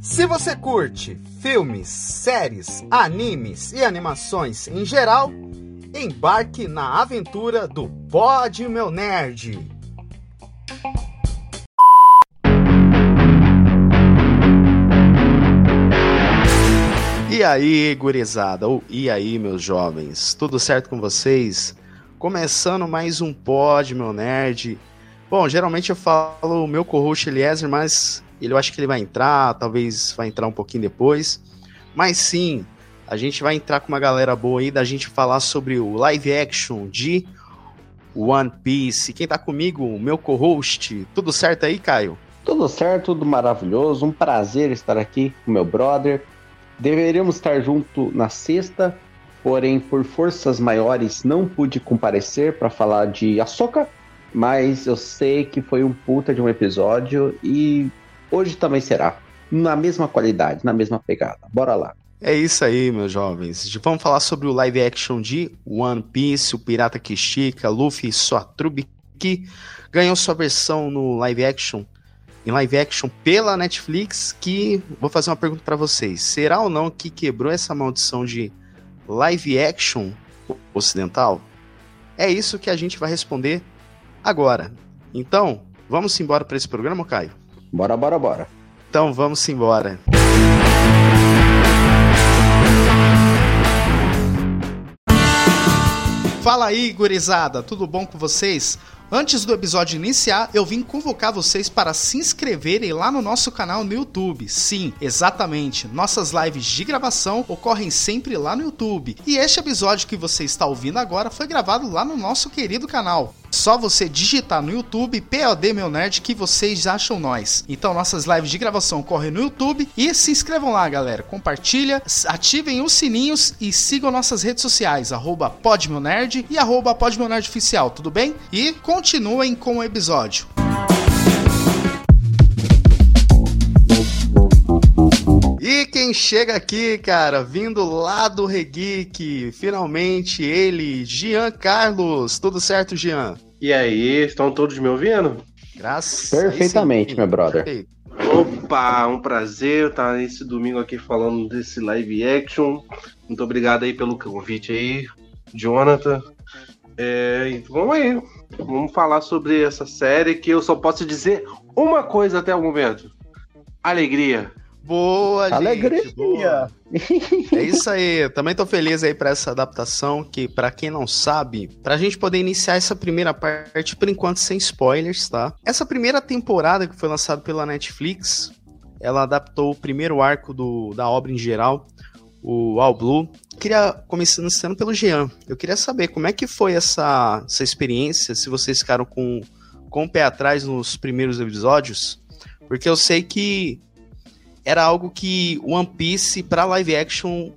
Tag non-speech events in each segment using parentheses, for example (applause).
Se você curte filmes, séries, animes e animações em geral, embarque na aventura do Pod Meu Nerd. E aí, gurizada, ou e aí, meus jovens, tudo certo com vocês? Começando mais um Pod Meu Nerd. Bom, geralmente eu falo o meu co-host Eliezer, mas ele, eu acho que ele vai entrar, talvez vai entrar um pouquinho depois. Mas sim, a gente vai entrar com uma galera boa aí da gente falar sobre o live action de One Piece. Quem tá comigo, o meu co-host, tudo certo aí, Caio? Tudo certo, tudo maravilhoso. Um prazer estar aqui com meu brother. Deveríamos estar junto na sexta, porém por forças maiores não pude comparecer para falar de Ahsoka, mas eu sei que foi um puta de um episódio e Hoje também será. Na mesma qualidade, na mesma pegada. Bora lá. É isso aí, meus jovens. Vamos falar sobre o live action de One Piece, o Pirata que Estica, Luffy e sua trupe que ganhou sua versão no live action, em live action pela Netflix, que vou fazer uma pergunta para vocês. Será ou não que quebrou essa maldição de live action ocidental? É isso que a gente vai responder agora. Então, vamos embora para esse programa, Caio? Bora, bora, bora. Então vamos embora. Fala aí, gurizada, tudo bom com vocês? Antes do episódio iniciar, eu vim convocar vocês para se inscreverem lá no nosso canal no YouTube. Sim, exatamente. Nossas lives de gravação ocorrem sempre lá no YouTube. E este episódio que você está ouvindo agora foi gravado lá no nosso querido canal. Só você digitar no YouTube POD Meu Nerd que vocês acham nós. Então nossas lives de gravação ocorrem no YouTube e se inscrevam lá, galera. Compartilha, ativem os sininhos e sigam nossas redes sociais, arroba Nerd e arroba Oficial, tudo bem? E continuem com o episódio. E quem chega aqui, cara, vindo lá do Regeek, finalmente ele, Jean Carlos. Tudo certo, Jean? E aí, estão todos me ouvindo? Graças Perfeitamente, meu brother. Perfeito. Opa, um prazer estar nesse domingo aqui falando desse live action. Muito obrigado aí pelo convite aí, Jonathan. É, vamos aí, vamos falar sobre essa série que eu só posso dizer uma coisa até o momento: alegria. Boa, Alegria. gente. Boa. É isso aí. Também tô feliz aí para essa adaptação que, para quem não sabe, pra gente poder iniciar essa primeira parte, por enquanto sem spoilers, tá? Essa primeira temporada que foi lançada pela Netflix, ela adaptou o primeiro arco do, da obra em geral, o All Blue. Queria começando pelo Jean. Eu queria saber como é que foi essa, essa experiência, se vocês ficaram com, com o pé atrás nos primeiros episódios, porque eu sei que era algo que One Piece para live action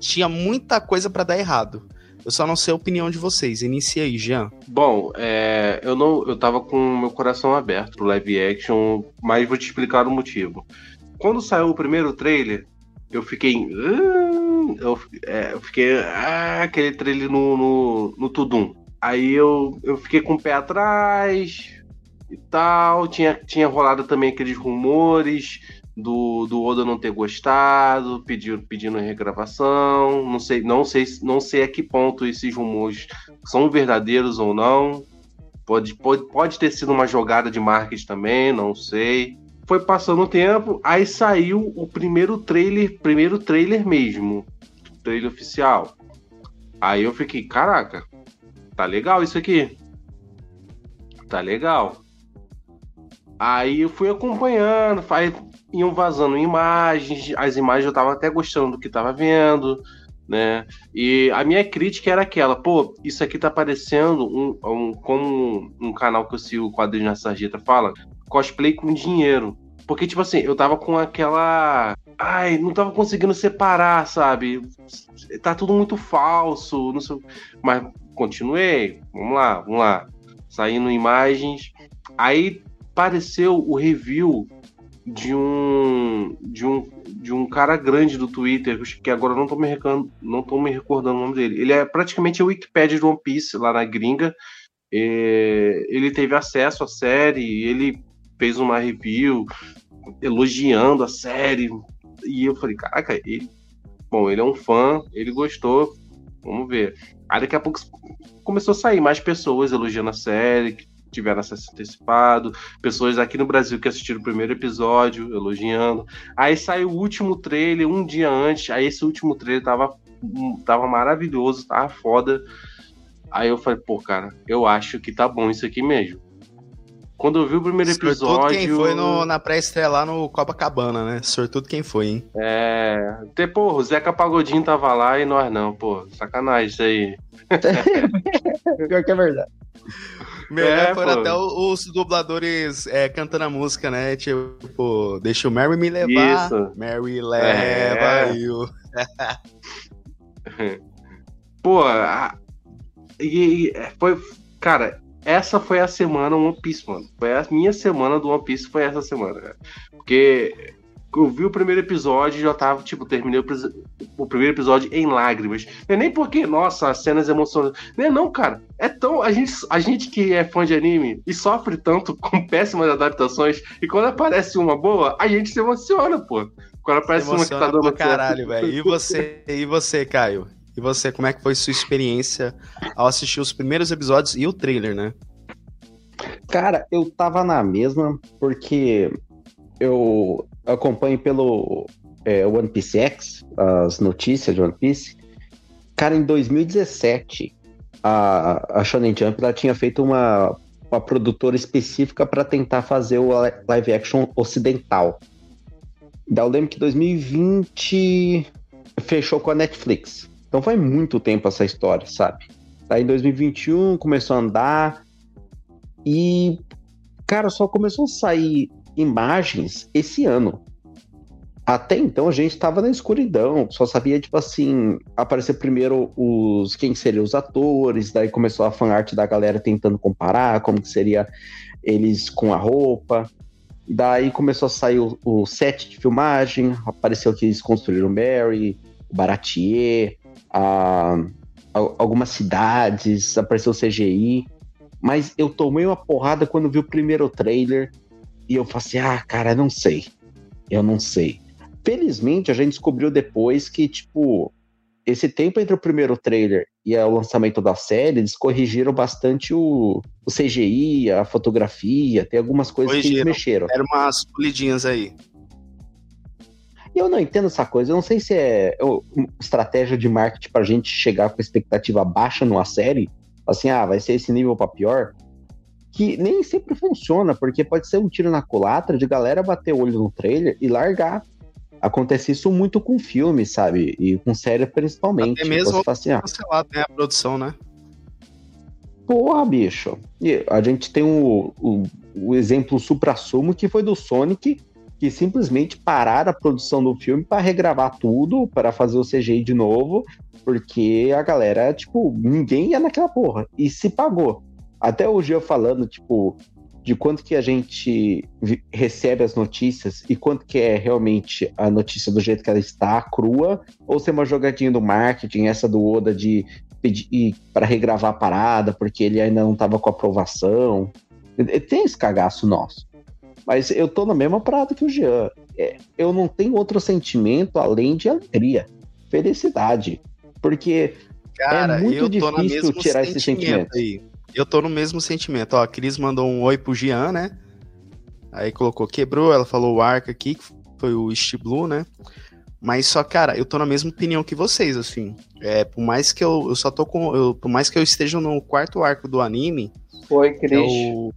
tinha muita coisa para dar errado. Eu só não sei a opinião de vocês. Inicia aí, Jean. Bom, é, eu não, eu tava com meu coração aberto pro live action, mas vou te explicar o motivo. Quando saiu o primeiro trailer, eu fiquei, uh, eu, é, eu, fiquei ah, aquele trailer no, no, no Tudum. Aí eu, eu fiquei com o pé atrás e tal. Tinha, tinha rolado também aqueles rumores do, do Oda não ter gostado, pedindo, pedindo regravação. Não sei, não sei, não sei a que ponto esses rumores são verdadeiros ou não. Pode, pode, pode ter sido uma jogada de marketing também, não sei. Foi passando o tempo, aí saiu o primeiro trailer, primeiro trailer mesmo, trailer oficial. Aí eu fiquei, caraca, tá legal isso aqui. Tá legal. Aí eu fui acompanhando, faz, iam vazando imagens, as imagens eu tava até gostando do que tava vendo, né? E a minha crítica era aquela, pô, isso aqui tá parecendo um, um como um canal que eu sigo, o Quadrinho na Sarjeta fala, cosplay com dinheiro. Porque, tipo assim, eu tava com aquela. Ai, não tava conseguindo separar, sabe? Tá tudo muito falso, não sei. Mas continuei, vamos lá, vamos lá. Saindo imagens. Aí apareceu o review de um de um de um cara grande do Twitter, que agora não tô me não tô me recordando o nome dele. Ele é praticamente a Wikipedia de One Piece lá na gringa. é, ele teve acesso à série, ele fez uma review elogiando a série. E eu falei, caraca, ele. Bom, ele é um fã, ele gostou. Vamos ver. Aí daqui a pouco começou a sair mais pessoas elogiando a série, tiveram acesso antecipado, pessoas aqui no Brasil que assistiram o primeiro episódio elogiando. Aí saiu o último trailer um dia antes. Aí esse último trailer tava, tava maravilhoso, tava foda. Aí eu falei, pô, cara, eu acho que tá bom isso aqui mesmo. Quando eu vi o primeiro episódio. Sortudo quem foi no, na pré-estreia lá no Copacabana, né? Sortudo quem foi, hein? É. Até, pô, o Zeca Pagodinho tava lá e nós não, pô. Sacanagem isso aí. (laughs) Pior que é verdade. (laughs) Melhor é, foram até os dubladores é, cantando a música, né? Tipo, deixa o Mary me levar. Isso. Mary leva é. eu. (laughs) pô, a... e, e foi. Cara, essa foi a semana One Piece, mano. Foi a minha semana do One Piece, foi essa semana, cara. Porque eu vi o primeiro episódio e já tava, tipo, terminei o, o, primeiro episódio em lágrimas. Não é nem porque, nossa, as cenas emocionantes. Não é não, cara. É tão. A gente, a gente que é fã de anime e sofre tanto (laughs) com péssimas adaptações, e quando aparece uma boa, a gente se emociona, pô. Quando aparece uma que tá dando caralho, velho. E você, e você, Caio? E você, como é que foi sua experiência ao assistir os primeiros episódios e o trailer, né? Cara, eu tava na mesma, porque eu acompanho pelo é, One Piece X, as notícias de One Piece. Cara, em 2017, a, a Shonen Jump ela tinha feito uma, uma produtora específica para tentar fazer o live action ocidental. Daí eu lembro que 2020 fechou com a Netflix. Então foi muito tempo essa história, sabe? Aí em 2021 começou a andar e, cara, só começou a sair imagens esse ano. Até então a gente estava na escuridão, só sabia, tipo assim, aparecer primeiro os quem seriam os atores, daí começou a fanart da galera tentando comparar como que seria eles com a roupa. Daí começou a sair o, o set de filmagem, apareceu que eles construíram Mary, Baratier, a, a, algumas cidades, apareceu CGI, mas eu tomei uma porrada quando vi o primeiro trailer e eu falei assim, ah, cara, não sei, eu não sei. Felizmente a gente descobriu depois que, tipo, esse tempo entre o primeiro trailer e o lançamento da série, eles corrigiram bastante o, o CGI, a fotografia, tem algumas coisas corrigiram. que eles mexeram. Eram umas polidinhas aí. E eu não entendo essa coisa. Eu não sei se é estratégia de marketing pra gente chegar com expectativa baixa numa série. Assim, ah, vai ser esse nível pra pior. Que nem sempre funciona, porque pode ser um tiro na culatra de galera bater o olho no trailer e largar. Acontece isso muito com filme, sabe? E com série principalmente. Até mesmo assim, ah, cancelado, né? A produção, né? Porra, bicho. E a gente tem o, o, o exemplo supra-sumo que foi do Sonic, que simplesmente pararam a produção do filme para regravar tudo, para fazer o CGI de novo, porque a galera, tipo, ninguém ia naquela porra. E se pagou. Até hoje eu falando, tipo, de quanto que a gente recebe as notícias e quanto que é realmente a notícia do jeito que ela está, crua, ou se é uma jogadinha do marketing, essa do Oda de pedir para regravar a parada, porque ele ainda não estava com aprovação. Tem esse cagaço nosso. Mas eu tô na mesma parada que o Jean. É, eu não tenho outro sentimento além de alegria, felicidade. Porque Cara, é muito difícil tirar esse sentimento. Aí. Eu tô no mesmo sentimento. Ó, a Cris mandou um oi pro Jean, né? Aí colocou quebrou, ela falou o arco aqui, que foi o East Blue, né? Mas só, cara, eu tô na mesma opinião que vocês, assim. É, por mais que eu, eu só tô com. Eu, por mais que eu esteja no quarto arco do anime. Foi, Cris. É o,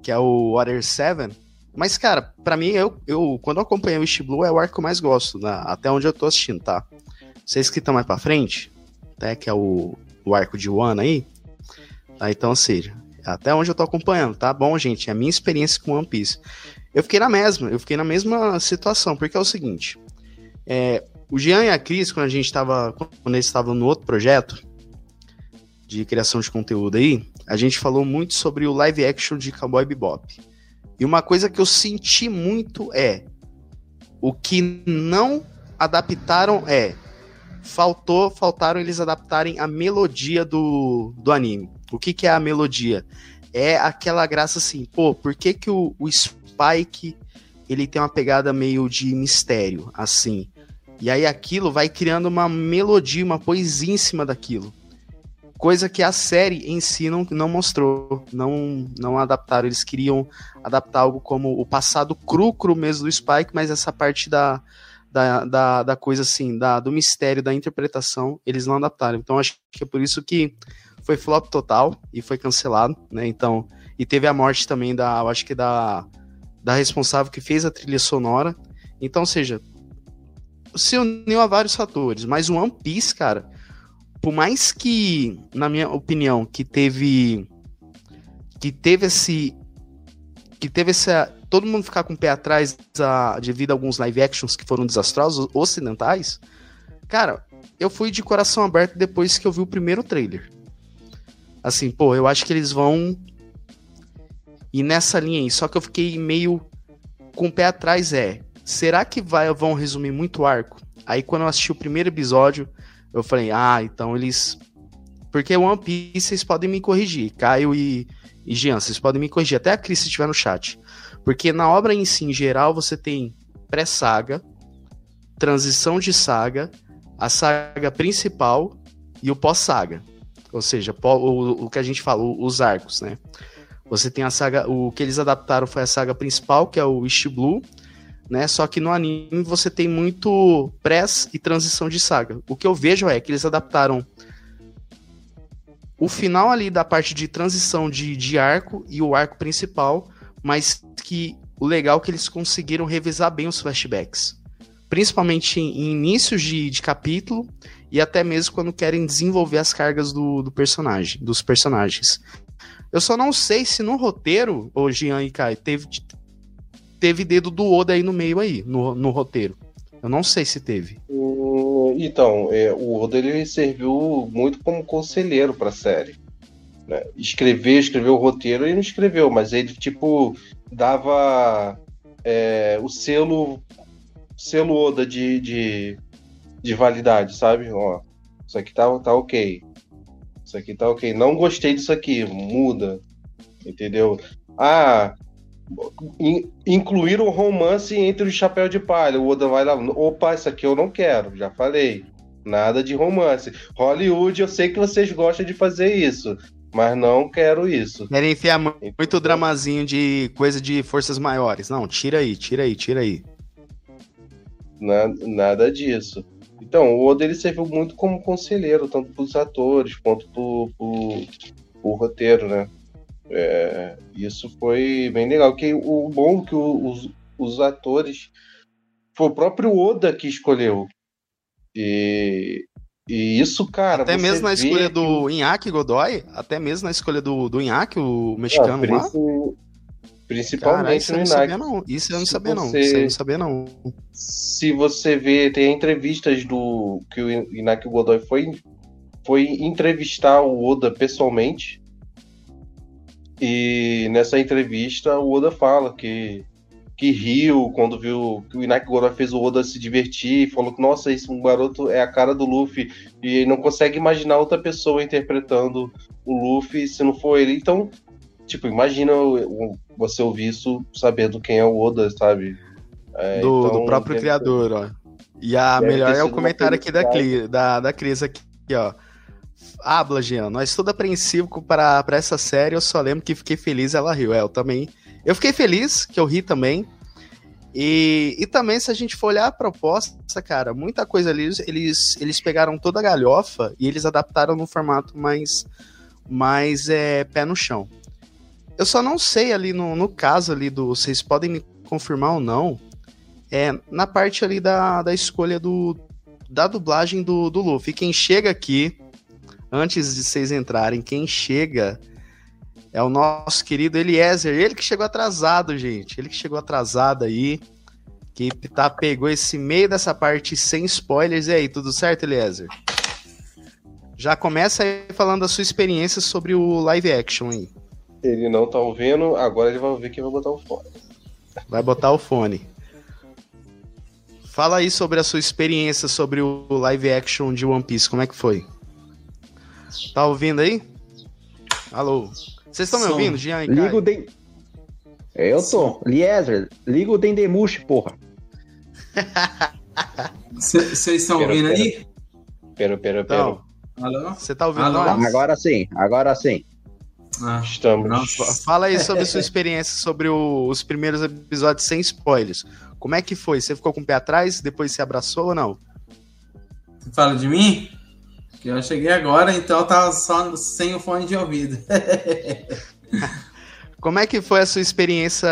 que é o Water 7. Mas, cara, para mim, eu, eu quando eu acompanhei o East Blue, é o arco que eu mais gosto, né? até onde eu tô assistindo, tá? Vocês que estão mais pra frente, até que é o, o arco de One aí. Tá? Então, seja, até onde eu tô acompanhando, tá bom, gente? É a minha experiência com One Piece. Eu fiquei na mesma, eu fiquei na mesma situação, porque é o seguinte. É, o Jean e a Cris, quando a gente tava. Quando eles estavam no outro projeto de criação de conteúdo aí, a gente falou muito sobre o live action de Cowboy Bebop. E uma coisa que eu senti muito é o que não adaptaram é faltou, faltaram eles adaptarem a melodia do, do anime. O que, que é a melodia? É aquela graça assim, pô, por que, que o, o Spike ele tem uma pegada meio de mistério, assim? E aí aquilo vai criando uma melodia, uma poesia em cima daquilo. Coisa que a série em si não, não mostrou, não, não adaptaram. Eles queriam adaptar algo como o passado cru, cru mesmo do Spike, mas essa parte da, da, da, da coisa assim, da, do mistério, da interpretação, eles não adaptaram. Então acho que é por isso que foi flop total e foi cancelado, né? Então, e teve a morte também da, eu acho que da, da responsável que fez a trilha sonora. Então, ou seja, se uniu a vários fatores, mas o One Piece, cara, por mais que, na minha opinião, que teve que teve esse que teve essa todo mundo ficar com o pé atrás devido a alguns live actions que foram desastrosos ocidentais, cara, eu fui de coração aberto depois que eu vi o primeiro trailer. Assim, pô, eu acho que eles vão ir nessa linha aí, só que eu fiquei meio com o pé atrás é, será que vai, vão resumir muito arco? Aí quando eu assisti o primeiro episódio, eu falei, ah, então eles. Porque One Piece vocês podem me corrigir. Caio e, e Jean, vocês podem me corrigir. Até a Cris se estiver no chat. Porque na obra em si, em geral, você tem pré-saga, transição de saga, a saga principal e o pós-saga. Ou seja, o, o que a gente falou, os arcos, né? Você tem a saga. O que eles adaptaram foi a saga principal, que é o East Blue né? Só que no anime você tem muito press e transição de saga. O que eu vejo é que eles adaptaram o final ali da parte de transição de, de arco e o arco principal, mas que o legal é que eles conseguiram revisar bem os flashbacks. Principalmente em, em inícios de, de capítulo e até mesmo quando querem desenvolver as cargas do, do personagem, dos personagens. Eu só não sei se no roteiro, o Jean e Kai, teve, teve dedo do Oda aí no meio aí, no, no roteiro. Eu não sei se teve. então, é, o Oda ele serviu muito como conselheiro para a série. Né? Escreveu o roteiro, ele não escreveu, mas ele tipo dava é, o selo selo Oda de, de, de validade, sabe? Ó, isso aqui tá, tá ok. Isso aqui tá ok. Não gostei disso aqui, muda. Entendeu? Ah, incluir um romance entre o chapéu de palha. O Oda vai lá, opa, isso aqui eu não quero, já falei. Nada de romance. Hollywood, eu sei que vocês gostam de fazer isso, mas não quero isso. Querem enfiar muito dramazinho de coisa de forças maiores. Não, tira aí, tira aí, tira aí. Nada, nada disso. Então, o Oda ele serviu muito como conselheiro, tanto para os atores quanto para o roteiro, né? É, isso foi bem legal. Que o bom que os, os atores foi o próprio Oda que escolheu. E, e isso, cara. Até mesmo na escolha que... do Inaki Godoy, até mesmo na escolha do, do Inaki, o mexicano ah, lá. Principalmente Cara, no Inaki. Não. Isso eu não sabia, não. Isso eu não sabia, não. Se você vê, tem entrevistas do que o Inaki Godoy foi, foi entrevistar o Oda pessoalmente. E nessa entrevista o Oda fala que, que riu quando viu que o Inaki Gora fez o Oda se divertir, falou que, nossa, esse garoto é a cara do Luffy, e não consegue imaginar outra pessoa interpretando o Luffy se não for ele. Então, tipo, imagina você ouvir isso sabendo quem é o Oda, sabe? É, do, então, do, próprio criador, ó. E a melhor é o comentário aqui da, da, da Cris aqui, ó. Habla, Jean. Nós tudo apreensivo para essa série. Eu só lembro que fiquei feliz ela riu. É, eu também. Eu fiquei feliz que eu ri também. E, e também, se a gente for olhar a proposta, cara, muita coisa ali, eles, eles pegaram toda a galhofa e eles adaptaram no formato mais, mais é, pé no chão. Eu só não sei ali no, no caso ali do. Vocês podem me confirmar ou não. É, na parte ali da, da escolha do, da dublagem do, do Luffy. Quem chega aqui antes de vocês entrarem, quem chega é o nosso querido Eliezer. Ele que chegou atrasado, gente. Ele que chegou atrasado aí. Que tá, pegou esse meio dessa parte sem spoilers. E aí, tudo certo, Eliezer? Já começa aí falando da sua experiência sobre o live action aí. Ele não tá ouvindo, agora ele vai ouvir que vai botar o fone. Vai botar o fone. Fala aí sobre a sua experiência sobre o live action de One Piece, como é que foi? Tá ouvindo aí? Alô. Vocês estão me ouvindo, Jean Liga o Den... Eu tô. Liezer, liga o Dendemush, porra. Vocês estão ouvindo aí? Pero, pero, pero. Alô? Você tá ouvindo Alô? nós? Agora sim, agora sim. Ah, Estamos. Nossa. Fala aí sobre a sua (laughs) experiência sobre o, os primeiros episódios sem spoilers. Como é que foi? Você ficou com o pé atrás, depois se abraçou ou não? Você fala de mim? Que eu cheguei agora, então tava só sem o fone de ouvido. (laughs) Como é que foi a sua experiência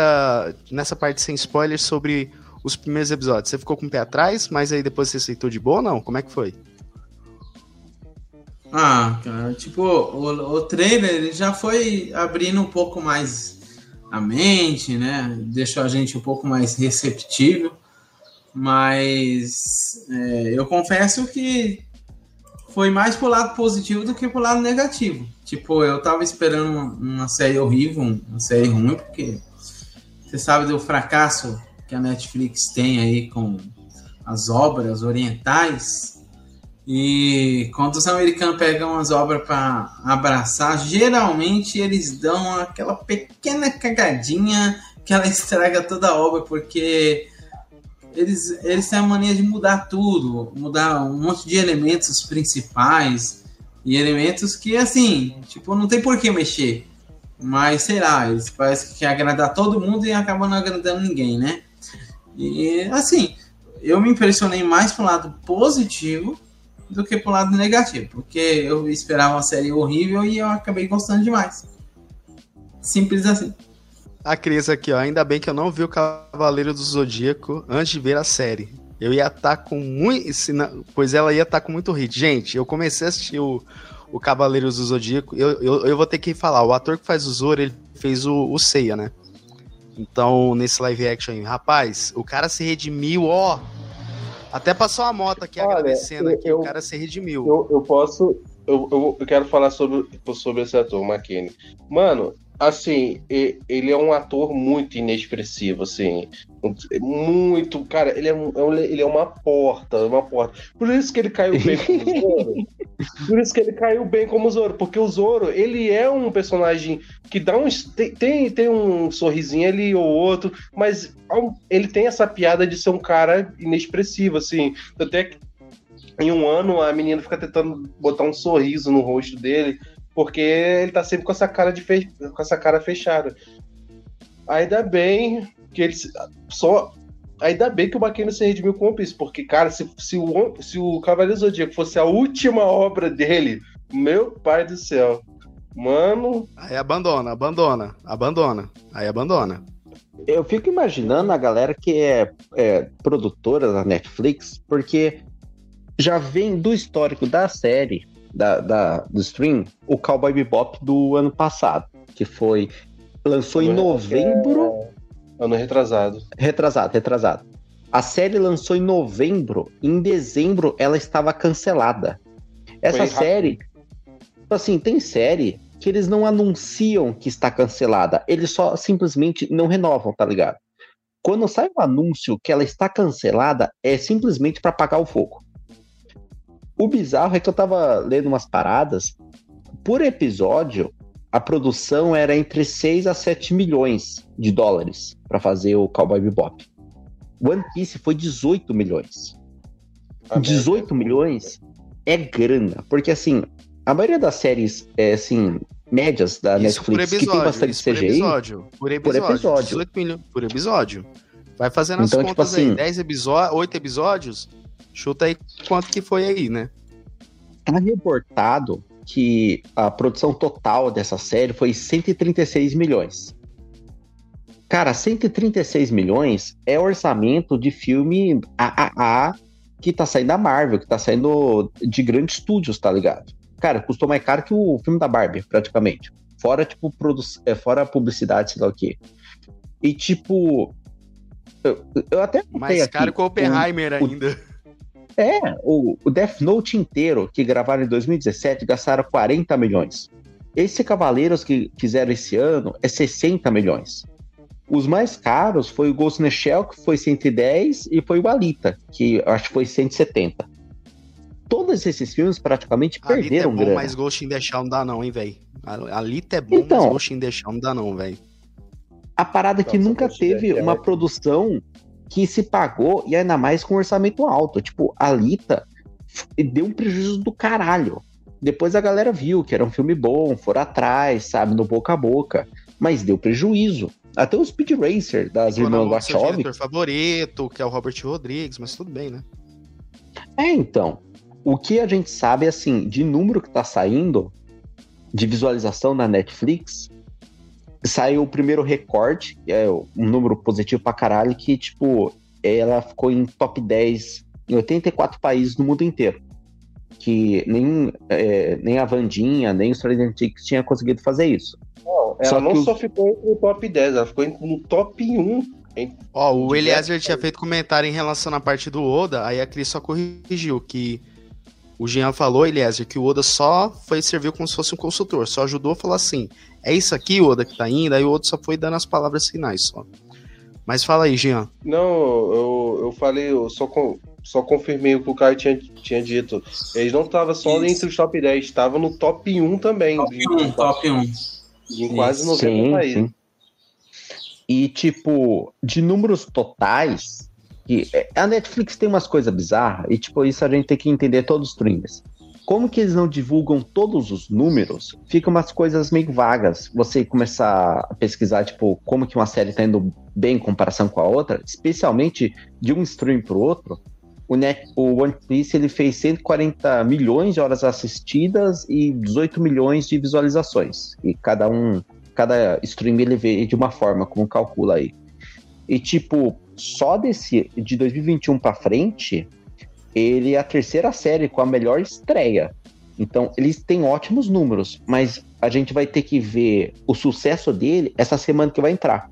nessa parte sem spoilers sobre os primeiros episódios? Você ficou com o pé atrás, mas aí depois você aceitou de boa ou não? Como é que foi? Ah, cara, tipo, o, o trailer ele já foi abrindo um pouco mais a mente, né? Deixou a gente um pouco mais receptível. Mas é, eu confesso que foi mais pro lado positivo do que pro lado negativo. Tipo, eu tava esperando uma, uma série horrível, uma série ruim, porque você sabe do fracasso que a Netflix tem aí com as obras orientais. E quando os americanos pegam as obras para abraçar, geralmente eles dão aquela pequena cagadinha que ela (laughs) estraga toda a obra, porque eles, eles têm a mania de mudar tudo, mudar um monte de elementos principais e elementos que, assim, tipo, não tem por que mexer. Mas, sei lá, eles parecem que quer agradar todo mundo e acabam não agradando ninguém, né? E, assim, eu me impressionei mais pro lado positivo do que pro lado negativo, porque eu esperava uma série horrível e eu acabei gostando demais. Simples assim. A Cris aqui, ó. Ainda bem que eu não vi o Cavaleiro do Zodíaco antes de ver a série. Eu ia estar tá com muito. Pois ela ia estar tá com muito hit. Gente, eu comecei a assistir o, o Cavaleiro do Zodíaco. Eu, eu, eu, vou ter que falar. O ator que faz o Zoro, ele fez o, o Seiya, né? Então, nesse live action aí, rapaz, o cara se redimiu, ó. Até passou a moto aqui Olha, agradecendo aqui, eu, o cara se redimiu. Eu, eu posso. Eu, eu, eu, quero falar sobre, sobre esse ator, McKinney. Mano, assim, ele é um ator muito inexpressivo, assim. Muito, cara, ele é, é ele é uma porta, uma porta. Por isso que ele caiu bem como (laughs) Zoro. Por isso que ele caiu bem como Zoro, porque o Zoro, ele é um personagem que dá um tem, tem um sorrisinho ali ou outro, mas ele tem essa piada de ser um cara inexpressivo, assim. Até que em um ano a menina fica tentando botar um sorriso no rosto dele porque ele tá sempre com essa cara de fe... com essa cara fechada. Ainda bem que ele só ainda bem que o Baqueno se redimiu com o One Piece, porque cara, se, se o se o Cavaleiro Zodíaco fosse a última obra dele, meu pai do céu. Mano, aí abandona, abandona, abandona. Aí abandona. Eu fico imaginando a galera que é, é produtora da Netflix, porque já vem do histórico da série da, da, do stream o Cowboy Bebop do ano passado, que foi lançou em novembro. Ano retrasado. Retrasado, retrasado. A série lançou em novembro, em dezembro ela estava cancelada. Essa foi série, tipo assim, tem série que eles não anunciam que está cancelada, eles só simplesmente não renovam, tá ligado? Quando sai um anúncio que ela está cancelada, é simplesmente para apagar o fogo. O bizarro é que eu tava lendo umas paradas. Por episódio, a produção era entre 6 a 7 milhões de dólares para fazer o Cowboy Bebop. One Piece foi 18 milhões. 18 milhões é grana, porque assim, a maioria das séries, é, assim, médias da isso Netflix, episódio, que tem bastante CGI... Por episódio, por episódio, por episódio. 18 milhões por episódio. Vai fazendo as então, tipo contas tipo assim, aí, 10 episódios, 8 episódios, Chuta aí quanto que foi aí, né? Tá reportado que a produção total dessa série foi 136 milhões. Cara, 136 milhões é orçamento de filme AAA que tá saindo da Marvel, que tá saindo de grandes estúdios, tá ligado? Cara, custou mais caro que o filme da Barbie, praticamente. Fora, tipo, produ é, fora publicidade, sei lá o quê. E, tipo. Eu, eu até. Mais caro que o Oppenheimer o, ainda. É, o, o Death Note inteiro, que gravaram em 2017, gastaram 40 milhões. Esse Cavaleiros que fizeram esse ano é 60 milhões. Os mais caros foi o Ghost in the Shell, que foi 110, e foi o Alita, que acho que foi 170. Todos esses filmes praticamente Alita é perderam é bom, grana. Mas Ghost in the Shell não dá não, hein, velho? A Alita é bom, Então. mas Ghost in the Shell não dá não, velho. A parada é que Nossa, nunca teve uma é- produção que se pagou e ainda mais com orçamento alto. Tipo, a Alita deu um prejuízo do caralho. Depois a galera viu que era um filme bom, foram atrás, sabe, no boca a boca. Mas deu prejuízo. Até o Speed Racer das irmãs Wachowski. diretor favorito, que é o Robert Rodrigues, mas tudo bem, né? É, então. O que a gente sabe, assim, de número que tá saindo de visualização na Netflix, saiu o primeiro recorde, que é um número positivo pra caralho, que, tipo, ela ficou em top 10 em 84 países no mundo inteiro. Que nem, é, nem a Vandinha, nem o Stranger Things tinha conseguido fazer isso. Não, ela Só não que o- só ficou entre o top 10, ela ficou entre- no top 1. Ó, o Diversos Eliezer tinha feito comentário em relação à parte do Oda, aí a Cris só corrigiu que o Jean falou, Eliezer, que o Oda só foi serviu como se fosse um consultor, só ajudou a falar assim, é isso aqui, Oda, que tá indo, aí o Oda só foi dando as palavras finais só. Mas fala aí, Jean. Não, eu, eu falei, eu só, con- só confirmei o que o Caio tinha, tinha dito. Eles não estavam só Isso. entre os top 10, estavam no top 1 também. Top em, 1, top 1. em quase Isso. 90 Sim, países. sim. E, tipo, de números totais, que é, a Netflix tem umas coisas bizarras, e, tipo, isso a gente tem que entender todos os streamers. Como que eles não divulgam todos os números, fica umas coisas meio vagas. Você começar a pesquisar, tipo, como que uma série tá indo bem em comparação com a outra, especialmente de um stream pro outro. O, Net, o One Piece ele fez 140 milhões de horas assistidas e 18 milhões de visualizações. E cada um cada stream ele vê de uma forma, como calcula aí. E tipo, só desse de 2021 pra frente, ele é a terceira série com a melhor estreia. Então, eles têm ótimos números, mas a gente vai ter que ver o sucesso dele essa semana que vai entrar.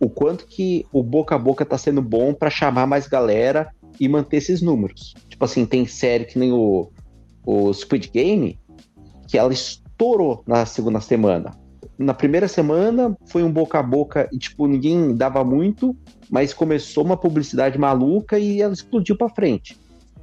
O quanto que o boca a boca tá sendo bom pra chamar mais galera e manter esses números. Tipo assim, tem série que nem o, o Squid Game, que ela estourou na segunda semana na primeira semana foi um boca a boca e, tipo, ninguém dava muito, mas começou uma publicidade maluca e ela explodiu pra frente.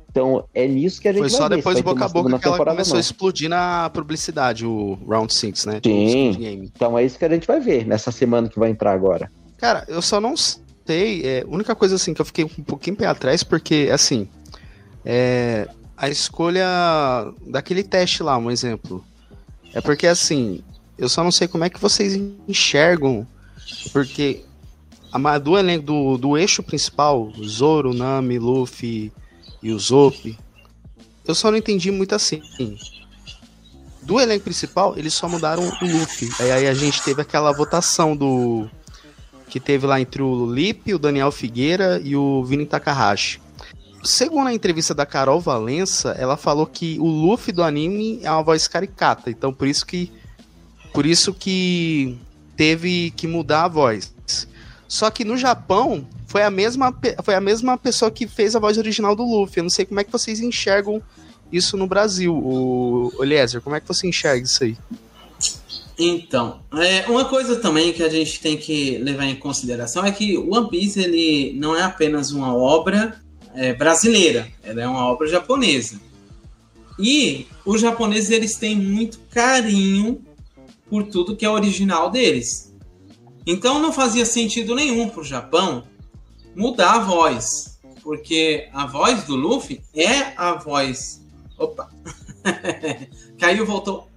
Então, é nisso que a gente Foi só depois do boca a boca que ela começou a não. explodir na publicidade, o Round 6, né? Sim. Então, é isso que a gente vai ver nessa semana que vai entrar agora. Cara, eu só não sei. É, a única coisa assim que eu fiquei um pouquinho pé atrás, porque assim. É, a escolha daquele teste lá, um exemplo. É porque assim. Eu só não sei como é que vocês enxergam. Porque a, do elenco do, do eixo principal, Zoro, Nami, Luffy e o Zop. Eu só não entendi muito assim. Do elenco principal, eles só mudaram o Luffy. Aí, aí a gente teve aquela votação do que teve lá entre o Lipe, o Daniel Figueira e o Vini Takahashi. Segundo a entrevista da Carol Valença, ela falou que o Luffy do anime é uma voz caricata, então por isso que por isso que teve que mudar a voz. Só que no Japão foi a mesma foi a mesma pessoa que fez a voz original do Luffy. Eu não sei como é que vocês enxergam isso no Brasil, o Eliezer, como é que você enxerga isso aí? Então, é, uma coisa também que a gente tem que levar em consideração é que One Piece ele não é apenas uma obra é, brasileira, ela é uma obra japonesa. E os japoneses eles têm muito carinho por tudo que é original deles. Então não fazia sentido nenhum para o Japão mudar a voz, porque a voz do Luffy é a voz. Opa! (laughs) Caiu, voltou.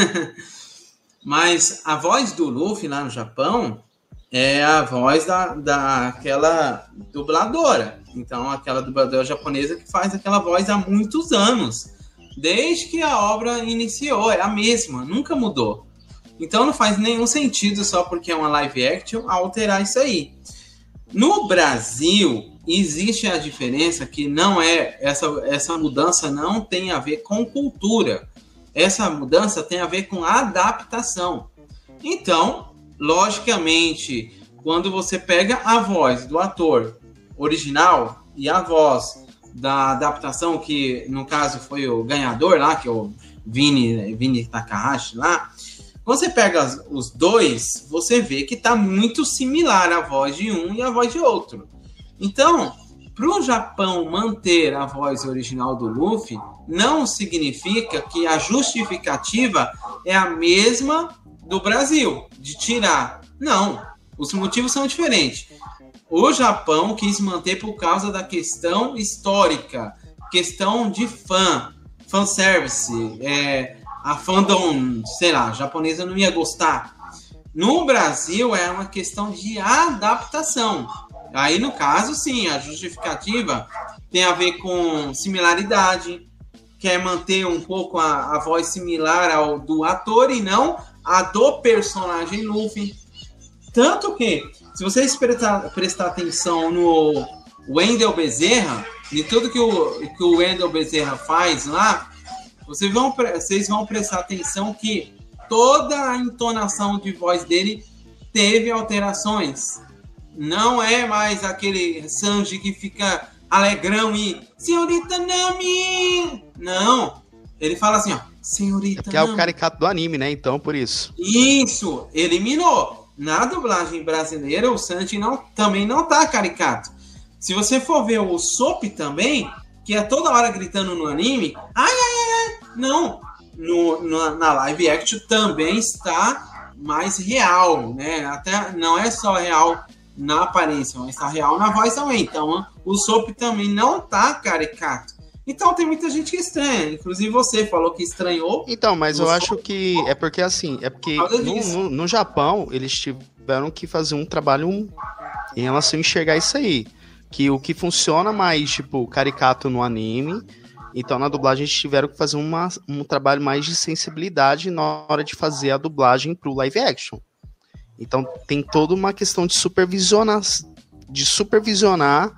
(laughs) Mas a voz do Luffy lá no Japão é a voz da, daquela dubladora. Então, aquela dubladora japonesa que faz aquela voz há muitos anos. Desde que a obra iniciou, é a mesma, nunca mudou. Então não faz nenhum sentido só porque é uma live action alterar isso aí. No Brasil, existe a diferença que não é essa, essa mudança não tem a ver com cultura. Essa mudança tem a ver com adaptação. Então, logicamente, quando você pega a voz do ator original e a voz da adaptação, que no caso foi o ganhador lá, que é o Vini, Vini Takahashi lá, você pega os dois, você vê que tá muito similar a voz de um e a voz de outro. Então, para o Japão manter a voz original do Luffy, não significa que a justificativa é a mesma do Brasil, de tirar. Não, os motivos são diferentes. O Japão quis manter por causa da questão histórica, questão de fã, fanservice, é, a fandom, sei lá, japonesa não ia gostar. No Brasil é uma questão de adaptação. Aí, no caso, sim, a justificativa tem a ver com similaridade, quer manter um pouco a, a voz similar ao do ator e não a do personagem Luffy. Tanto que, se vocês prestar, prestar atenção no Wendell Bezerra, em tudo que o, que o Wendell Bezerra faz lá, vocês vão, vocês vão prestar atenção que toda a entonação de voz dele teve alterações. Não é mais aquele Sanji que fica alegrão e Senhorita Nami! Não. Ele fala assim, ó. Senhorita. É que é o caricato do anime, né? Então, por isso. Isso, eliminou. Na dublagem brasileira, o Sanji não, também não tá caricato. Se você for ver o Sop também, que é toda hora gritando no anime, ai, ai, ai, não. No, no, na live action também está mais real, né? Até não é só real na aparência, mas está real na voz também. Então, o Sop também não tá caricato. Então tem muita gente que estranha, inclusive você falou que estranhou. Então, mas eu acho que é porque assim, é porque no, no, no, Japão eles tiveram que fazer um trabalho em relação a enxergar isso aí. Que o que funciona mais, tipo, caricato no anime, então na dublagem eles tiveram que fazer uma, um trabalho mais de sensibilidade na hora de fazer a dublagem pro live action. Então tem toda uma questão de supervisionar, de supervisionar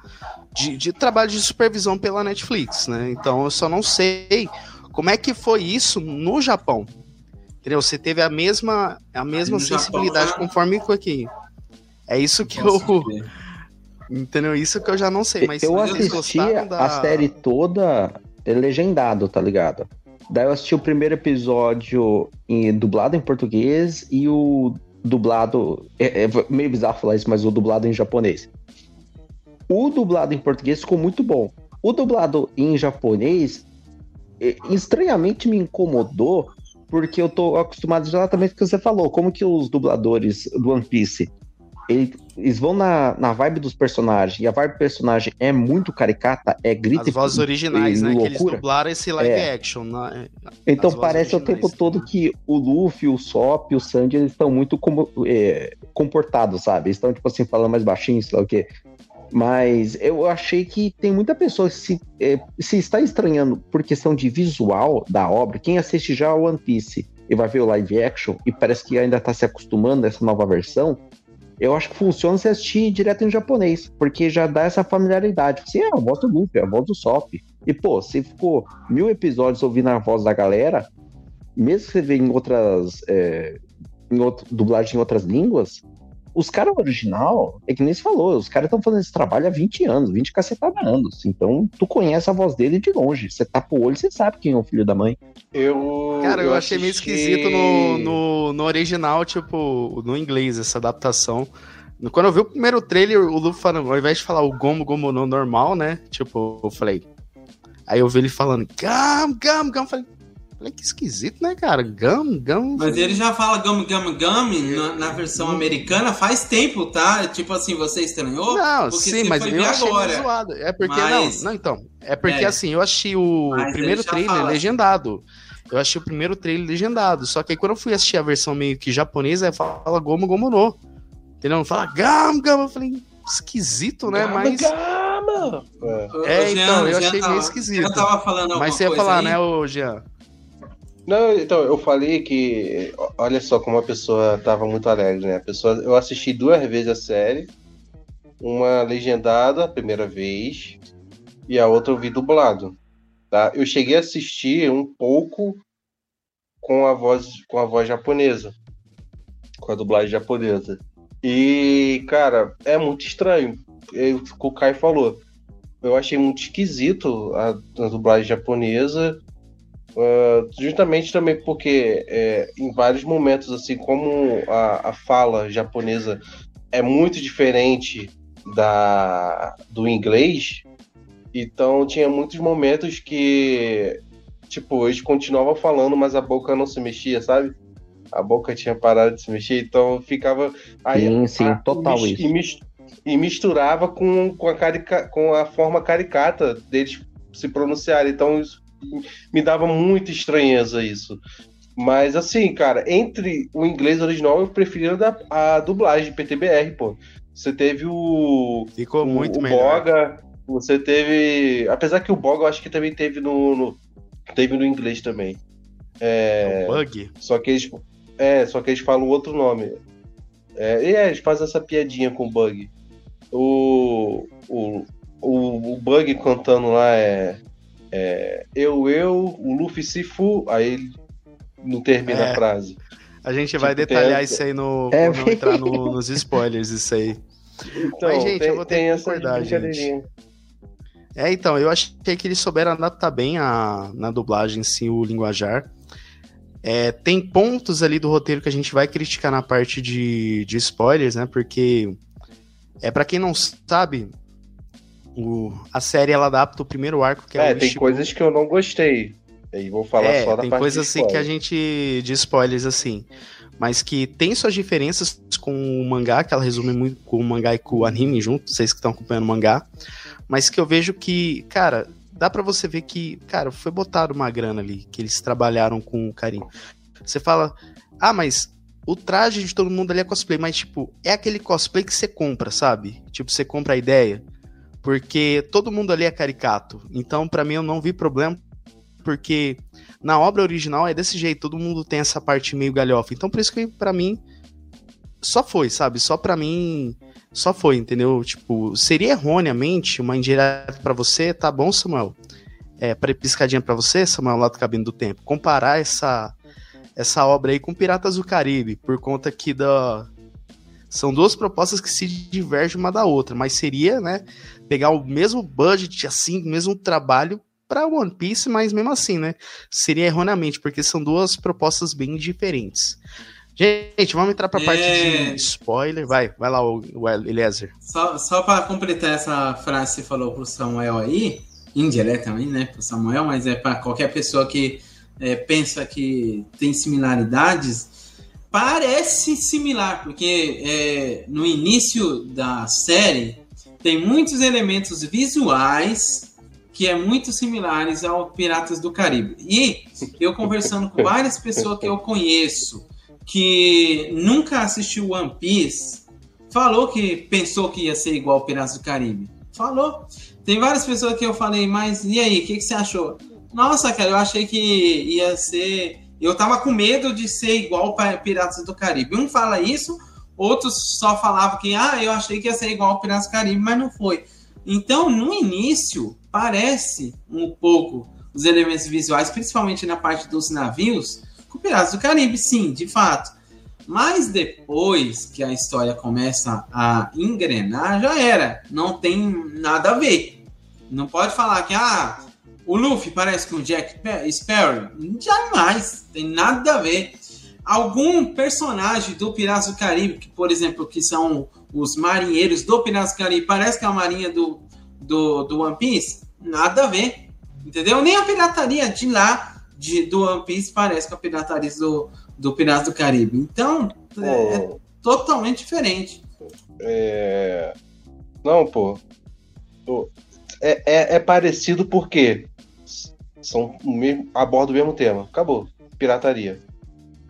de, de trabalho de supervisão pela Netflix, né? Então eu só não sei como é que foi isso no Japão. Entendeu? Você teve a mesma, a mesma sensibilidade Japão, conforme foi aqui. É isso que eu. (laughs) Entendeu? Isso que eu já não sei. Mas eu assisti da... a série toda legendado, tá ligado? Daí eu assisti o primeiro episódio em, dublado em português e o dublado. É, é meio bizarro falar isso, mas o dublado em japonês. O dublado em português ficou muito bom. O dublado em japonês, estranhamente me incomodou, porque eu tô acostumado exatamente com o que você falou. Como que os dubladores do One Piece eles vão na, na vibe dos personagens, e a vibe do personagem é muito caricata, é grita As vozes originais, e, né? Loucura. Que eles dublaram esse live é. action. Né? Então parece o tempo todo que o Luffy, o Sop, o Sandy, eles estão muito como, é, comportados, sabe? Eles estão, tipo assim, falando mais baixinho, sei lá o quê. Mas eu achei que tem muita pessoa que se, é, se está estranhando por questão de visual da obra. Quem assiste já o One Piece e vai ver o live action e parece que ainda está se acostumando a essa nova versão, eu acho que funciona se assistir direto em japonês, porque já dá essa familiaridade. Você é a voz do Luffy, é a voz do Sop. E, pô, se ficou mil episódios ouvindo a voz da galera, mesmo que você vê em outras. É, em outro, dublagem em outras línguas, os caras original, é que nem se falou, os caras estão fazendo esse trabalho há 20 anos, 20 cacetada anos. Então, tu conhece a voz dele de longe. Você tapa o olho, você sabe quem é o filho da mãe. Eu. Cara, eu, eu achei meio esquisito no, no, no, original, tipo, no inglês, essa adaptação. Quando eu vi o primeiro trailer, o Luffy falando, ao invés de falar o Gomo Gomo no normal, né? Tipo, eu falei. Aí eu vi ele falando, Gam, Gam, Gam. Falei, Olha que esquisito, né, cara? Gum, gum. Mas ele já fala gum, gum, gum na, na versão hum. americana faz tempo, tá? Tipo assim, você estranhou? Não, sim, mas eu achei agora. zoado. É porque, mas... não, não, então. É porque, é. assim, eu achei o mas primeiro trailer fala. legendado. Eu achei o primeiro trailer legendado. Só que aí quando eu fui assistir a versão meio que japonesa, fala Gomu Gomu no. Entendeu? Fala Gam, Gam. Eu falei, esquisito, né? Gama, mas. Gama. É, é então, eu achei meio esquisito. Eu tava falando Mas você ia falar, aí? né, ô Jean? Não, então, eu falei que. Olha só como a pessoa tava muito alegre, né? A pessoa, eu assisti duas vezes a série. Uma legendada a primeira vez. E a outra eu vi dublado. Tá? Eu cheguei a assistir um pouco com a voz, com a voz japonesa. Com a dublagem japonesa. E, cara, é muito estranho. É que o Kai falou. Eu achei muito esquisito a, a dublagem japonesa Uh, justamente também porque é, em vários momentos, assim como a, a, fala japonesa é muito diferente da do inglês, então tinha muitos momentos que tipo, eles continuavam falando, mas a boca não se mexia, sabe? A boca tinha parado de se mexer, então ficava. Aí, sim, sim, a, total e, isso. E, misturava com, com, a carica, com a forma caricata deles se pronunciarem. Então isso me dava muita estranheza isso. Mas assim, cara, entre o inglês original, eu preferia a, a dublagem PTBR, pô. Você teve o. Ficou o, muito o melhor. Boga, você teve. Apesar que o Boga eu acho que também teve no. no teve no inglês também. É, é bug? Só que eles. É, só que eles falam outro nome. É, e é, eles fazem essa piadinha com o Bug. O, o, o, o Bug cantando lá é, é, Eu, eu, o Luffy se fu, aí ele não termina é. a frase. A gente tipo, vai detalhar tem... isso aí no. É, não entrar no, nos spoilers, isso aí. Então, Mas, gente, tem, eu vou ter que concordar, gente. É, então, eu achei que eles souberam adaptar bem a, na dublagem, sim, o linguajar. É, tem pontos ali do roteiro que a gente vai criticar na parte de, de spoilers, né? Porque, é para quem não sabe, o, a série ela adapta o primeiro arco que é, é o tem coisas que eu não gostei. E vou falar é, só da tem parte coisas assim que a gente de spoilers assim, mas que tem suas diferenças com o mangá, que ela resume muito com o mangá e com o anime junto, vocês que estão acompanhando o mangá, mas que eu vejo que, cara, dá para você ver que, cara, foi botado uma grana ali, que eles trabalharam com carinho. Você fala, ah, mas o traje de todo mundo ali é cosplay, mas, tipo, é aquele cosplay que você compra, sabe? Tipo, você compra a ideia. Porque todo mundo ali é caricato. Então, para mim, eu não vi problema porque na obra original é desse jeito, todo mundo tem essa parte meio galhofa. Então por isso que para mim só foi, sabe? Só para mim só foi, entendeu? Tipo, seria erroneamente uma indireta para você, tá bom, Samuel? É, para piscadinha para você, Samuel, lá do Cabine do Tempo, comparar essa essa obra aí com Piratas do Caribe, por conta que da são duas propostas que se divergem uma da outra, mas seria, né, pegar o mesmo budget assim, o mesmo trabalho para One Piece, mas mesmo assim, né? Seria erroneamente, porque são duas propostas bem diferentes. Gente, vamos entrar para a é... parte de spoiler. Vai, vai lá, o, o Eliezer. Só, só para completar essa frase que você falou pro Samuel aí, indiretamente, né, pro Samuel, mas é para qualquer pessoa que é, pensa que tem similaridades, parece similar, porque é, no início da série tem muitos elementos visuais que é muito similares ao Piratas do Caribe. E eu conversando com várias pessoas que eu conheço que nunca assistiu One Piece, falou que pensou que ia ser igual ao Piratas do Caribe. Falou. Tem várias pessoas que eu falei, mas e aí, o que, que você achou? Nossa, cara, eu achei que ia ser. Eu tava com medo de ser igual para Piratas do Caribe. Um fala isso, outros só falavam que, ah, eu achei que ia ser igual ao Piratas Caribe, mas não foi. Então, no início, parece um pouco os elementos visuais, principalmente na parte dos navios, com Piratas do Caribe, sim, de fato. Mas depois que a história começa a engrenar, já era. Não tem nada a ver. Não pode falar que ah, o Luffy parece com o Jack Sparrow. Jamais. Tem nada a ver. Algum personagem do Piratas do Caribe, que, por exemplo, que são os marinheiros do Piratas do Caribe, parece que é a marinha do, do, do One Piece, nada a ver. Entendeu? Nem a pirataria de lá, de, do One Piece, parece com a pirataria do, do Piratas do Caribe. Então, é, é totalmente diferente. É... Não, pô. É, é, é, parecido porque são mesmo, abordam o mesmo tema. Acabou. Pirataria.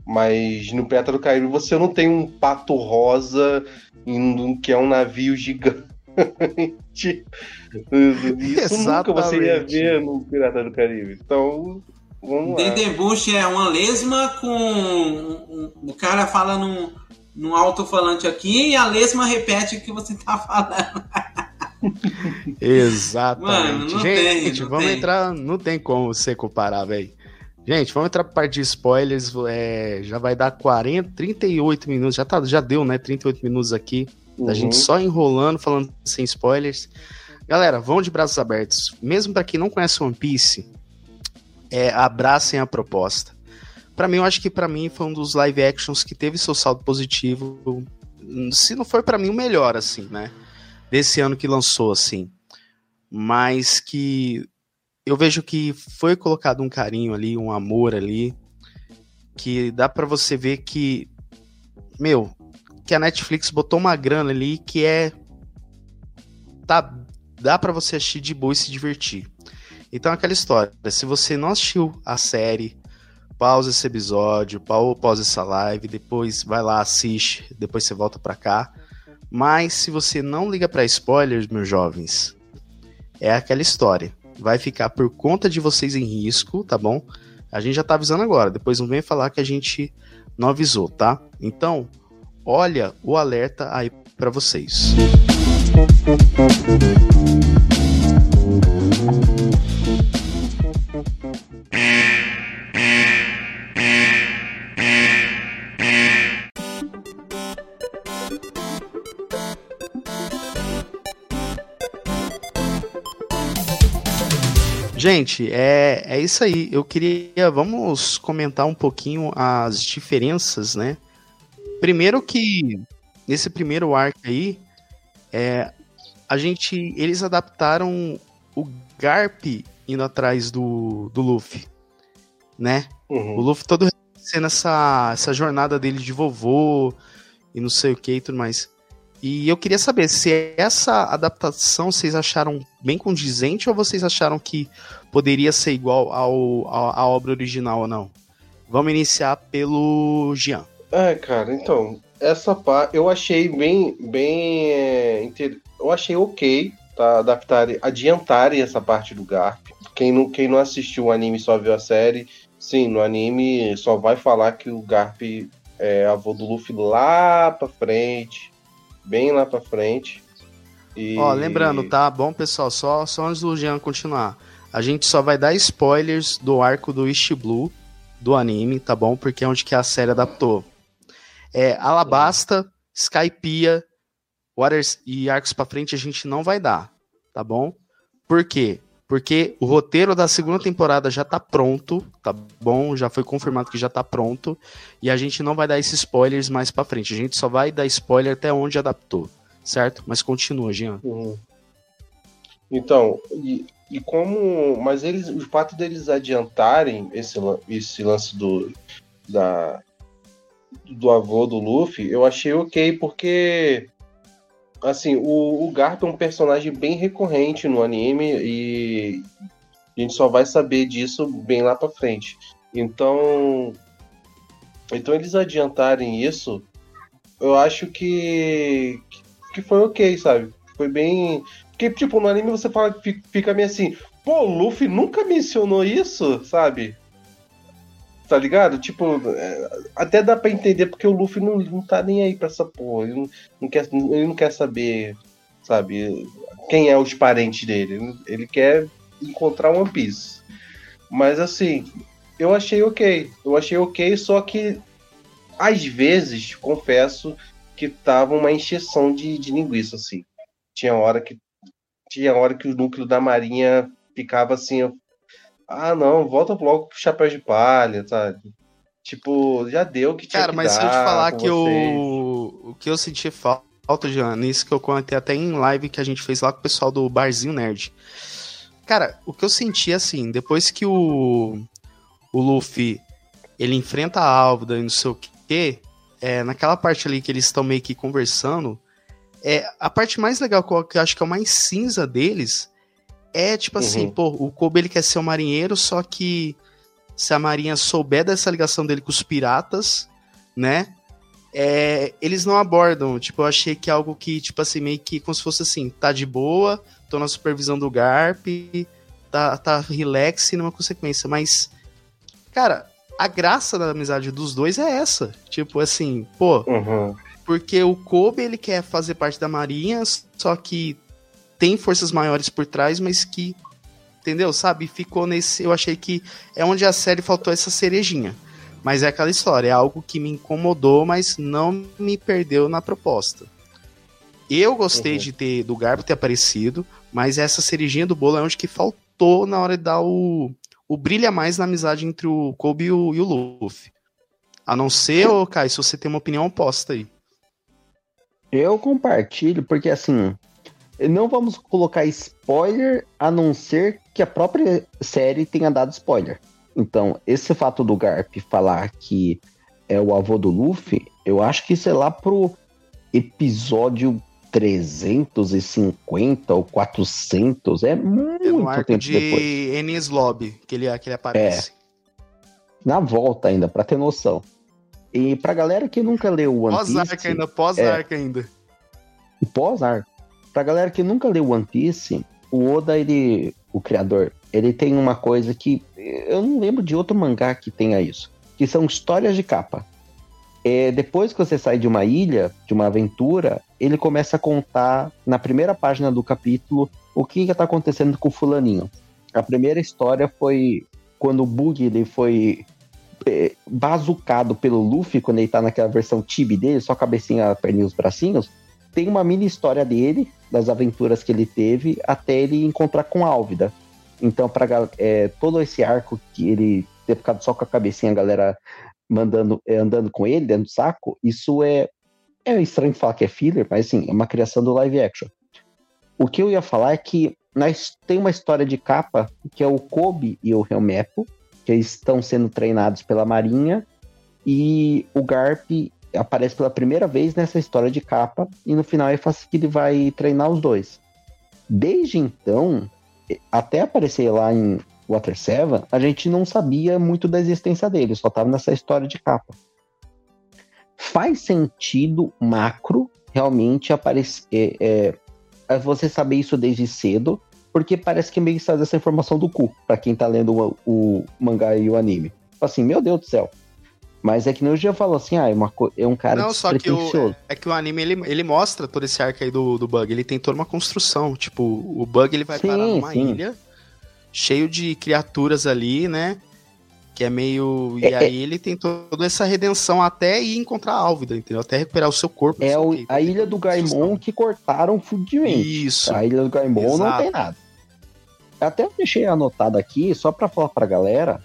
Mas no Pirata do Caribe você não tem um pato rosa em, que é um navio gigante. (laughs) Isso Exatamente. nunca você ia ver no Pirata do Caribe. Então, vamos lá. Dendebush é uma lesma com. O cara fala num, num alto-falante aqui e a lesma repete o que você tá falando. (laughs) Exatamente. Mano, Gente, tem, vamos tem. entrar. Não tem como você comparar, velho. Gente, vamos entrar para parte de spoilers. É, já vai dar 40, 38 minutos. Já, tá, já deu, né? 38 minutos aqui. Uhum. A gente só enrolando, falando sem spoilers. Galera, vão de braços abertos. Mesmo para quem não conhece One Piece, é, abracem a proposta. Para mim, eu acho que para mim foi um dos live actions que teve seu saldo positivo. Se não for para mim o melhor, assim, né? Desse ano que lançou, assim. Mas que eu vejo que foi colocado um carinho ali, um amor ali, que dá para você ver que, meu, que a Netflix botou uma grana ali que é tá dá para você assistir de boa e se divertir. Então aquela história, se você não assistiu a série, pausa esse episódio, pausa essa live, depois vai lá assiste, depois você volta para cá. Mas se você não liga para spoilers, meus jovens, é aquela história. Vai ficar por conta de vocês em risco, tá bom? A gente já tá avisando agora, depois não vem falar que a gente não avisou, tá? Então, olha o alerta aí para vocês. Gente, é, é isso aí. Eu queria. Vamos comentar um pouquinho as diferenças, né? Primeiro que nesse primeiro arco aí, é, a gente. Eles adaptaram o Garp indo atrás do, do Luffy, né? Uhum. O Luffy todo sendo essa, essa jornada dele de vovô e não sei o que e tudo mais. E eu queria saber se essa adaptação vocês acharam bem condizente ou vocês acharam que poderia ser igual ao, à obra original ou não? Vamos iniciar pelo Jean. É, cara, então, essa parte eu achei bem, bem, é, inter... eu achei ok, tá, adaptar, adiantarem essa parte do Garp. Quem não, quem não assistiu o anime só viu a série, sim, no anime só vai falar que o Garp é avô do Luffy lá pra frente, bem lá pra frente. E... Ó, lembrando, tá bom, pessoal? Só, só antes do Jean continuar. A gente só vai dar spoilers do arco do East Blue do anime, tá bom? Porque é onde que a série adaptou. É, Alabasta, Skypiea, Waters e arcos pra frente a gente não vai dar, tá bom? Por quê? Porque o roteiro da segunda temporada já tá pronto, tá bom? Já foi confirmado que já tá pronto. E a gente não vai dar esses spoilers mais pra frente. A gente só vai dar spoiler até onde adaptou, certo? Mas continua, Jean. Uhum. Então, e, e, como. Mas eles. O fato deles adiantarem esse, esse lance do. Da, do avô do Luffy, eu achei ok, porque assim, o, o Garp é um personagem bem recorrente no anime e a gente só vai saber disso bem lá pra frente. Então, então eles adiantarem isso, eu acho que que foi ok, sabe? Foi bem, porque tipo no anime você fala fica meio assim, pô, o Luffy nunca mencionou isso, sabe? Tá ligado? Tipo, é, até dá pra entender porque o Luffy não, não tá nem aí pra essa porra. Ele não, não quer, ele não quer saber, sabe, quem é os parentes dele. Ele quer encontrar One Piece. Mas assim, eu achei ok. Eu achei ok, só que às vezes, confesso, que tava uma encheção de, de linguiça, assim. Tinha hora que. Tinha hora que o núcleo da marinha ficava assim, ah, não, volta logo pro chapéu de palha, sabe? Tipo, já deu que tinha Cara, que mas se eu te falar que o, o que eu senti falta, Jean, nisso que eu comentei até em live que a gente fez lá com o pessoal do Barzinho Nerd. Cara, o que eu senti, assim, depois que o, o Luffy, ele enfrenta a Álvida e não sei o quê, é, naquela parte ali que eles estão meio que conversando, é, a parte mais legal, que eu acho que é o mais cinza deles, é tipo assim, uhum. pô, o Kobe ele quer ser um marinheiro, só que se a marinha souber dessa ligação dele com os piratas, né? É, eles não abordam. Tipo, eu achei que é algo que, tipo assim, meio que como se fosse assim, tá de boa, tô na supervisão do Garp, tá, tá relax e numa consequência. Mas, cara, a graça da amizade dos dois é essa. Tipo, assim, pô. Uhum. Porque o Kobe, ele quer fazer parte da marinha, só que tem forças maiores por trás, mas que, entendeu? Sabe? Ficou nesse. Eu achei que é onde a série faltou essa cerejinha. Mas é aquela história, é algo que me incomodou, mas não me perdeu na proposta. Eu gostei uhum. de ter do Garbo ter aparecido, mas essa cerejinha do bolo é onde que faltou na hora de dar o, o brilha mais na amizade entre o Kobe e o, e o Luffy. A não ser, ô Kai, se você tem uma opinião oposta aí. Eu compartilho, porque assim, não vamos colocar spoiler a não ser que a própria série tenha dado spoiler. Então, esse fato do Garp falar que é o avô do Luffy, eu acho que isso é lá pro episódio 350 ou 400, é muito é no arco tempo de depois. Enies Lobby que ele, que ele aparece. É. Na volta ainda, para ter noção. E pra galera que nunca leu One Piece... Pós-arca ainda, pós-arca é, ainda. Pós-arca. Pra galera que nunca leu One Piece, o Oda, ele, o criador, ele tem uma coisa que eu não lembro de outro mangá que tenha isso, que são histórias de capa. É, depois que você sai de uma ilha, de uma aventura, ele começa a contar na primeira página do capítulo o que está acontecendo com o fulaninho. A primeira história foi quando o Bug ele foi é, bazucado pelo Luffy, quando ele tá naquela versão tibi dele, só cabecinha, perninha e os bracinhos. Tem uma mini história dele, das aventuras que ele teve, até ele encontrar com Álvida. Então, para é, todo esse arco que ele ter ficado só com a cabecinha, a galera mandando, é, andando com ele dentro do saco, isso é, é estranho falar que é filler, mas assim, é uma criação do live action. O que eu ia falar é que nós tem uma história de capa que é o Kobe e o Helmepo, que estão sendo treinados pela Marinha, e o Garp aparece pela primeira vez nessa história de capa, e no final é fácil que ele vai treinar os dois. Desde então, até aparecer lá em Water Seven, a gente não sabia muito da existência dele, só tava nessa história de capa. Faz sentido macro realmente aparecer, é, é, é você saber isso desde cedo, porque parece que meio que sai essa informação do cu, para quem tá lendo o, o, mangá e o anime. Assim, meu Deus do céu. Mas é que nem o dia falou assim, ah, é, uma, é um cara Não, só que o, é que o anime, ele, ele mostra todo esse arco aí do, do Bug, ele tem toda uma construção, tipo, o Bug ele vai sim, parar numa sim. ilha, cheio de criaturas ali, né, que é meio... É, e aí é... ele tem toda essa redenção até ir encontrar a Álvida, entendeu? Até recuperar o seu corpo. É o, a ilha do Gaimon que cortaram fudimente. Isso. A ilha do Gaimon Exato. não tem nada. Até deixei anotado aqui, só para falar pra galera,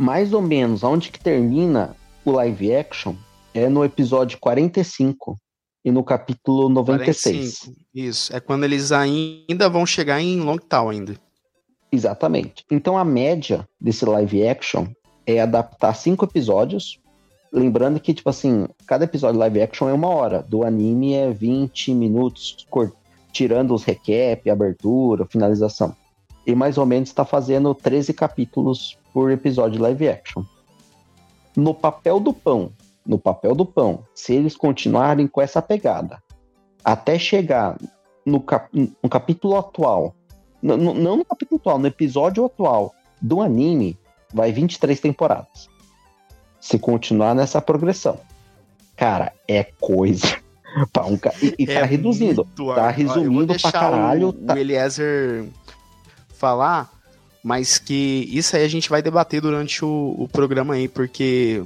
mais ou menos onde que termina o live action é no episódio 45 e no capítulo 96. 45. Isso, é quando eles ainda vão chegar em Longtown ainda. Exatamente. Então a média desse live action é adaptar cinco episódios. Lembrando que, tipo assim, cada episódio live action é uma hora. Do anime é 20 minutos, tirando os recap, abertura, finalização. E mais ou menos está fazendo 13 capítulos por episódio live action. No papel do pão, no papel do pão, se eles continuarem com essa pegada, até chegar no, cap no capítulo atual, não no capítulo atual, no episódio atual do anime, vai 23 temporadas. Se continuar nessa progressão. Cara, é coisa. (laughs) Pra um ca... E, e tá é reduzindo. Tá resumindo pra caralho. O, tá... o Eliezer falar mas que isso aí a gente vai debater durante o, o programa aí, porque.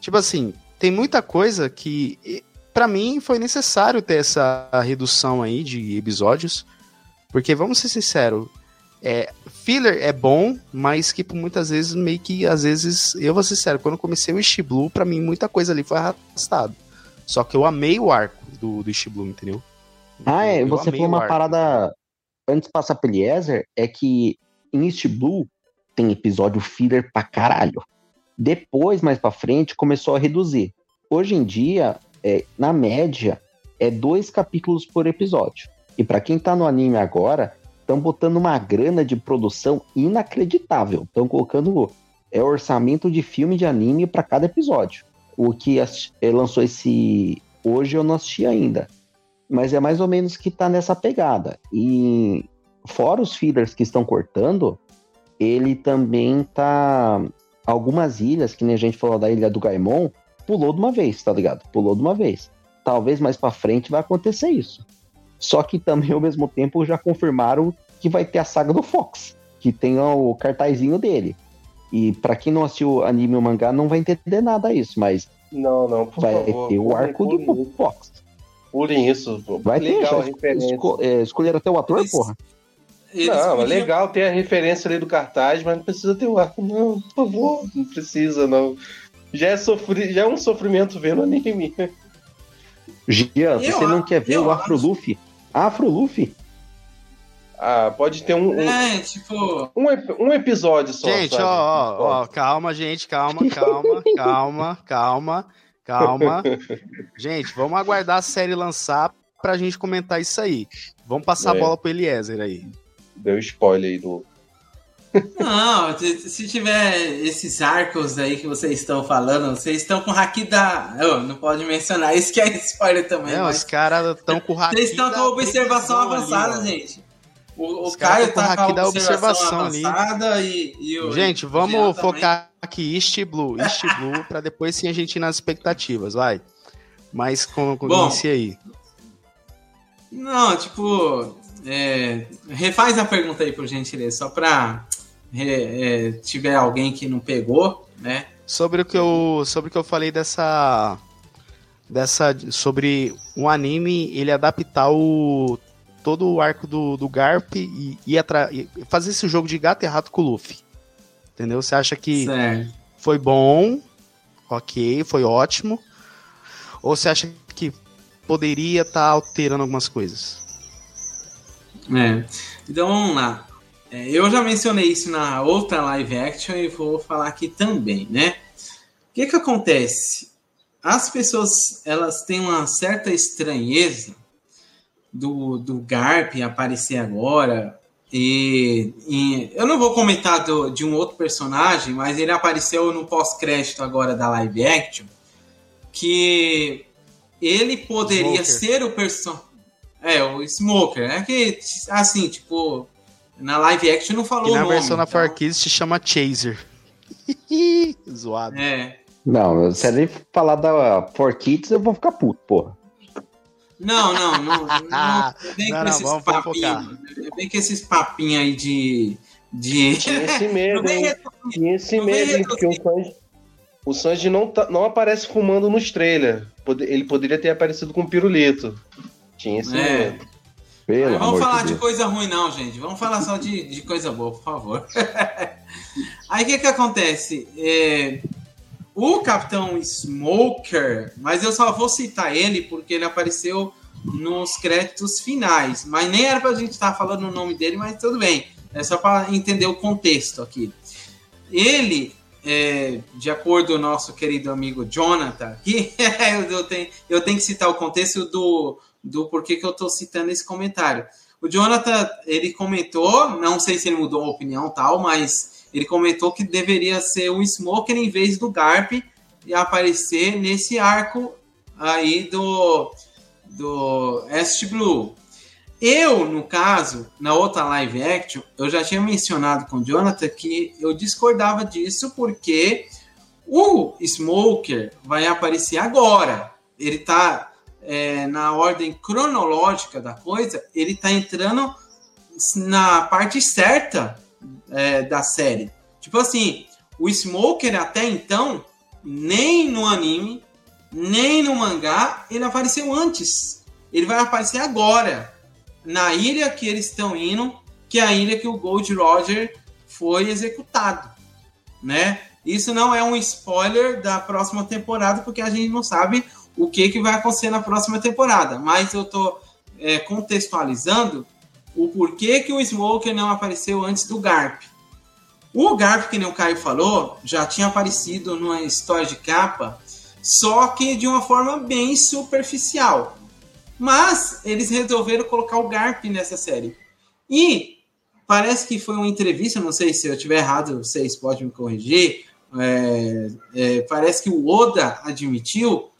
Tipo assim, tem muita coisa que. para mim foi necessário ter essa redução aí de episódios. Porque, vamos ser sinceros, é, filler é bom, mas que muitas vezes, meio que, às vezes, eu vou ser sincero, quando eu comecei o East Blue, pra mim muita coisa ali foi arrastado. Só que eu amei o arco do, do East Blue, entendeu? Ah, é, eu você falou uma parada antes de passar pro Eliezer, é que em East Blue tem episódio filler pra caralho. Depois, mais pra frente, começou a reduzir. Hoje em dia, é, na média, é dois capítulos por episódio. E para quem tá no anime agora, estão botando uma grana de produção inacreditável. Estão colocando é orçamento de filme de anime para cada episódio. O que é, lançou esse hoje eu não assisti ainda mas é mais ou menos que tá nessa pegada. E fora os fillers que estão cortando, ele também tá. Algumas ilhas, que nem a gente falou da ilha do Gaimon, pulou de uma vez, tá ligado? Pulou de uma vez. Talvez mais para frente vai acontecer isso. Só que também, (laughs) ao mesmo tempo, já confirmaram que vai ter a saga do Fox, que tem o cartazinho dele. E para quem não assistiu anime ou mangá, não vai entender nada isso, mas. Não, não, vai favor, ter o arco do Fox. Pulem isso. Pô. Vai legal ter, a referência. Esco, é, escolher até o ator, Eles... porra. Eles não, podiam... é legal ter a referência ali do cartaz, mas não precisa ter o arco, não, por favor, não precisa, não. Já é, sofri... Já é um sofrimento vendo anime. Gia, você não quer ver o Afro Luffy? Afro Luffy? Ah, pode ter um. um é, tipo. Um, um episódio só. Gente, ó, ó, ó, calma, gente, calma, calma, (laughs) calma, calma, calma. gente, vamos aguardar a série lançar pra gente comentar isso aí. Vamos passar é. a bola pro Eliezer aí. Deu spoiler aí do. Não, se tiver esses arcos aí que vocês estão falando, vocês estão com o Haki da. Oh, não pode mencionar, isso que é spoiler também. É, mas... os caras estão com o Haki Vocês estão com observação avançada, ali, gente. O, o Caio tá com a da observação ali. E, e o, gente, vamos focar também. aqui East Blue, East Blue, para depois sim a gente ir nas expectativas, vai. Mas com, com Bom, inicia aí. Não, tipo, é, refaz a pergunta aí por gentileza, só para é, tiver alguém que não pegou, né? Sobre o que eu, sobre o que eu falei dessa dessa sobre um anime ele adaptar o todo o arco do, do Garp e, e, e fazer esse jogo de gato e rato com o Luffy. Entendeu? Você acha que certo. foi bom, ok, foi ótimo, ou você acha que poderia estar tá alterando algumas coisas? É. Então vamos lá. É, eu já mencionei isso na outra live action e vou falar aqui também, né? O que que acontece? As pessoas elas têm uma certa estranheza do, do Garp aparecer agora. E, e, eu não vou comentar do, de um outro personagem, mas ele apareceu no pós-crédito agora da live action. Que ele poderia Smoker. ser o personagem. É, o Smoker. É que, assim, tipo, na live action não falou que na nome. versão então... na 4 se chama Chaser. (laughs) Zoado. É. Não, se ele falar da 4Kids, eu vou ficar puto, porra. Não, não, não. não (laughs) vem com esses papinhos. Vem com esses papinhos aí de. de... Tinha esse medo, hein? Tinha esse medo, hein? Porque o Sanji, o Sanji não, tá, não aparece fumando nos trailers. Ele poderia ter aparecido com pirulito. Tinha esse é. medo. Pelo vamos falar de, de, coisa ruim, não, gente. Vamos falar só de, de coisa boa, por favor. (laughs) Aí o que, que acontece? É, o Capitão Smoker, mas eu só vou citar ele porque ele apareceu nos créditos finais. Mas nem era pra gente estar falando o nome dele, mas tudo bem. É só para entender o contexto aqui. Ele é, de acordo com o nosso querido amigo Jonathan, que (laughs) eu, tenho, eu tenho que citar o contexto do, do porquê que eu estou citando esse comentário. O Jonathan, ele comentou, não sei se ele mudou a opinião tal, mas ele comentou que deveria ser o Smoker em vez do Garp e aparecer nesse arco aí do, do Est Blue. Eu, no caso, na outra live action, eu já tinha mencionado com o Jonathan que eu discordava disso porque o Smoker vai aparecer agora. Ele tá é, na ordem cronológica da coisa, ele tá entrando na parte certa é, da série. Tipo assim, o Smoker até então, nem no anime, nem no mangá, ele apareceu antes. Ele vai aparecer agora, na ilha que eles estão indo, que é a ilha que o Gold Roger foi executado, né? Isso não é um spoiler da próxima temporada, porque a gente não sabe o que, que vai acontecer na próxima temporada. Mas eu tô é, contextualizando o porquê que o Smoker não apareceu antes do Garp. O Garp, que nem o Caio falou, já tinha aparecido numa história de capa, só que de uma forma bem superficial. Mas eles resolveram colocar o Garp nessa série. E parece que foi uma entrevista, não sei se eu estiver errado, vocês podem me corrigir. É, é, parece que o Oda admitiu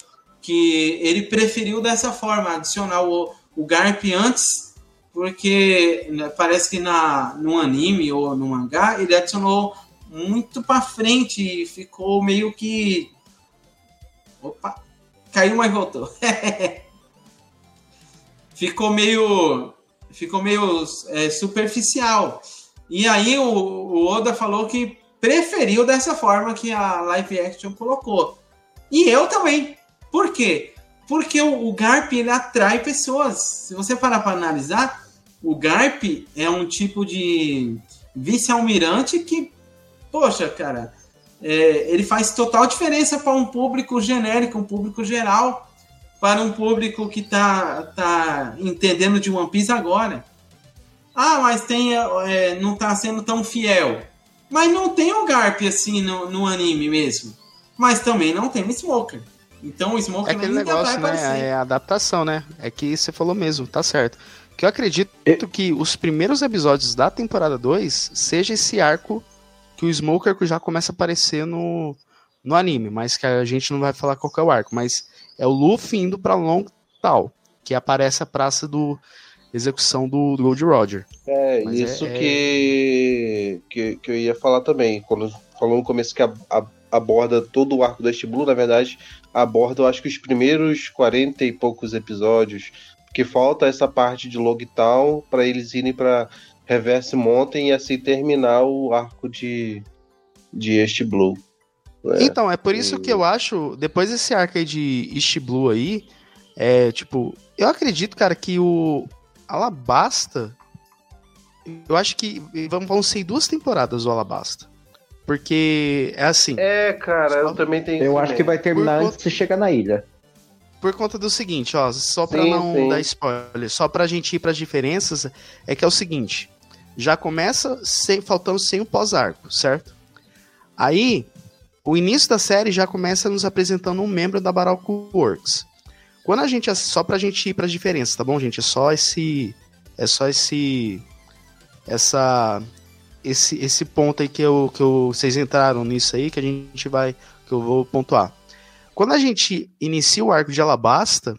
que ele preferiu dessa forma, adicionar o, o Garp antes, porque né, parece que na, no anime ou no mangá ele adicionou muito para frente e ficou meio que. Opa! Caiu, mas voltou. (laughs) ficou meio. Ficou meio é, superficial. E aí o, o Oda falou que preferiu dessa forma que a live action colocou. E eu também. Por quê? Porque o, o Garp ele atrai pessoas. Se você parar para analisar, o Garp é um tipo de vice-almirante que, poxa, cara, é, ele faz total diferença para um público genérico, um público geral. para um público que tá, tá entendendo de One Piece agora. Ah, mas tem, é, não tá sendo tão fiel. Mas não tem o Garp assim no, no anime mesmo. Mas também não tem o Smoker. Então o Smoker é aquele negócio, né? É a adaptação, né? É que você falou mesmo, tá certo. Que eu acredito que os primeiros episódios da temporada 2 seja esse arco que o Smoker já começa a aparecer no, no anime, mas que a gente não vai falar qual é o arco, mas é o Luffy indo para Long Tal, que aparece a praça do execução do, do Gold Roger. É, mas isso é, que, que, que eu ia falar também, quando falou no começo que a, a, aborda todo o arco da East Blue, na verdade, aborda, eu acho que os primeiros 40 e poucos episódios, porque falta essa parte de Logtown para eles irem para Reverse Mountain e assim terminar o arco de, de East Blue. É. Então, é por isso que eu acho, depois desse arco aí de East Blue aí, é, tipo, eu acredito, cara, que o Alabasta, eu acho que vão, vão ser duas temporadas o Alabasta. Porque é assim. É, cara, eu também tenho. Eu acho que vai terminar por antes conta... de chegar na ilha. Por conta do seguinte, ó, só pra sim, não sim. dar spoiler, só pra gente ir pras diferenças, é que é o seguinte: já começa sem, faltando sem o pós-arco, certo? Aí, o início da série já começa nos apresentando um membro da Baroque Works. Quando a gente só pra gente ir para as diferenças, tá bom, gente? É só esse é só esse essa esse esse ponto aí que eu que eu, vocês entraram nisso aí que a gente vai que eu vou pontuar. Quando a gente inicia o arco de Alabasta,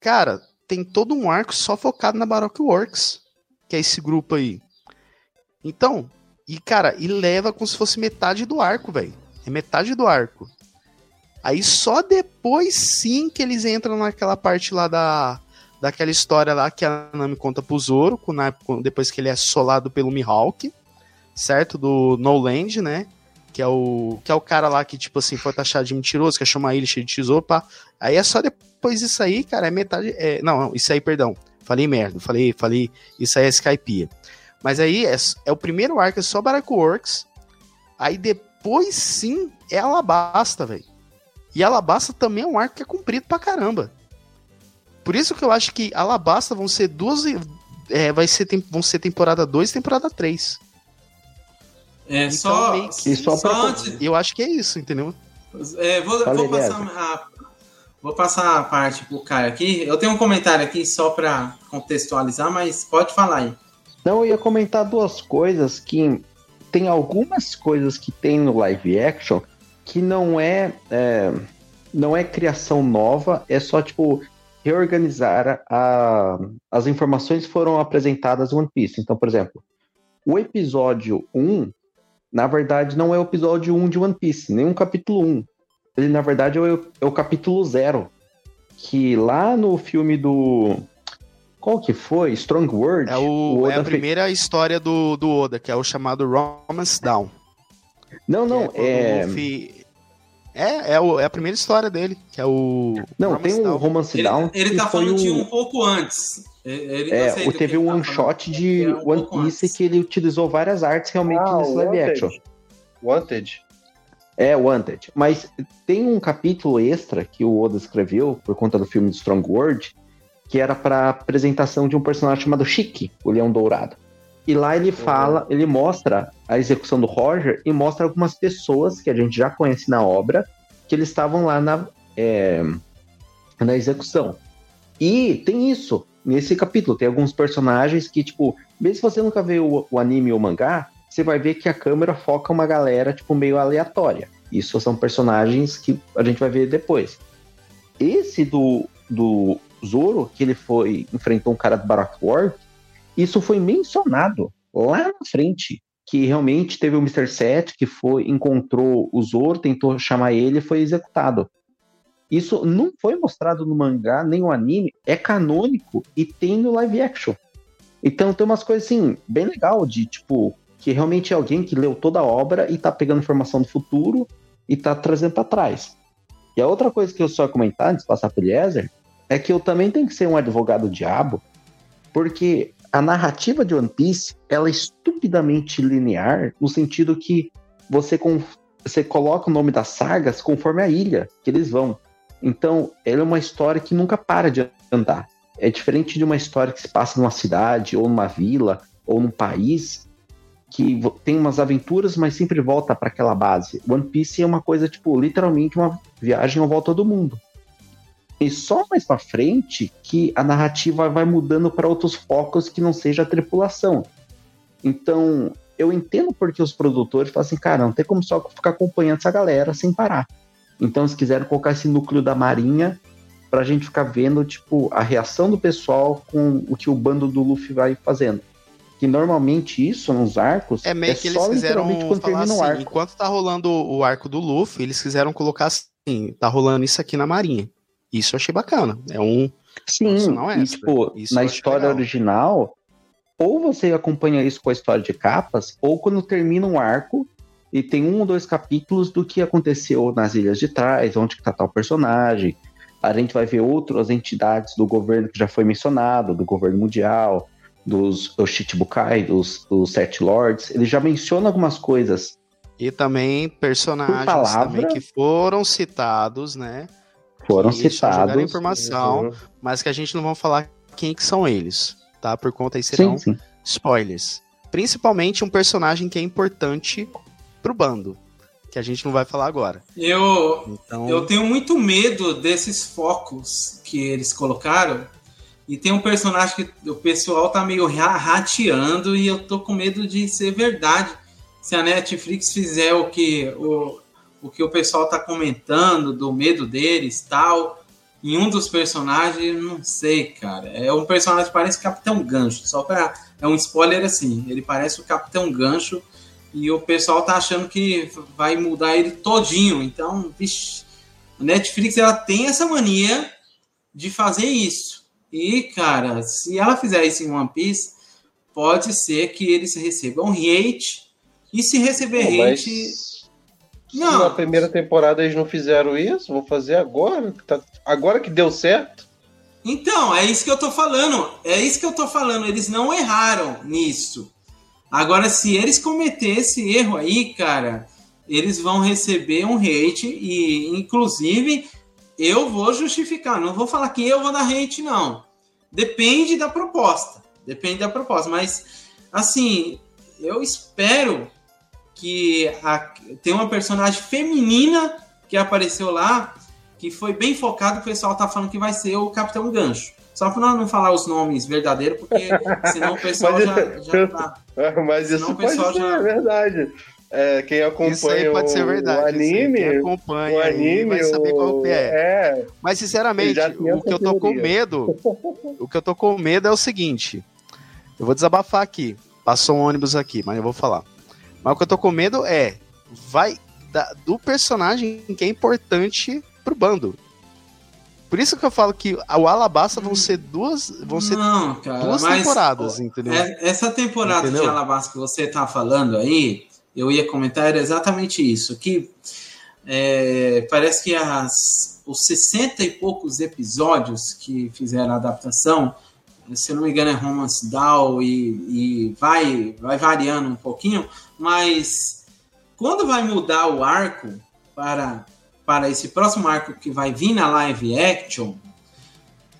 cara, tem todo um arco só focado na Baroque Works, que é esse grupo aí. Então, e, cara, e leva como se fosse metade do arco, velho. É metade do arco. Aí só depois sim que eles entram naquela parte lá da. Daquela história lá que a Nami conta pro Zoro, depois que ele é solado pelo Mihawk, certo? Do No Land, né? Que é, o, que é o cara lá que, tipo assim, foi taxado de mentiroso, que achou uma ilha cheia de tesouro, pá. Aí é só depois disso aí, cara, é metade. É, não, isso aí, perdão. Falei merda, falei, falei, isso aí é Skypiea. Mas aí é, é o primeiro arco, é só Barack Works. Aí depois sim é Alabasta, velho. E Alabasta também é um arco que é comprido pra caramba. Por isso que eu acho que Alabasta vão ser duas. É, vai ser, vão ser temporada 2 e temporada 3. É, então, só, que, só, só antes... Eu acho que é isso, entendeu? É, vou, vou, passar a, vou passar a parte pro Caio aqui. Eu tenho um comentário aqui só para contextualizar, mas pode falar aí. Não, eu ia comentar duas coisas que tem algumas coisas que tem no live action que não é, é não é criação nova, é só tipo reorganizar a, as informações foram apresentadas no One Piece. Então, por exemplo, o episódio 1, na verdade, não é o episódio 1 de One Piece, nem o capítulo 1. Ele, na verdade, é o, é o capítulo 0. Que lá no filme do qual que foi? Strong World? É, o, o é a primeira história do, do Oda, que é o chamado Romance Down. Não, não, é... É... É, é, o, é, a primeira história dele, que é o... Não, Romance tem o um Romance Down... Ele, ele tá falando o... de um pouco antes. Ele é, teve um one-shot de um One Piece que ele utilizou várias artes realmente ah, nesse live action. Wanted? É, Wanted. Mas tem um capítulo extra que o Oda escreveu por conta do filme de Strong World, que era para apresentação de um personagem chamado Chique, o Leão Dourado. E lá ele fala, uhum. ele mostra a execução do Roger e mostra algumas pessoas que a gente já conhece na obra, que eles estavam lá na, é, na execução. E tem isso, nesse capítulo, tem alguns personagens que, tipo, mesmo se você nunca vê o, o anime ou o mangá, você vai ver que a câmera foca uma galera, tipo, meio aleatória. Isso são personagens que a gente vai ver depois. Esse do, do Zoro, que ele foi enfrentou um cara do Baroque War, isso foi mencionado lá na frente, que realmente teve o Mr. Set que foi encontrou o Zoro, tentou chamar ele e foi executado. Isso não foi mostrado no mangá nem no anime, é canônico e tem no live action. Então tem umas coisas assim, bem legal de tipo, que realmente é alguém que leu toda a obra e tá pegando informação do futuro e tá trazendo para trás. E a outra coisa que eu só ia comentar antes de passar pro Eliezer é que eu também tenho que ser um advogado diabo, porque a narrativa de One Piece ela é estupidamente linear no sentido que você, você coloca o nome das sagas conforme a ilha que eles vão. Então, ela é uma história que nunca para de andar. É diferente de uma história que se passa numa cidade, ou numa vila, ou num país, que tem umas aventuras, mas sempre volta para aquela base. One Piece é uma coisa, tipo, literalmente uma viagem ao volta do mundo. E só mais para frente que a narrativa vai mudando para outros focos que não seja a tripulação. Então, eu entendo porque os produtores falam assim, cara, não tem como só ficar acompanhando essa galera sem parar. Então eles quiseram colocar esse núcleo da Marinha pra gente ficar vendo, tipo, a reação do pessoal com o que o bando do Luffy vai fazendo. Que normalmente isso nos arcos é meio é que eles quiseram quando falar assim, arco. enquanto tá rolando o arco do Luffy, eles quiseram colocar assim, tá rolando isso aqui na Marinha. Isso eu achei bacana. É um Sim, e, tipo, isso na história legal. original, ou você acompanha isso com a história de capas, ou quando termina um arco e tem um ou dois capítulos do que aconteceu nas Ilhas de Trás, onde está tal personagem. A gente vai ver outras entidades do governo que já foi mencionado, do governo mundial, dos, dos Shichibukai, dos, dos Sete Lords. Ele já menciona algumas coisas. E também personagens palavra, também que foram citados, né? Foram citados. informação, uhum. mas que a gente não vai falar quem que são eles tá? Por conta aí serão sim, sim. spoilers. Principalmente um personagem que é importante pro bando, que a gente não vai falar agora. Eu, então... eu tenho muito medo desses focos que eles colocaram. E tem um personagem que o pessoal tá meio rateando e eu tô com medo de ser verdade. Se a Netflix fizer o que o, o que o pessoal tá comentando, do medo deles tal, em um dos personagens, não sei, cara. É um personagem que parece Capitão Gancho. Só para é um spoiler assim, ele parece o Capitão Gancho e o pessoal tá achando que vai mudar ele todinho. Então, vixi, a Netflix ela tem essa mania de fazer isso. E, cara, se ela fizer isso em One Piece, pode ser que eles recebam hate. E se receber Pô, hate, mas não. Na primeira temporada eles não fizeram isso, vou fazer agora. Tá, agora que deu certo. Então, é isso que eu tô falando. É isso que eu tô falando. Eles não erraram nisso. Agora, se eles cometerem esse erro aí, cara, eles vão receber um hate e, inclusive, eu vou justificar. Não vou falar que eu vou dar hate, não. Depende da proposta. Depende da proposta. Mas, assim, eu espero que a, tem uma personagem feminina que apareceu lá, que foi bem focado, o pessoal tá falando que vai ser o Capitão Gancho. Só para não falar os nomes verdadeiros, porque (laughs) senão o pessoal mas, já, já tá. (laughs) Mas isso pode ser já... verdade. É, quem acompanha pode ser verdade, o anime, quem acompanha o anime vai saber qual que é. é. Mas sinceramente, o que eu tô com medo, (laughs) o que eu tô com medo é o seguinte. Eu vou desabafar aqui. Passou um ônibus aqui, mas eu vou falar. Mas o que eu tô com medo é. Vai. Da, do personagem que é importante pro bando. Por isso que eu falo que o Alabasta vão ser duas, vão ser Não, cara, duas temporadas, entendeu? É, essa temporada entendeu? de Alabasta que você tá falando aí, eu ia comentar era exatamente isso, que é, parece que as, os 60 e poucos episódios que fizeram a adaptação, se eu não me engano é Romance Down e, e vai, vai variando um pouquinho, mas quando vai mudar o arco para, para esse próximo arco que vai vir na live action,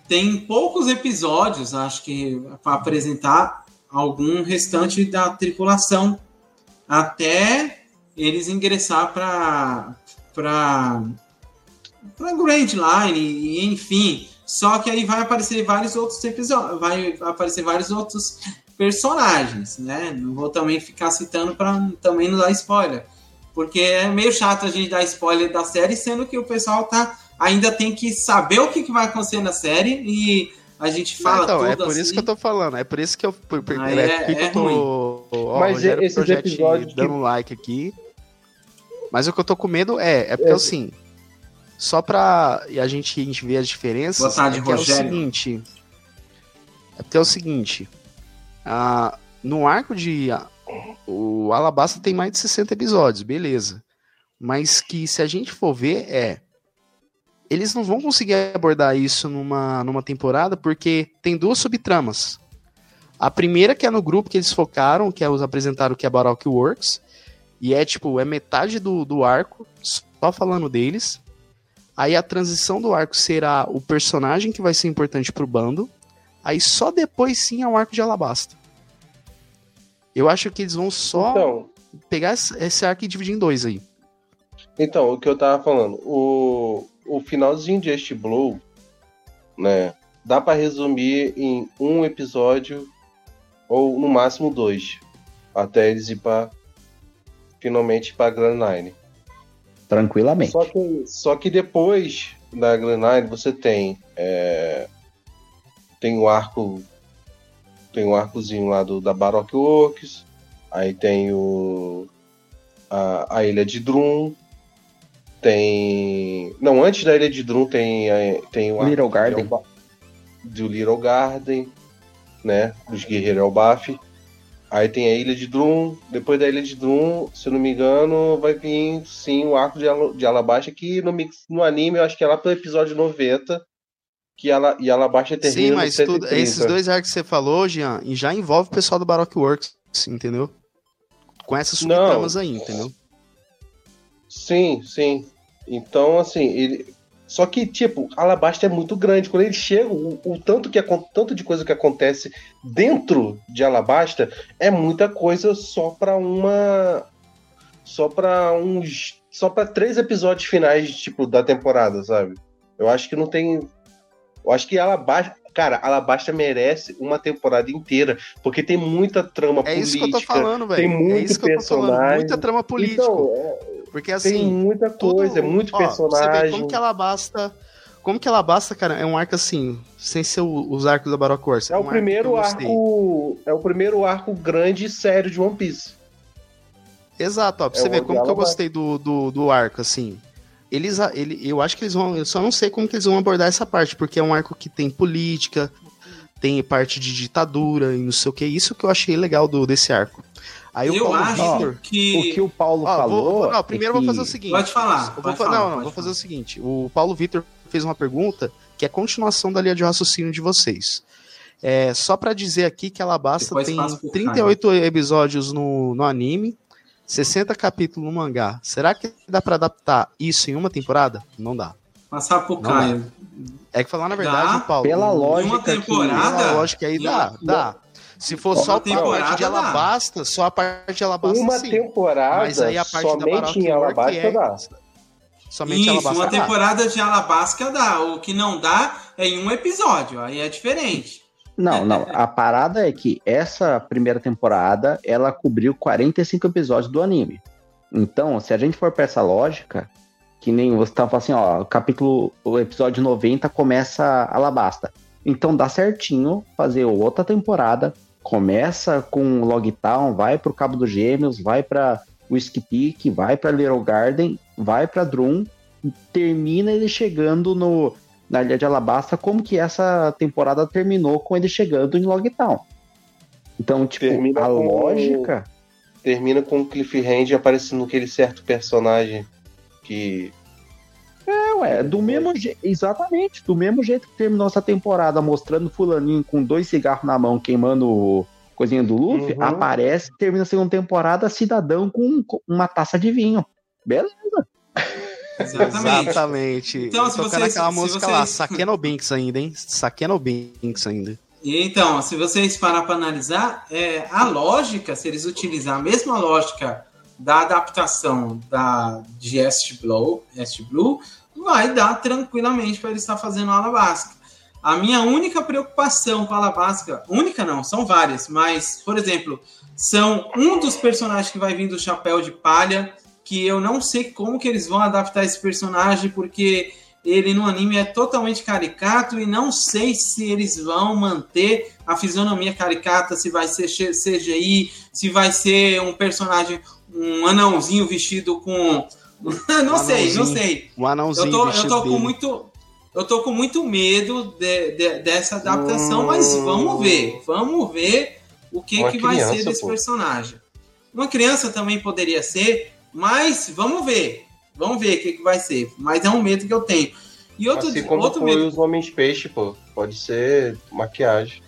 tem poucos episódios, acho que, para apresentar algum restante da tripulação até eles ingressar para para para Grand Line e enfim. Só que aí vai aparecer vários outros episódios vai aparecer vários outros personagens, né? Não vou também ficar citando para também não dar spoiler, porque é meio chato a gente dar spoiler da série, sendo que o pessoal tá ainda tem que saber o que, que vai acontecer na série e a gente fala então, tudo é por assim. isso que eu tô falando, é por isso que eu, por, por, é, é, que eu tô, ó, Mas Rogério, esses episódios dando que... like aqui. Mas o que eu tô com medo é, é porque é. assim, só pra a gente, a gente ver as diferenças, Boa tarde, é, é o seguinte, é porque é o seguinte, ah, no arco de. o Alabasta tem mais de 60 episódios, beleza. Mas que se a gente for ver, é. Eles não vão conseguir abordar isso numa, numa temporada porque tem duas subtramas. A primeira que é no grupo que eles focaram, que é os apresentaram que é Baroque Works. E é tipo, é metade do, do arco, só falando deles. Aí a transição do arco será o personagem que vai ser importante pro bando. Aí só depois sim é o arco de Alabasta. Eu acho que eles vão só então, pegar esse arco e dividir em dois aí. Então, o que eu tava falando, o, o finalzinho de este Blow, né, dá para resumir em um episódio ou no máximo dois, até eles ir para finalmente para Grand Line. Tranquilamente. Só que, só que depois da Grand Line você tem é, tem o arco tem o arcozinho lá do, da Baroque Works, aí tem o a, a ilha de Drum, tem não antes da ilha de Drum tem tem o Little Garden do Little Garden, né, dos Guerreiros Elbaf. Aí tem a Ilha de Drum. Depois da Ilha de Drum, se eu não me engano, vai vir sim o arco de, Al de Alabasta, que no, no anime eu acho que é lá pelo episódio 90. Que ela, e Alabasta termina Sim, mas tudo, esses dois arcos que você falou, Jean, já envolve o pessoal do Baroque Works, entendeu? Com essas subtramas aí, entendeu? Sim, sim. Então, assim, ele, só que, tipo, Alabasta é muito grande. Quando ele chega, o, o, tanto, que, tanto de coisa que acontece dentro de Alabasta é muita coisa só para uma. Só para uns. Só para três episódios finais, tipo, da temporada, sabe? Eu acho que não tem. Eu acho que Alabasta. Cara, Alabasta merece uma temporada inteira, porque tem muita trama é política. É isso que eu tô falando, velho. Tem muito é isso que personagem. Eu tô falando. Muita trama política. Então, é porque assim. Tem muita coisa, tudo, é muito ó, personagem. Você vê como que ela basta. Como que ela basta, cara? É um arco assim, sem ser os arcos da Baroque Wars. É, é um o primeiro arco, arco. É o primeiro arco grande e sério de One Piece. Exato, ó, pra é você ver como que eu gostei do, do, do arco, assim. Eles, ele, eu acho que eles vão. Eu só não sei como que eles vão abordar essa parte, porque é um arco que tem política, tem parte de ditadura e não sei o que. Isso que eu achei legal do, desse arco. Aí eu acho Victor, que. O que o Paulo falou. Vou, não, primeiro é eu vou fazer o seguinte. Pode falar. Vou, pode não, falar, não, vou falar. fazer o seguinte. O Paulo Vitor fez uma pergunta que é continuação da linha de raciocínio de vocês. É, só para dizer aqui que Alabasta Depois tem 38 cara. episódios no, no anime, 60 capítulos no mangá. Será que dá para adaptar isso em uma temporada? Não dá. Passar pro Caio. É que falar na verdade, dá? Paulo. Pela lógica. Uma temporada? Pela lógica aí dá, dá. Se for só a parte de Alabasta, só a parte de Alabasta Uma sim. temporada Mas aí a parte somente em Alabasta é... dá. Somente Isso, Alabasta uma dá. temporada de Alabasta dá. O que não dá é em um episódio, aí é diferente. Não, não. A parada é que essa primeira temporada, ela cobriu 45 episódios do anime. Então, se a gente for pra essa lógica, que nem você tava falando assim, ó, capítulo, o episódio 90 começa Alabasta. Então dá certinho fazer outra temporada começa com Logtown, vai para o Cabo dos Gêmeos, vai para Whiskey Peak, vai para Little Garden, vai para Drum, termina ele chegando no na Ilha de Alabasta, como que essa temporada terminou com ele chegando em Logtown. Então, tipo, termina a lógica termina com o Cliffhanger aparecendo aquele certo personagem que é, ué, do mesmo jeito, exatamente, do mesmo jeito que terminou essa temporada mostrando fulaninho com dois cigarros na mão queimando coisinha do Luffy, uhum. aparece, termina a segunda temporada, cidadão com uma taça de vinho. Beleza. Exatamente. Exatamente. Então, se vocês, aquela música vocês... lá, Sakeno Binks ainda, hein? Sakeno Binks ainda. Então, se vocês parar para analisar, é, a lógica, se eles utilizar a mesma lógica da adaptação da, de Est Blue, Est Blue, vai dar tranquilamente para ele estar fazendo a Alabasta. A minha única preocupação com a Alabasta, única não, são várias, mas, por exemplo, são um dos personagens que vai vir do Chapéu de Palha, que eu não sei como que eles vão adaptar esse personagem, porque ele no anime é totalmente caricato e não sei se eles vão manter a fisionomia caricata, se vai ser CGI, se vai ser um personagem um anãozinho vestido com. (laughs) não um sei, não sei. Um anãozinho eu tô, eu tô com muito. Eu tô com muito medo de, de, dessa adaptação, hum... mas vamos ver. Vamos ver o que, que vai ser desse pô. personagem. Uma criança também poderia ser, mas vamos ver. Vamos ver o que, que vai ser. Mas é um medo que eu tenho. E outro, assim como outro foi medo. os homens peixe, pô. Pode ser maquiagem.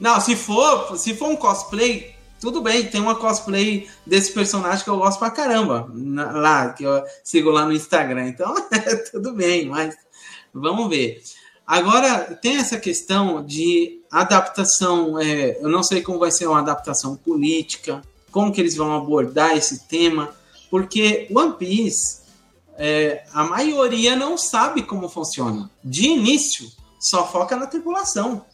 Não, se for, se for um cosplay tudo bem, tem uma cosplay desse personagem que eu gosto pra caramba, lá, que eu sigo lá no Instagram. Então, (laughs) tudo bem, mas vamos ver. Agora, tem essa questão de adaptação, é, eu não sei como vai ser uma adaptação política, como que eles vão abordar esse tema, porque One Piece, é, a maioria não sabe como funciona. De início, só foca na tripulação.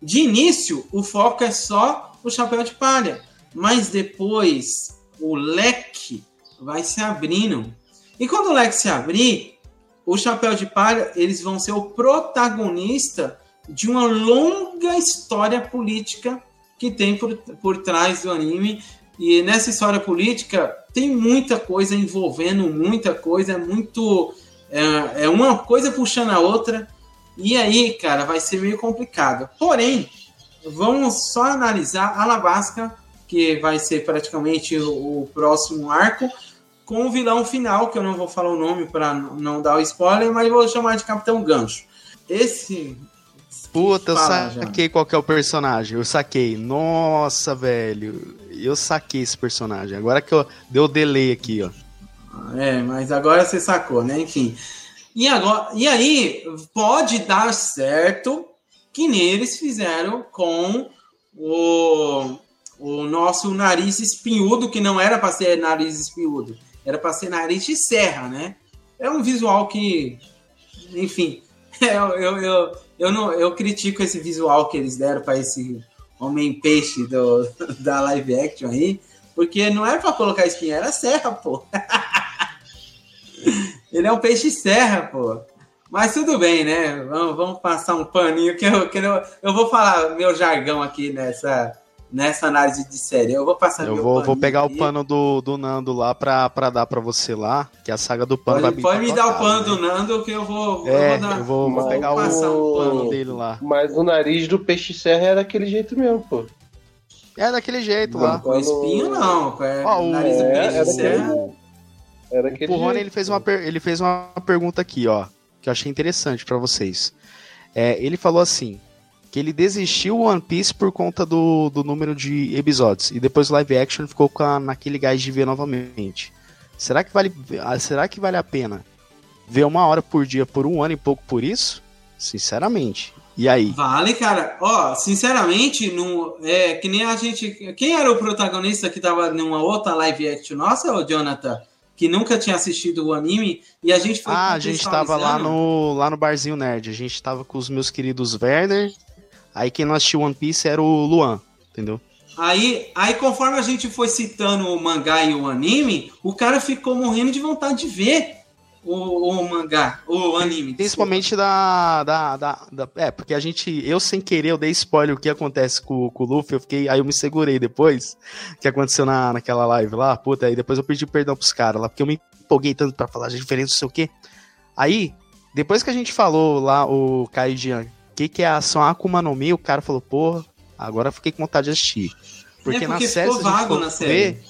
De início, o foco é só o chapéu de palha, mas depois o leque vai se abrindo. E quando o leque se abrir, o Chapéu de Palha, eles vão ser o protagonista de uma longa história política que tem por, por trás do anime. E nessa história política tem muita coisa envolvendo muita coisa, é muito. É, é uma coisa puxando a outra. E aí, cara, vai ser meio complicado. Porém, vamos só analisar Alabasca, que vai ser praticamente o, o próximo arco com o vilão final, que eu não vou falar o nome para não dar o spoiler, mas vou chamar de Capitão Gancho. Esse. Puta, eu saquei já. qual que é o personagem. Eu saquei. Nossa, velho. Eu saquei esse personagem. Agora que eu deu delay aqui, ó. É, mas agora você sacou, né? Enfim. E, agora, e aí, pode dar certo que neles fizeram com o, o nosso nariz espinhudo, que não era para ser nariz espinhudo. Era para ser nariz de serra, né? É um visual que, enfim, (laughs) eu, eu, eu, eu, não, eu critico esse visual que eles deram para esse homem-peixe (laughs) da live action aí, porque não é para colocar espinha, era serra, pô. (laughs) Ele é um peixe serra, pô. Mas tudo bem, né? Vamos, vamos passar um paninho que eu, que eu, eu vou falar meu jargão aqui nessa, nessa análise de série. Eu vou passar Eu vou, vou pegar o pano do, do Nando lá pra, pra dar pra você lá, que a saga do pano pode, vai Pode me dar o pano né? do Nando que eu vou. É, eu vou, dar, eu vou, vou pegar o, o pano dele lá. Mas o nariz do peixe serra é daquele jeito mesmo, pô. É daquele jeito não, lá. Com espinho não. É, o nariz do é, peixe serra. Era o Rony, ele fez, uma ele fez uma pergunta aqui, ó, que eu achei interessante para vocês. É, ele falou assim: que ele desistiu One Piece por conta do, do número de episódios. E depois o live action ficou a, naquele gás de ver novamente. Será que vale, ah, será que vale a pena ver uma hora por dia por um ano e pouco por isso? Sinceramente. E aí? Vale, cara. Ó, sinceramente, no, é que nem a gente. Quem era o protagonista que tava numa outra live action nossa, o Jonathan? que nunca tinha assistido o anime e a gente foi Ah, a gente tava lá no, lá no Barzinho Nerd. A gente tava com os meus queridos Werner, Aí quem não assistiu One Piece era o Luan, entendeu? Aí, aí conforme a gente foi citando o mangá e o anime, o cara ficou morrendo de vontade de ver o, o mangá, o anime. Principalmente da, da, da, da, É, porque a gente. Eu sem querer, eu dei spoiler o que acontece com, com o Luffy. Eu fiquei. Aí eu me segurei depois. que aconteceu na, naquela live lá. Puta, aí depois eu pedi perdão pros caras lá. Porque eu me empolguei tanto pra falar de diferença, não sei o quê. Aí, depois que a gente falou lá, o Kaijian, que, que é a ação Akuma no Mi, o cara falou, porra, agora fiquei com vontade de assistir. Porque, é porque na série, ficou vago na série. Ver,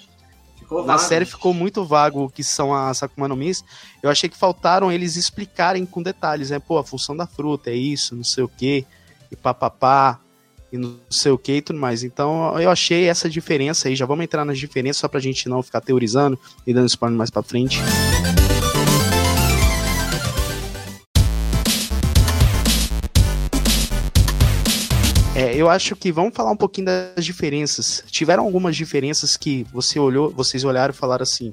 ficou na vago. série ficou muito vago o que são as Akuma no Mis. Eu achei que faltaram eles explicarem com detalhes, né? Pô, a função da fruta é isso, não sei o que, e papapá, e não sei o que e tudo mais. Então eu achei essa diferença aí. Já vamos entrar nas diferenças só pra gente não ficar teorizando e dando spoiler mais pra frente. É, eu acho que vamos falar um pouquinho das diferenças. Tiveram algumas diferenças que você olhou, vocês olharam e falaram assim: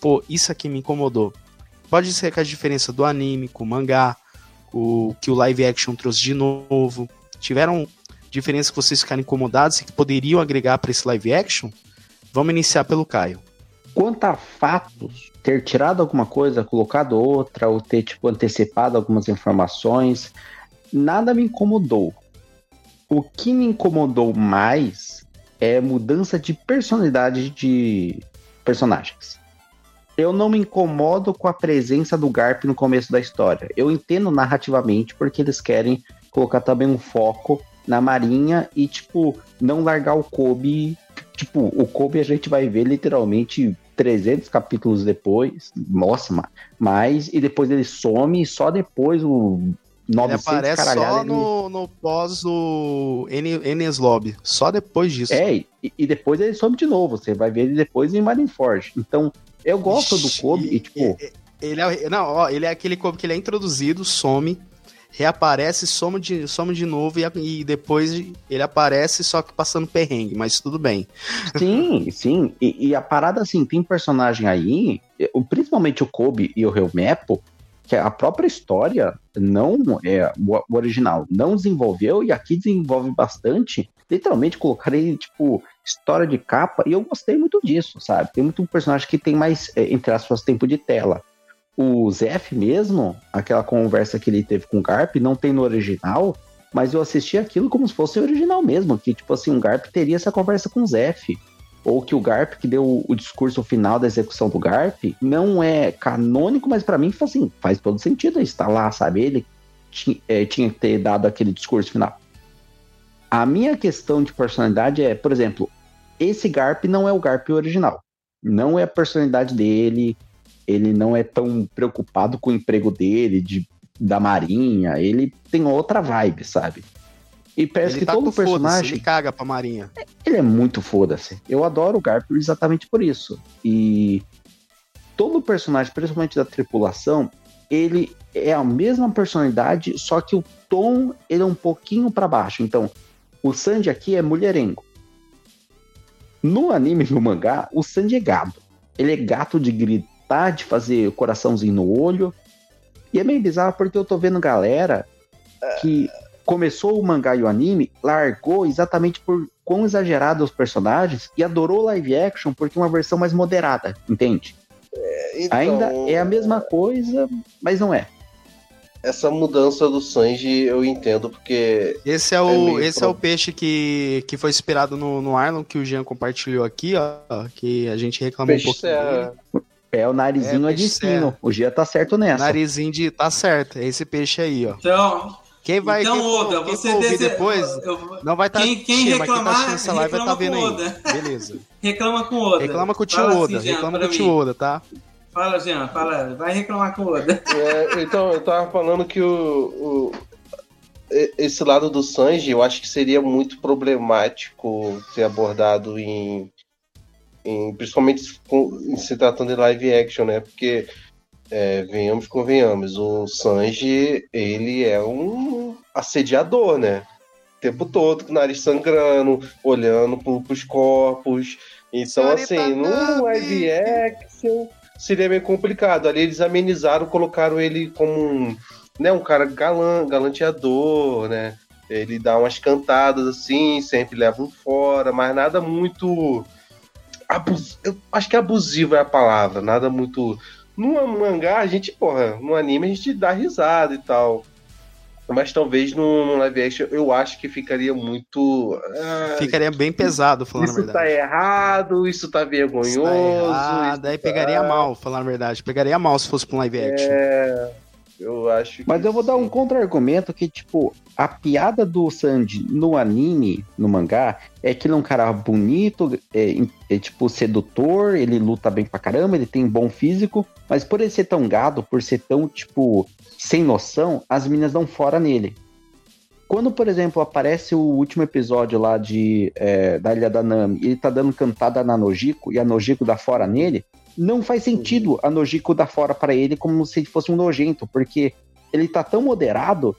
pô, isso aqui me incomodou. Pode ser que a diferença do anime com o mangá, o que o live action trouxe de novo. Tiveram diferenças que vocês ficaram incomodados e que poderiam agregar para esse live action? Vamos iniciar pelo Caio. Quanto a fatos, ter tirado alguma coisa, colocado outra, ou ter tipo, antecipado algumas informações, nada me incomodou. O que me incomodou mais é mudança de personalidade de personagens. Eu não me incomodo com a presença do Garp no começo da história. Eu entendo narrativamente porque eles querem colocar também um foco na Marinha e, tipo, não largar o Kobe. Tipo, o Kobe a gente vai ver literalmente 300 capítulos depois. Nossa, mas. E depois ele some e só depois o 900 Ele aparece só no, no pós do Enes Lobby, só depois disso. É, e, e, depois ele some de novo, você vai ver ele depois em Marineford. Então, eu gosto Ixi, do Kobe e, tipo... Ele é, não, ó, ele é aquele Kobe que ele é introduzido, some, reaparece, soma de, soma de novo e, e, depois ele aparece só que passando perrengue, mas tudo bem. (laughs) Sim, sim. E, e, a parada assim, tem personagem aí, principalmente o Kobe e o Helmepo, que a própria história não é o, original não desenvolveu e aqui desenvolve bastante. Literalmente colocarei tipo história de capa e eu gostei muito disso, sabe? Tem muito personagem que tem mais é, entre aspas tempo de tela. O Zef mesmo, aquela conversa que ele teve com o Garp, não tem no original, mas eu assisti aquilo como se fosse o original mesmo, que tipo assim, um Garp teria essa conversa com o Zef ou que o Garp, que deu o discurso final da execução do Garp, não é canônico, mas para mim assim, faz todo sentido estar lá, sabe? Ele é, tinha que ter dado aquele discurso final. A minha questão de personalidade é, por exemplo, esse Garp não é o Garp original. Não é a personalidade dele, ele não é tão preocupado com o emprego dele, de, da marinha, ele tem outra vibe, sabe? E parece ele que tá todo personagem. Ele caga pra Marinha. Ele é muito foda-se. Eu adoro o Garp exatamente por isso. E todo personagem, principalmente da tripulação, ele é a mesma personalidade, só que o tom ele é um pouquinho para baixo. Então, o Sanji aqui é mulherengo. No anime no mangá, o Sanji é gato. Ele é gato de gritar, de fazer coraçãozinho no olho. E é meio bizarro porque eu tô vendo galera que começou o mangá e o anime, largou exatamente por quão exagerados os personagens e adorou live action porque é uma versão mais moderada, entende? É, então, Ainda é a mesma coisa, mas não é. Essa mudança do Sanji eu entendo porque. Esse é o, é esse é o peixe que, que foi inspirado no, no Arlon, que o Jean compartilhou aqui, ó. Que a gente reclamou peixe um pouquinho. É... É o narizinho é, de espinho. O Gia tá certo nessa. Narizinho de. Tá certo. É esse peixe aí, ó. Então, quem vai então, quem, Oda, quem você dese... depois eu, não vai estar tá, quem, quem reclamar, quem tá live vai estar tá vendo Oda. aí. Beleza. (laughs) reclama com o Oda. Reclama com o tio Oda, assim, reclama com o tio Oda, tá? Fala, Jean, fala, vai reclamar com o Oda. (laughs) É, então, eu tava falando que o, o, esse lado do Sanji, eu acho que seria muito problemático ser abordado em, em principalmente em se tratando de live action, né? Porque é, venhamos convenhamos, o Sanji, ele é um assediador, né? O tempo todo, com o nariz sangrando, olhando pro, pros corpos. Então, assim, no live action seria meio complicado. Ali eles amenizaram, colocaram ele como um, né, um cara galan, galanteador, né? Ele dá umas cantadas assim, sempre leva um fora, mas nada muito. Abus... Eu acho que abusivo é a palavra, nada muito no mangá, a gente, porra, no anime a gente dá risada e tal. Mas talvez no, no live action eu acho que ficaria muito. Ah, ficaria bem pesado, falando a verdade. Isso tá errado, isso tá vergonhoso. Isso tá errado, aí tá... pegaria mal, falando a verdade. Pegaria mal se fosse pra um live action. É. Eu acho Mas eu vou dar um contra-argumento que, tipo, a piada do Sanji no anime, no mangá, é que ele é um cara bonito, é, é, tipo sedutor, ele luta bem pra caramba, ele tem bom físico, mas por ele ser tão gado, por ser tão, tipo, sem noção, as meninas dão fora nele. Quando, por exemplo, aparece o último episódio lá de é, da Ilha da Nami, ele tá dando cantada na Nojiko e a Nojiko dá fora nele, não faz sentido a Nojiko dar fora para ele como se fosse um nojento, porque ele tá tão moderado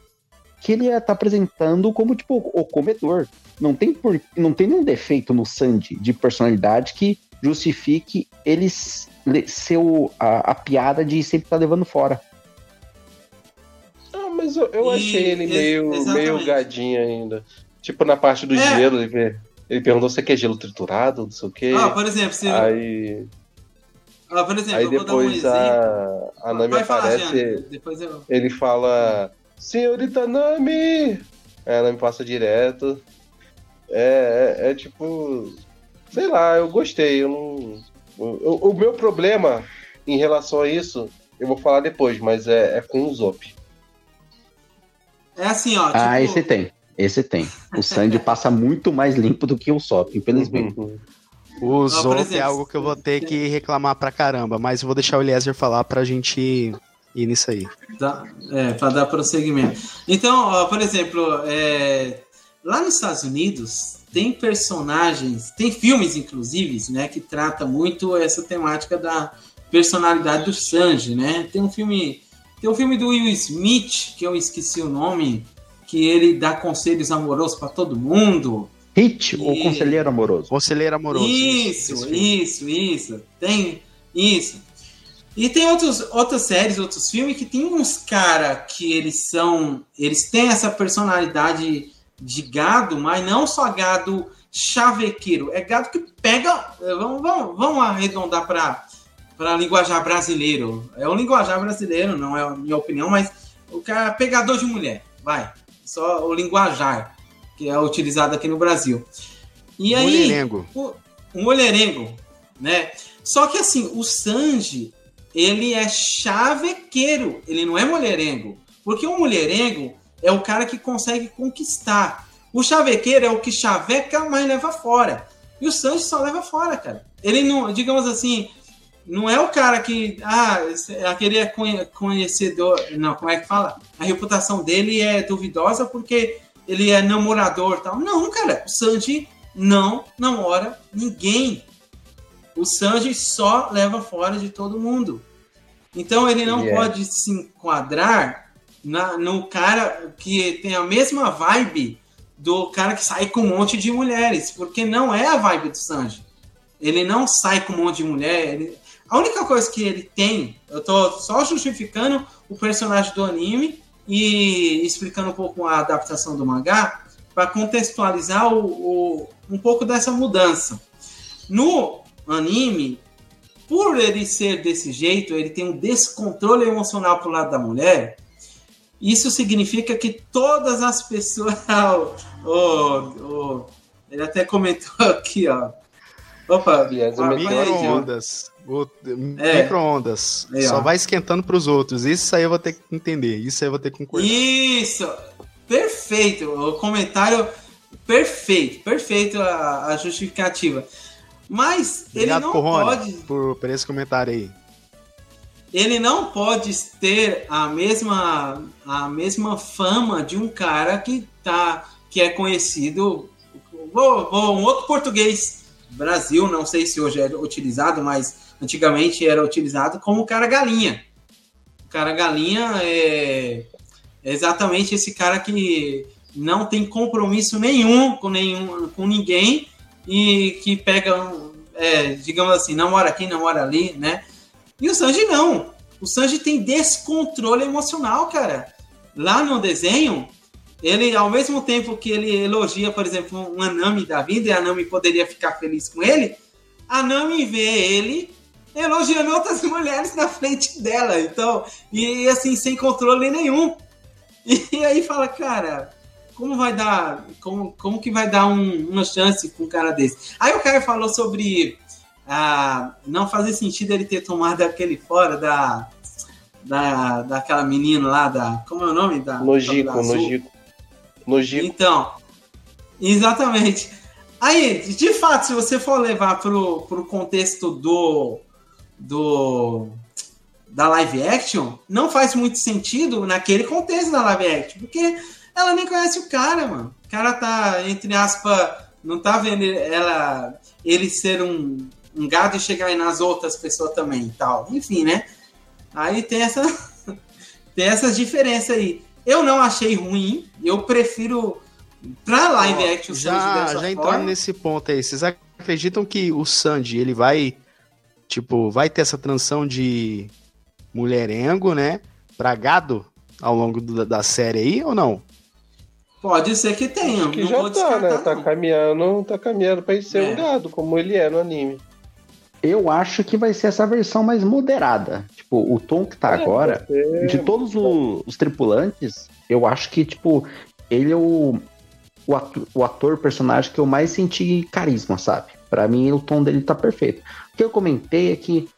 que ele tá apresentando como, tipo, o comedor. Não tem, por, não tem nenhum defeito no Sandy de personalidade que justifique ele ser o, a, a piada de sempre estar tá levando fora. Ah, mas eu, eu achei ele meio, meio gadinho ainda. Tipo, na parte do é. gelo, ele, ele perguntou se quer gelo triturado, não sei o quê. Ah, por exemplo, se. Aí. Ah, por exemplo, Aí depois um a, a Nami Vai aparece. Falar, eu... Ele fala: Senhorita Nami! Aí a Nami passa direto. É, é, é, tipo. Sei lá, eu gostei. Eu não, o, o, meu problema em relação a isso, eu vou falar depois, mas é, é com o Zop. É assim, ó. Ah, tipo... Ah, esse tem. Esse tem. O Sandy (laughs) passa muito mais limpo do que o Sop, infelizmente. Uhum. O Zop é algo que eu vou ter que reclamar pra caramba, mas eu vou deixar o Eliezer falar pra gente ir nisso aí. Tá, é, para dar prosseguimento. Então, ó, por exemplo, é, lá nos Estados Unidos tem personagens, tem filmes, inclusive, né, que trata muito essa temática da personalidade do Sanji, né? Tem um filme, tem um filme do Will Smith que eu esqueci o nome, que ele dá conselhos amorosos para todo mundo. Hit e... ou conselheiro amoroso? Conselheiro amoroso. Isso, isso, isso, isso. Tem isso. E tem outros, outras séries, outros filmes que tem uns cara que eles são, eles têm essa personalidade de gado, mas não só gado chavequeiro, é gado que pega, vamos, vamos, vamos arredondar para para linguajar brasileiro. É um linguajar brasileiro, não é a minha opinião, mas o cara é pegador de mulher, vai. Só o linguajar que é utilizado aqui no Brasil. E aí, mulherengo. O, o mulherengo, né? Só que assim, o Sanji, ele é chavequeiro, ele não é mulherengo. Porque o mulherengo é o cara que consegue conquistar. O chavequeiro é o que chaveca, mas leva fora. E o Sanji só leva fora, cara. Ele não, digamos assim, não é o cara que, ah, aquele é conhecedor, não, como é que fala? A reputação dele é duvidosa porque ele é namorador tal. Não, cara, o Sanji não namora ninguém. O Sanji só leva fora de todo mundo. Então ele não yeah. pode se enquadrar na, no cara que tem a mesma vibe do cara que sai com um monte de mulheres, porque não é a vibe do Sanji. Ele não sai com um monte de mulher. Ele... A única coisa que ele tem, eu tô só justificando o personagem do anime e explicando um pouco a adaptação do mangá para contextualizar o, o, um pouco dessa mudança. No anime, por ele ser desse jeito, ele tem um descontrole emocional pro lado da mulher. Isso significa que todas as pessoas. (laughs) oh, oh, ele até comentou aqui, ó. Opa, micro-ondas. É. Micro-ondas. É, Só vai esquentando para os outros. Isso aí eu vou ter que entender. Isso aí eu vou ter que concordar. Isso! Perfeito! O comentário perfeito. Perfeito a, a justificativa. Mas Obrigado, ele não Corona, pode. Por, por esse comentário aí. Ele não pode ter a mesma, a mesma fama de um cara que, tá, que é conhecido. Vou, vou, um outro português. Brasil, não sei se hoje é utilizado, mas antigamente era utilizado como cara galinha. O cara galinha é exatamente esse cara que não tem compromisso nenhum com nenhum com ninguém e que pega, é, digamos assim, não mora aqui, não mora ali, né? E o Sanji não. O Sanji tem descontrole emocional, cara. Lá no desenho, ele, ao mesmo tempo que ele elogia, por exemplo, um Anami da vida, e a Anami poderia ficar feliz com ele, a Nami vê ele elogiando outras (laughs) mulheres na frente dela. Então, e assim, sem controle nenhum. E aí fala, cara, como vai dar, como, como que vai dar um, uma chance com um cara desse? Aí o cara falou sobre ah, não fazer sentido ele ter tomado aquele fora da, da daquela menina lá da, como é o nome da? Nojiko, Nojiko. Nojiko. Então, exatamente. Aí, de fato, se você for levar pro, pro contexto do, do da live action, não faz muito sentido naquele contexto da live action, porque ela nem conhece o cara, mano. O cara tá, entre aspas, não tá vendo ela, ele ser um, um gado e chegar aí nas outras pessoas também e tal. Enfim, né? Aí tem essa (laughs) tem essas diferenças aí. Eu não achei ruim, eu prefiro pra live action já já entrando nesse ponto aí, vocês acreditam que o Sandy ele vai tipo, vai ter essa transição de mulherengo, né, pra gado ao longo do, da série aí ou não? Pode ser que tenha. Acho que já tá, né? Tá caminhando, tá caminhando pra ser é. um gado, como ele é no anime. Eu acho que vai ser essa versão mais moderada. Tipo, o tom que tá é, agora, de todos os, os, tripulantes, eu acho que, tipo, ele é o, o, ator, o ator, personagem que eu mais senti carisma, sabe? Para mim, o tom dele tá perfeito. O que eu comentei é que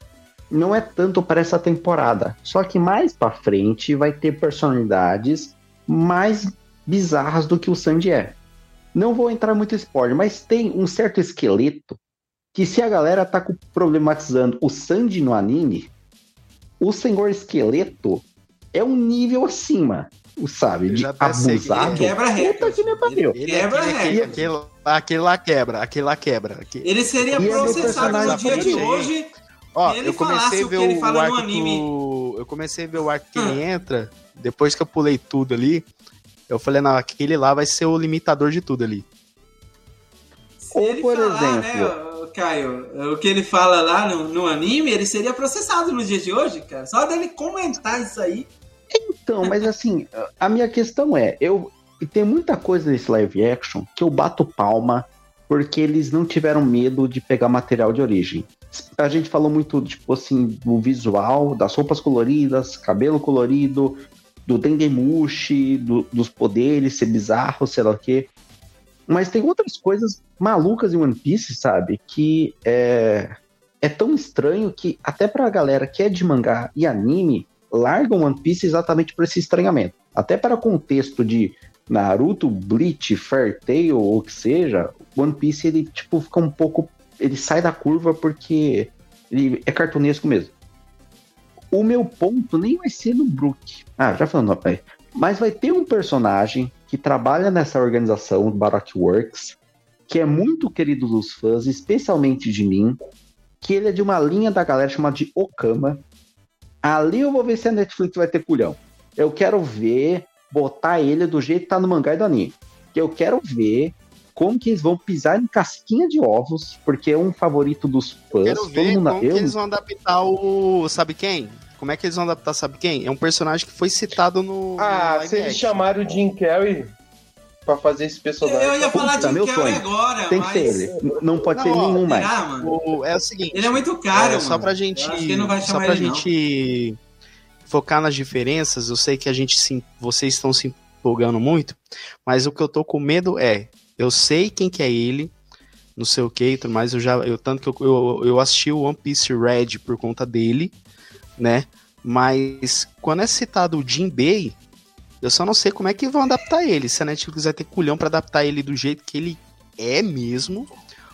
não é tanto para essa temporada, só que mais para frente vai ter personalidades mais bizarras do que o Sandy é. Não vou entrar muito spoiler, mas tem um certo esqueleto que se a galera tá problematizando o Sandy no anime, o Senhor Esqueleto é um nível acima, sabe? De abusado. Quebra Puta que me pariu. Ele Quebra regra. aquele, aquele, lá quebra, aquele lá quebra. Aquele- Ele seria E é processado no dia de hoje. Ó, ele eu comecei falasse a o ver que ele o, fala no arco anime. do- Eu comecei a ver o arco que Hum. ele entra, depois que eu pulei tudo ali, eu falei, não, aquele lá vai ser o limitador de tudo ali. Se Ou, ele por falar, exemplo- né, Caio, o que ele fala lá no, no anime, ele seria processado no dia de hoje, cara. Só dele comentar isso aí. Então, mas assim, a minha questão é, eu e tem muita coisa nesse live action que eu bato palma porque eles não tiveram medo de pegar material de origem. A gente falou muito, tipo assim, do visual, das roupas coloridas, cabelo colorido, do Dendemushi, do, dos poderes ser bizarro, sei lá o quê. Mas tem outras coisas malucas em One Piece, sabe? Que é, é tão estranho que até pra galera que é de mangá e anime, largam One Piece exatamente por esse estranhamento. Até para contexto de Naruto, Bleach, Fair Tail ou o que seja, One Piece ele tipo fica um pouco, ele sai da curva porque ele é cartunesco mesmo. O meu ponto nem vai ser no Brook. Ah, já falando, rapaz. Mas vai ter um personagem que trabalha nessa organização, Baroque Works, que é muito querido dos fãs, especialmente de mim, que ele é de uma linha da galera chamada de Okama, Ali eu vou ver se a Netflix vai ter culhão. Eu quero ver botar ele do jeito que tá no mangá e do anime. Que eu quero ver como que eles vão pisar em casquinha de ovos, porque é um favorito dos fãs. Quero ver como que eles vão adaptar o. Sabe quem? Como é que eles vão adaptar, sabe quem? É um personagem que foi citado no. Ah, no se eles chamaram o Jim Carrey pra fazer esse personagem. Eu ia falar Puta, de meu Carrey agora, Tem que mas... ser ele. Não pode Não, ser ó, nenhum mais. Será, mano? O- é o seguinte. Ele é muito caro, é, mano. Só pra gente. Eu acho que não vai só chamar pra ele, não. gente focar nas diferenças, eu sei que a gente se, vocês estão se empolgando muito, mas o que eu tô com medo é, eu sei quem que é ele, não sei o que mais, eu já, eu, tanto que eu, eu, eu assisti o One Piece Red por conta dele, né, mas quando é citado o Jinbei, eu só não sei como é que vão adaptar ele, se a Netflix vai ter culhão pra adaptar ele do jeito que ele é mesmo,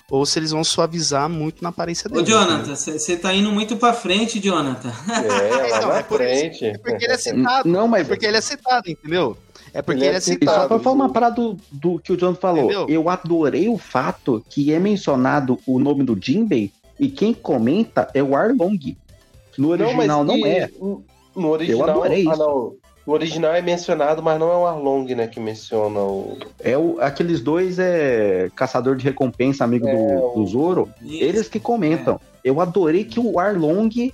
ou se eles vão suavizar muito na aparência dele. Ô, Jonathan, você tá indo muito pra frente, Jonathan. É, lá (laughs) Então, na é por isso-. É porque ele é citado. Não, mas É porque ele é citado, entendeu? É porque Ele ele, é é E só citado. pra falar uma parada do, do que o John falou, Entendeu? eu adorei o fato que é mencionado o nome do Jinbei e quem comenta é o Arlong. No original não, e- é. No original, adorei ah, isso. não. No original é mencionado, mas não é o Arlong, né, que menciona o. É o, aqueles dois é caçador de recompensa, amigo É, do, o- do Zoro. Eles que comentam. Eu adorei que o Arlong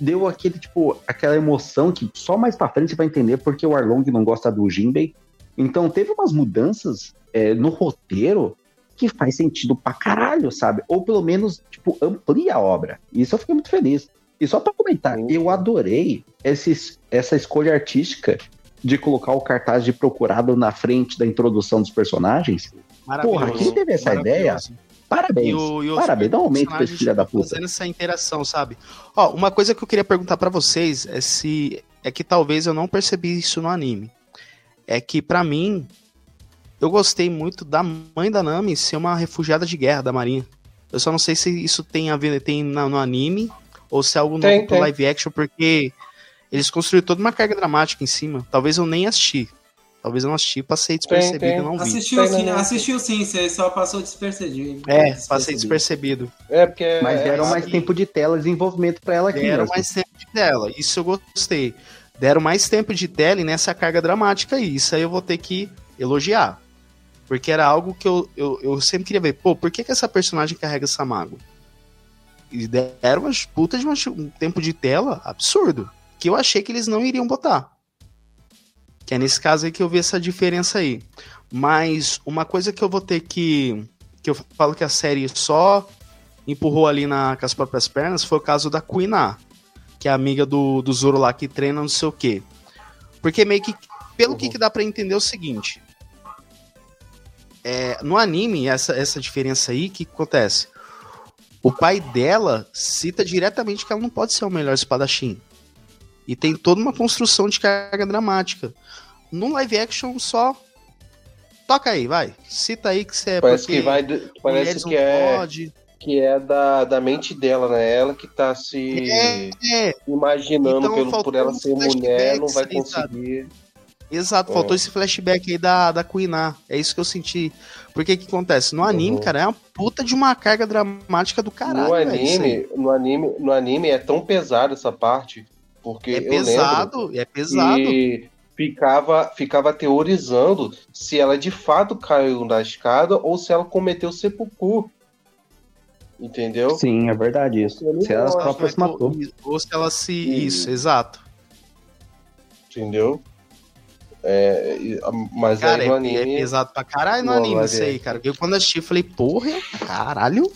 deu aquele, tipo, aquela emoção que só mais pra frente você vai entender porque o Arlong não gosta do Jinbei. Então teve umas mudanças é, no roteiro que faz sentido pra caralho, sabe? Ou pelo menos, tipo, amplia a obra. Isso eu fiquei muito feliz. E só pra comentar, Sim. eu adorei essa escolha artística de colocar o cartaz de procurado na frente da introdução dos personagens. Porra, quem teve essa ideia? Parabéns. E o- e Parabéns, dá um aumento pra esse filho da puta. Fazendo essa interação, sabe? Ó, uma coisa que eu queria perguntar pra vocês é se é que talvez eu não percebi isso no anime. É que pra mim eu gostei muito da mãe da Nami ser uma refugiada de guerra da Marinha. Eu só não sei se isso tem a ver tem no anime ou se é algo Tem, novo pro tem. live action porque eles construíram toda uma carga dramática em cima. Talvez eu nem assisti. Talvez eu não assisti, passei despercebido tem. e não vi. Assistiu Tem, sim, né? assistiu sim, você só passou despercebido. É, passei despercebido. É, porque. Mas é, deram é, mais tempo de tela desenvolvimento pra ela aqui Deram mesmo. mais tempo de tela, isso eu gostei. Deram mais tempo de tela e nessa carga dramática aí, isso aí eu vou ter que elogiar. Porque era algo que eu, eu, eu sempre queria ver. Pô, por que, que essa personagem carrega essa mágoa? E deram umas putas de uma- um tempo de tela absurdo. Que eu achei que eles não iriam botar. Que é nesse caso aí que eu vi essa diferença aí. Mas uma coisa que eu vou ter que. Que eu falo que a série só empurrou ali na, com as próprias pernas foi o caso da Queen A, que é a amiga do, do Zoro lá que treina não sei o quê. Porque meio que. Pelo que, que dá pra entender é o seguinte. É, no anime, essa, essa diferença aí, o que, que acontece? O pai dela cita diretamente que ela não pode ser o melhor espadachim. E tem toda uma construção de carga dramática. No live action, só. Toca aí, vai. Cita aí que você é Parece que vai. Parece que é. pode. que é da, da mente dela, né? Ela que tá se É, é. imaginando Então, pelo, por ela ser mulher, não vai sabe? Exato, faltou esse flashback aí da, da Kuiná. É isso que eu senti. Porque o que acontece? No anime, Uhum. cara, é uma puta de uma carga dramática do caralho. no anime, no anime, no anime é tão pesado essa parte, porque É eu lembro pesado, é pesado. E ficava, ficava teorizando se ela de fato caiu na escada ou se ela cometeu sepulcro. Entendeu? Sim, é verdade isso. Se ela própria se matou. Ou se ela se. Isso, exato. Entendeu? É, e- mas Cara, aí no é, anime. é pesado pra caralho no anime isso ver. aí, cara. Eu quando assisti, falei, porra, caralho.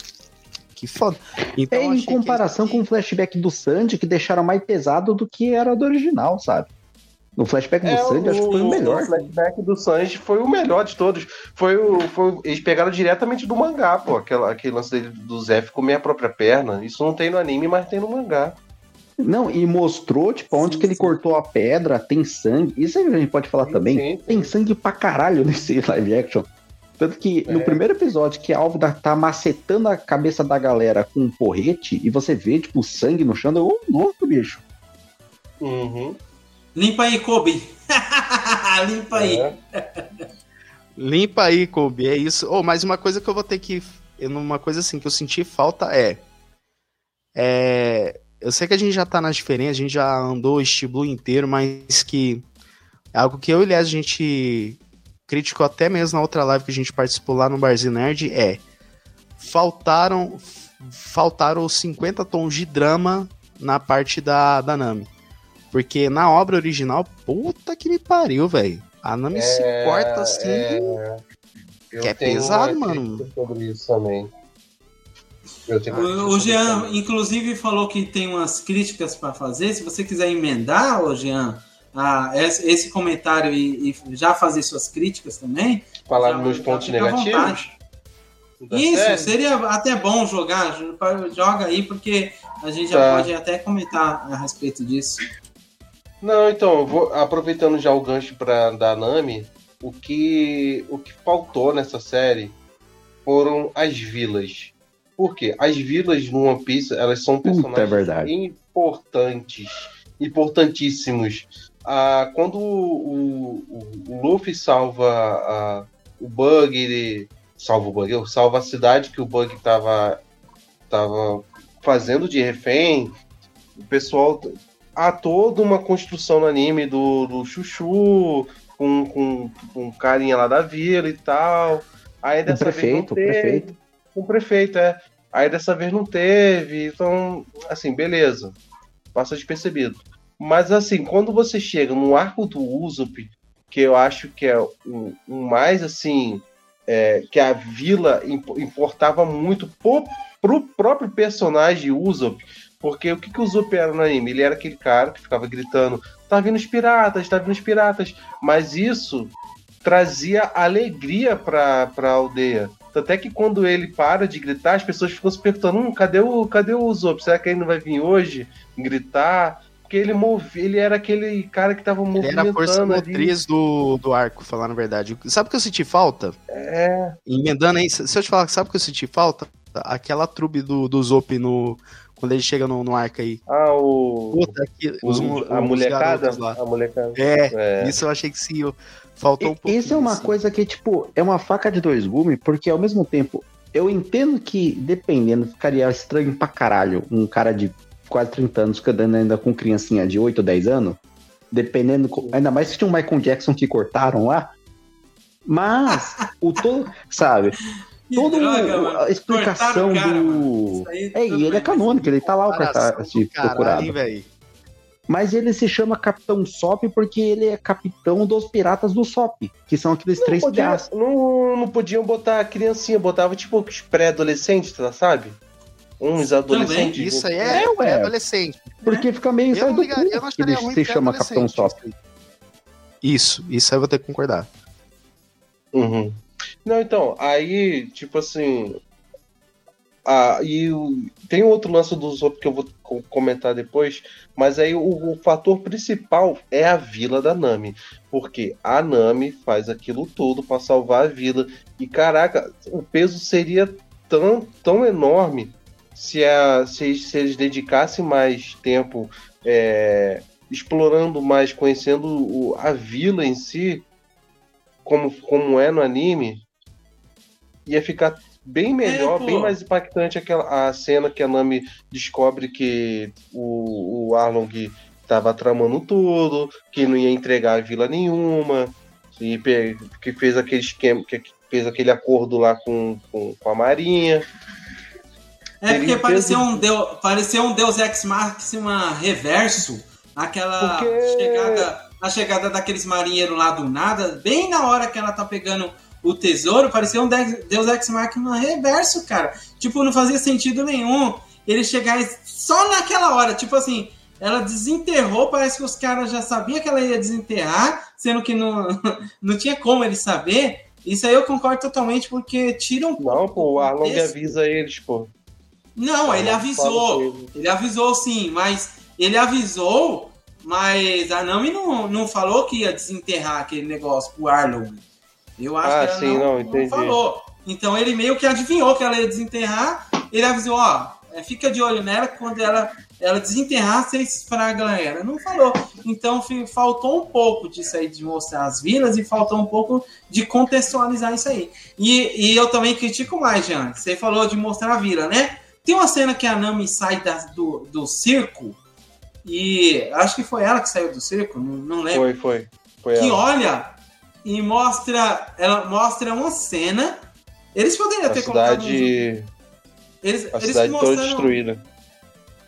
Que foda. Então, É em que comparação esse- com o flashback do Sandy, que deixaram mais pesado do que era do original, sabe? No flashback do É, Sandy, acho que foi o melhor. O flashback do Sanji foi o melhor de todos. Foi o, foi, o- eles pegaram diretamente do mangá, pô. Aquela, aquele lance dele do Zef comer a própria perna. Isso não tem no anime, mas tem no mangá. Não, e mostrou, tipo, onde Sim, que ele sim. cortou a pedra, tem sangue. Isso aí a gente pode falar também. Sim, sim. Tem sangue pra caralho nesse (laughs) live action. Tanto que no É. primeiro episódio que a Álvida tá macetando a cabeça da galera com um porrete e você vê, tipo, sangue no chão, ô, louco, bicho. Uhum. Limpa aí, Kobe. (laughs) Limpa aí. É. Limpa aí, Kobe, é isso. Oh, mas uma coisa que eu vou ter que. Uma coisa assim que eu senti falta é. É. Eu sei que a gente já tá nas diferenças, a gente já andou o Blue inteiro, mas que. É algo que eu e Elias a gente criticou até mesmo na outra live que a gente participou lá no Barzinho Nerd é. Faltaram. Faltaram os 50 tons de drama na parte da, da Nami. Porque na obra original, puta que me pariu, velho. A Nami se corta assim. é, que é pesado, mano. Sobre isso também. O, o Jean, inclusive, falou que tem umas críticas para fazer. Se você quiser emendar, ô Jean, a- esse, comentário e, e já fazer suas críticas também. falar já- meus já pontos negativos. da Isso, série? seria até bom jogar. Joga aí, porque a gente já Tá. pode até comentar a respeito disso. Não, então, vou, aproveitando já o gancho pra, da Nami, o que, o que faltou nessa série foram as vilas. Por quê? As vilas no One Piece, elas são Puta, é personagens importantes, importantíssimos. Ah, quando o, o, o Luffy salva a- o Bug, ele salva o Bug, salva a cidade que o Bug tava, tava fazendo de refém, o pessoal há toda uma construção no anime do, do Chuchu, com, com, com carinha lá da vila e tal. Aí O dessa vez não prefeito, teve. prefeito. Com o prefeito, é. Aí dessa vez não teve. Então, assim, beleza. Passa despercebido. Mas assim, quando você chega no arco do Usopp, que eu acho que é o o mais assim. é, que a vila imp- importava muito pro, pro próprio personagem Usopp. Porque o que, que o Usopp era no anime? Ele era aquele cara que ficava gritando: tá vindo os piratas, tá vindo os piratas. Mas isso trazia alegria pra, pra aldeia. Tanto é que quando ele para de gritar, as pessoas ficam se perguntando: hum, cadê o, cadê o Usopp? Será que ele não vai vir hoje gritar? Porque ele movi, ele era aquele cara que tava Ele movimentando era a força motriz do, do arco, falar na verdade. Sabe o que eu senti falta? É, Emendando aí, se eu te falar, sabe o que eu senti falta? Aquela trupe do, do Zop no. Quando ele chega no, no arco aí. ah, o, Puta, aqui, os, a os molecada, garotos lá. a molecada. É, É. isso eu achei que sim, faltou um pouco. Essa é uma coisa que, tipo, é uma faca de dois gumes, porque ao mesmo tempo, eu entendo que, dependendo, ficaria estranho pra caralho um cara de quase 30 anos ficando ainda com criancinha de 8 ou 10 anos, dependendo, ainda mais se tinha um Michael Jackson que cortaram lá. Mas, o (laughs) todo, sabe, toda a explicação cara, do. Isso aí É, e tudo ele é bem. canônico, ele tá lá o cartaz de procurado. Mas ele se chama Capitão Sop porque ele é capitão dos piratas do Sop, que são aqueles Não, três podia- piás. não, não podiam botar a criancinha, botava tipo os pré-adolescentes, tá, sabe? Uns adolescentes. Isso aí é, É, ué. é adolescente. Porque fica meio Eu sai não, do ligaria, eu não que ele se chama Capitão. Sop. Isso, isso aí eu vou ter que concordar. Uhum. Não, então, aí, tipo assim. Ah, e tem outro lance do Zop que eu vou co- comentar depois, mas aí o, o fator principal é a vila da Nami. Porque a Nami faz aquilo tudo pra salvar a vila. E caraca, o peso seria tão, tão enorme se, a, se, se eles dedicassem mais tempo é, explorando mais, conhecendo o, a vila em si, como, como é no anime, ia ficar bem melhor, é, bem mais impactante aquela a cena que a Nami descobre que o, o Arlong estava tramando tudo, que não ia entregar a vila nenhuma, e que fez aquele esquema, que fez aquele acordo lá com, com, com a Marinha. É porque pareceu um, Deus, pareceu um Deus Ex Machina reverso, aquela porque... chegada, a chegada daqueles marinheiros lá do nada, bem na hora que ela tá pegando o tesouro, parecia um Deus Ex Machina reverso, cara. Tipo, não fazia sentido nenhum ele chegar só naquela hora, tipo assim, ela desenterrou, parece que os caras já sabiam que ela ia desenterrar, sendo que não, (laughs) não tinha como ele saber. Isso aí eu concordo totalmente, porque tira um Não, pô, o Arlong avisa eles, pô. Não, ele avisou. Ele avisou sim, mas ele avisou, mas a Nami não, não falou que ia desenterrar aquele negócio pro Arlong. Eu acho ah, que ela sim, não, não, não, falou. Então ele meio que adivinhou que ela ia desenterrar. Ele avisou, ó, é, fica de olho nela quando ela, ela desenterrar, você esfraga ela. Não falou. Então faltou um pouco disso aí de mostrar as vilas e faltou um pouco de contextualizar isso aí. E, e eu também critico mais, Jean. Você falou de mostrar a vila, né? Tem uma cena que a Nami sai da, do, do circo e acho que foi ela que saiu do circo, não, não lembro. Foi, foi. foi que ela. olha e mostra, ela mostra uma cena. Eles poderiam a ter cidade... Eles, a eles cidade mostraram... toda destruída.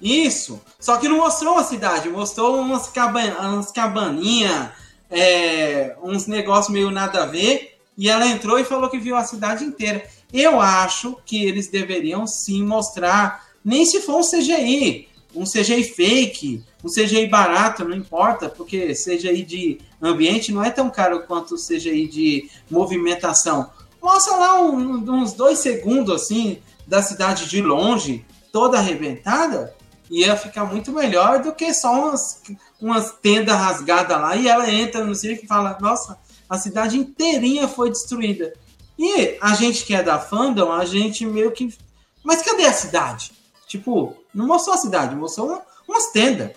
Isso. Só que não mostrou uma cidade, mostrou umas, caban... umas cabaninhas, é... uns negócios meio nada a ver. E ela entrou e falou que viu a cidade inteira. Eu acho que eles deveriam sim mostrar, nem se for um CGI, um CGI fake, um CGI barato, não importa, porque CGI de ambiente não é tão caro quanto o CGI de movimentação. Mostra lá um, uns dois segundos assim da cidade de longe, toda arrebentada, ia ficar muito melhor do que só umas, umas tendas rasgadas lá e ela entra no circo e fala: Nossa, a cidade inteirinha foi destruída. E a gente que é da fandom, a gente meio que. Mas cadê a cidade? Tipo, não mostrou a cidade, mostrou uma, umas tendas.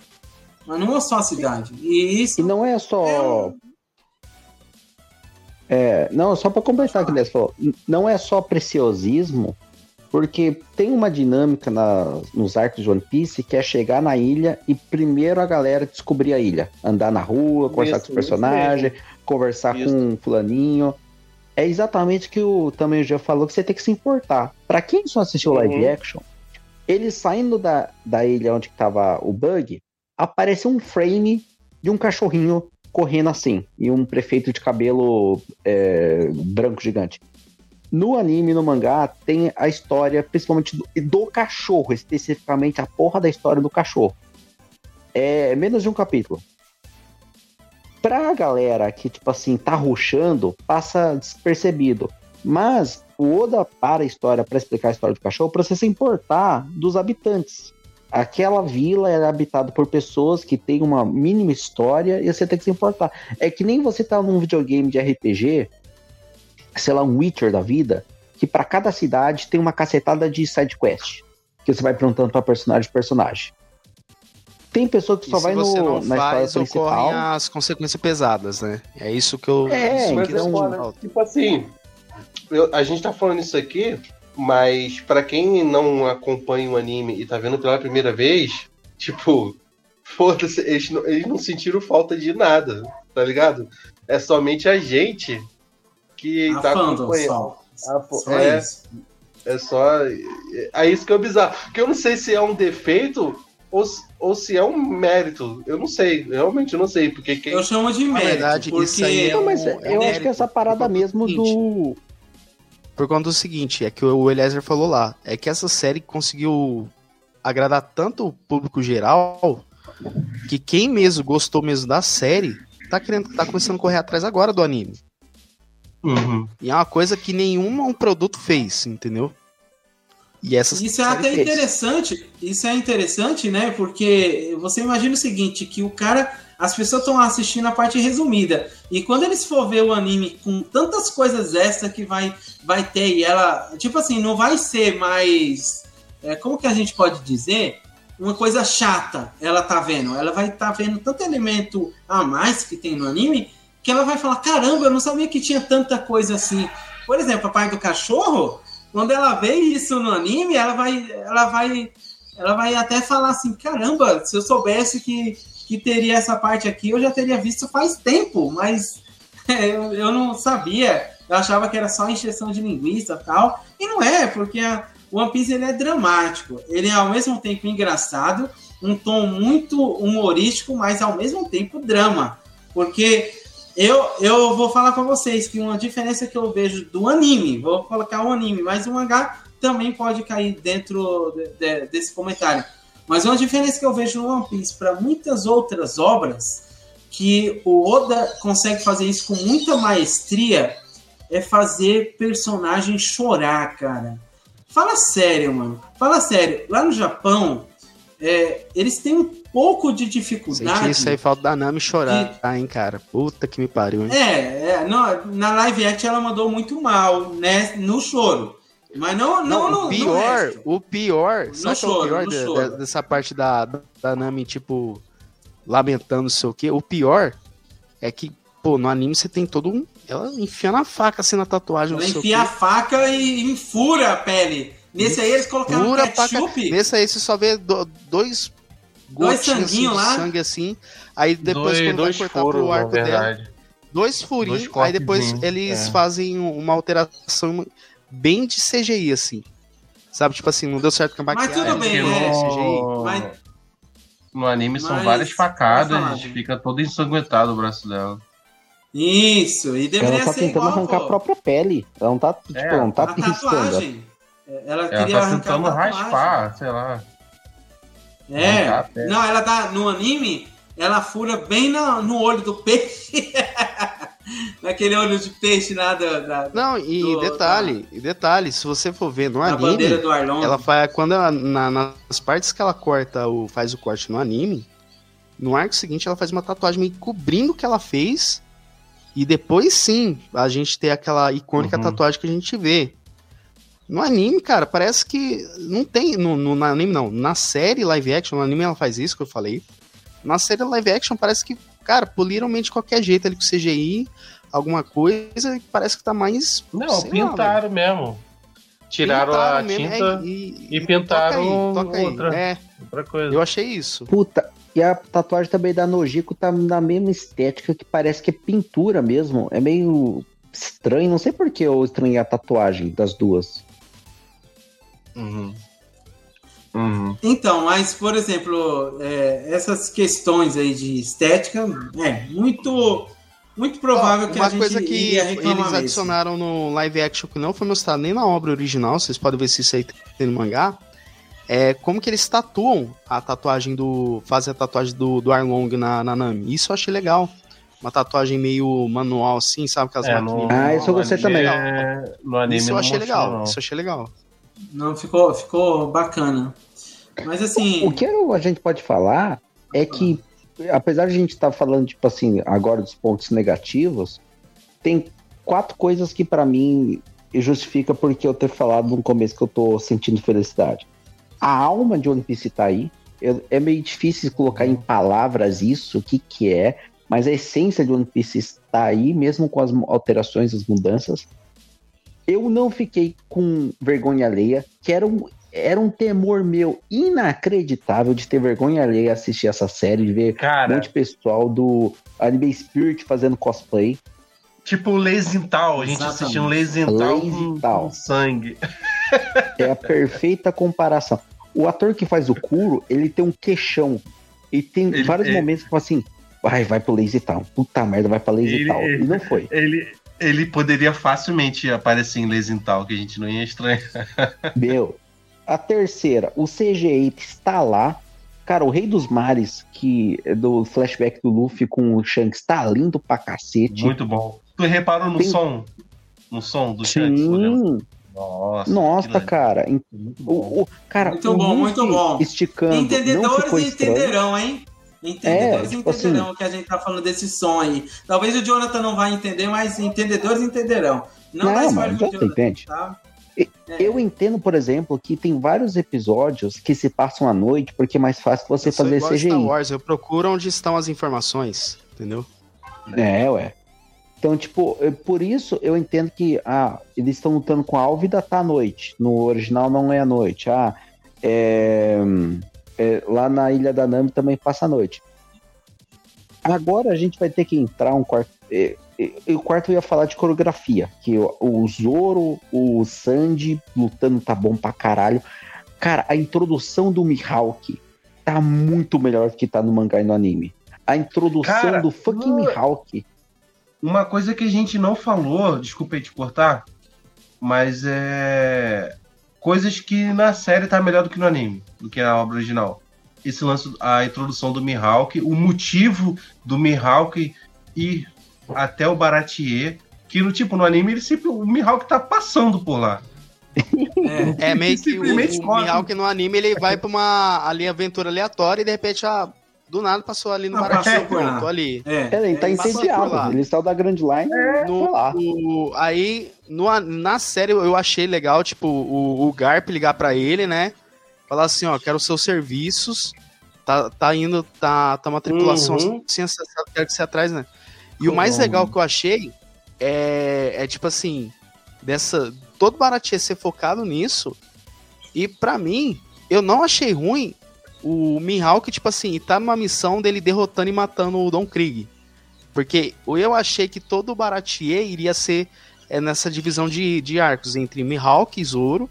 Mas não mostrou a cidade. E isso. E não é só. É, um... é não, só para completar o que você falou. Não é só preciosismo, porque tem uma dinâmica na, nos arcos de One Piece que é chegar na ilha e primeiro a galera descobrir a ilha. Andar na rua, conversar isso, com os personagens, conversar isso. com um fulaninho é exatamente o que o também já falou que você tem que se importar. Para quem só assistiu live uhum. action, ele saindo da, da ilha onde estava o bug, aparece um frame de um cachorrinho correndo assim e um prefeito de cabelo é, branco gigante. No anime, no mangá, tem a história, principalmente do, do, cachorro, especificamente a porra da história do cachorro. É menos de um capítulo pra galera que, tipo assim, tá ruxando, passa despercebido. Mas o Oda para a história para explicar a história do cachorro para você se importar dos habitantes. Aquela vila é habitada por pessoas que têm uma mínima história e você tem que se importar. É que nem você tá num videogame de RPG, sei lá, um Witcher da vida, que para cada cidade tem uma cacetada de side quest. Que você vai perguntando para personagem personagem. Tem pessoa que só e vai no, não na faz, história principal. as consequências pesadas, né? É isso que eu. É, mas então... tipo assim, eu, a gente tá falando isso aqui, mas para quem não acompanha o anime e tá vendo pela primeira vez, tipo, (laughs) foda-se, eles, eles não sentiram falta de nada, tá ligado? É somente a gente que a tá acompanhando. Só. A, só é, isso. é só. É isso que é bizarro. Porque eu não sei se é um defeito ou, ou se é um mérito. Eu não sei, realmente eu não sei. Porque quem... Eu chamo de mérito. verdade, porque... isso aí é não, mas um, é eu acho que essa parada mesmo do. Por conta do seguinte, é que o Eliezer falou lá, é que essa série conseguiu agradar tanto o público geral que quem mesmo gostou mesmo da série tá querendo tá começando a correr atrás agora do anime. Uhum. E é uma coisa que nenhum produto fez, entendeu? E essas isso é até interessante, isso é interessante, né? Porque você imagina o seguinte, que o cara as pessoas estão assistindo a parte resumida. E quando eles for ver o anime com tantas coisas extra que vai, vai ter, e ela, tipo assim, não vai ser mais. É, como que a gente pode dizer? Uma coisa chata ela tá vendo. Ela vai estar tá vendo tanto elemento a mais que tem no anime que ela vai falar: caramba, eu não sabia que tinha tanta coisa assim. Por exemplo, a parte do cachorro, quando ela vê isso no anime, ela vai, ela vai, ela vai até falar assim: caramba, se eu soubesse que que teria essa parte aqui, eu já teria visto faz tempo, mas (laughs) eu, eu não sabia. Eu achava que era só encheção de linguiça e tal. E não é, porque a One Piece ele é dramático. Ele é ao mesmo tempo engraçado, um tom muito humorístico, mas ao mesmo tempo drama. Porque eu, eu vou falar para vocês que uma diferença que eu vejo do anime, vou colocar o anime, mas o mangá também pode cair dentro de, de, desse comentário mas uma diferença que eu vejo no One Piece para muitas outras obras, que o Oda consegue fazer isso com muita maestria, é fazer personagem chorar, cara. Fala sério, mano. Fala sério. Lá no Japão, é, eles têm um pouco de dificuldade. Senti isso aí, falta da Nami chorar, de... hein, cara. Puta que me pariu, hein? É, é não, na live action ela mandou muito mal, né? No choro. Mas não, não, não o pior, o pior, sabe choro, o pior de, de, dessa parte da, da Nami, tipo, lamentando não sei o quê? O pior é que, pô, no anime você tem todo um. Ela enfia na faca assim na tatuagem. Ela enfia a faca e enfura a pele. Nesse aí eles colocaram ketchup. Nesse aí você só vê do, dois dois sanguinhos assim, lá. sangue assim. Aí depois dois, quando dois vai cortar furos, pro arco dela. Dois furinhos, aí depois eles é. fazem uma alteração bem de CGI, assim. Sabe, tipo assim, não deu certo com a maquiagem. Mas tudo bem, né? CGI. Mas... No anime são Mas... várias facadas, a gente fica todo ensanguentado o braço dela. Isso, e deveria ela tá ser tentando igual, arrancar pô. a própria pele. Ela não tá, tipo, é, não tá riscando. Ela, ela tá tentando raspar, sei lá. É. Não, ela tá no anime, ela fura bem no, no olho do peixe. (laughs) Naquele olho de peixe lá da. da não, e do, detalhe, da, detalhe, se você for ver no anime. Ela faz. Quando ela, na, nas partes que ela corta, o, faz o corte no anime, no arco seguinte ela faz uma tatuagem meio cobrindo o que ela fez. E depois sim, a gente tem aquela icônica uhum. tatuagem que a gente vê. No anime, cara, parece que não tem. No, no, anime, não. Na série live action, no anime ela faz isso que eu falei. Na série live action parece que cara, poliram de qualquer jeito ali com CGI, alguma coisa, e parece que tá mais. Não, pintaram lá, mesmo. Tiraram pintaram a mesmo, tinta é, e, e, pintaram toca aí, toca outra, é, outra coisa. Eu achei isso. Puta, e a tatuagem também da Nojiko tá na mesma estética que parece que é pintura mesmo. É meio estranho, não sei por que eu estranhei a tatuagem das duas. Uhum. Uhum. Então, mas, por exemplo, é, essas questões aí de estética, é muito, muito provável oh, que a gente coisa que eles adicionaram no live action que não foi mostrado nem na obra original, vocês podem ver se isso aí tem no mangá, é como que eles tatuam a tatuagem do... fazem a tatuagem do, do Arlong na, na Nami. Isso eu achei legal. Uma tatuagem meio manual assim, sabe? Aquelas é, no, ah, isso eu gostei também. É... No anime isso eu achei legal. Não. Isso eu achei legal. Não, ficou, ficou bacana. Mas assim. O, que a gente pode falar é que, apesar de a gente estar tá falando, tipo assim, agora dos pontos negativos, tem quatro coisas que para mim justifica porque eu ter falado no começo que eu tô sentindo felicidade. A alma de One Piece tá aí. Eu, é meio difícil colocar em palavras isso, o que que é, mas a essência de One Piece está aí, mesmo com as alterações, as mudanças. Eu não fiquei com vergonha alheia, que era um, era um temor meu inacreditável de ter vergonha alheia assistir essa série, de ver Cara, um monte de pessoal do Anime Spirit fazendo cosplay. Tipo Leizintal, a gente Exatamente. assistindo Leizintal com, com sangue. (laughs) É a perfeita comparação. O ator que faz o Kuro, ele tem um queixão. E tem ele, vários ele, momentos que fala assim, vai, vai pro Lazy Town. Puta merda, vai pra Lazy Town. E não foi. Ele, ele poderia facilmente aparecer em Lesintal, que a gente não ia estranhar. Meu. A terceira, o CGI está lá. Cara, o Rei dos Mares, que é do flashback do Luffy com o Shanks, tá lindo pra cacete. Muito bom. Tu reparou no Tem... som? No som do Sim. Shanks? Nossa, Nossa cara. O, o, cara, muito bom, muito bom. Esticando. Entendedores entenderão, hein? Entendedores é, tipo entenderão assim, o que a gente tá falando desse som aí. Talvez o Jonathan não vai entender, mas entendedores entenderão. Não, não mas o Jonathan, entende. Tá? É. Eu entendo, por exemplo, que tem vários episódios que se passam à noite porque é mais fácil você eu fazer CGI. Star Wars, eu procuro onde estão as informações, entendeu? É, ué. Então, tipo, por isso eu entendo que ah, eles estão lutando com a Álvida tá à noite. No original não é à noite. Ah, é, é, lá na Ilha da Nami também passa a noite. Agora a gente vai ter que entrar um quarto. É, é, o quarto eu ia falar de coreografia. Que o, o Zoro, o Sandy lutando tá bom pra caralho. Cara, a introdução do Mihawk tá muito melhor do que tá no mangá e no anime. A introdução Cara, do fucking uma... Mihawk. Uma coisa que a gente não falou, desculpa aí te cortar, mas é coisas que na série tá melhor do que no anime, do que na obra original. Esse lance, a introdução do Mihawk, o motivo do Mihawk ir até o Baratier, que no tipo no anime ele sempre o Mihawk tá passando por lá. É, é meio que o, o Mihawk no anime ele vai pra uma ali, aventura aleatória e de repente ah, do nada passou ali no ah, Baratier, pronto, ali. É, é ele tá entediado, ele saiu da Grand Line é. no, lá. O, aí no, na série eu achei legal, tipo, o, o Garp ligar para ele, né? Falar assim, ó, quero seus serviços. Tá, tá indo, tá, tá uma tripulação uhum. assim, quero que você atrás, né? E o mais legal que eu achei é, é tipo assim, dessa. Todo Baratie ser focado nisso. E para mim, eu não achei ruim o Mihawk, tipo assim, tá numa missão dele derrotando e matando o Don Krieg. Porque eu achei que todo o Baratier iria ser é nessa divisão de, de arcos entre Mihawk e Zoro.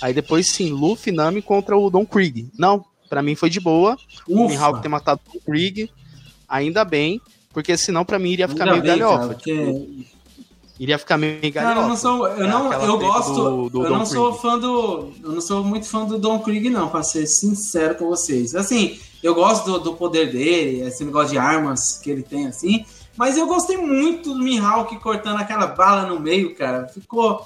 Aí depois sim, Luffy Nami contra o Don Krieg. Não, para mim foi de boa. Ufa. O Mihawk ter matado o Don Krieg, ainda bem, porque senão para mim iria ficar ainda meio galhofa. Porque... Iria ficar meio galhofa. Cara, eu não sou, eu não, é eu gosto, do, do eu Don não Krieg. sou fã do, eu não sou muito fã do Don Krieg não, para ser sincero com vocês. Assim, eu gosto do, do poder dele, esse negócio de armas que ele tem assim, mas eu gostei muito do Mihawk cortando aquela bala no meio, cara. Ficou.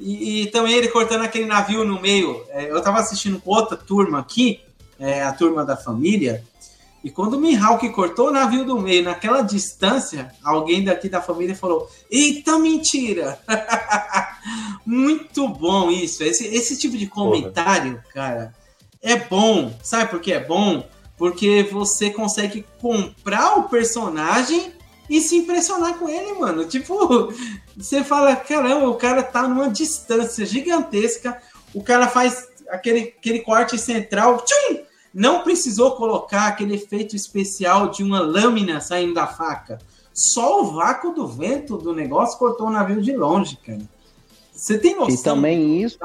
E, e também ele cortando aquele navio no meio. É, eu tava assistindo com outra turma aqui, é, a turma da família. E quando o Mihawk cortou o navio do meio, naquela distância, alguém daqui da família falou: Eita, mentira! (laughs) Muito bom isso. Esse, esse tipo de comentário, Porra. cara, é bom. Sabe por que é bom? Porque você consegue comprar o personagem e se impressionar com ele, mano. Tipo, (laughs) você fala, caramba, o cara tá numa distância gigantesca, o cara faz aquele, aquele corte central, tchum! Não precisou colocar aquele efeito especial de uma lâmina saindo da faca. Só o vácuo do vento do negócio cortou o navio de longe, cara. Você tem noção? E também isso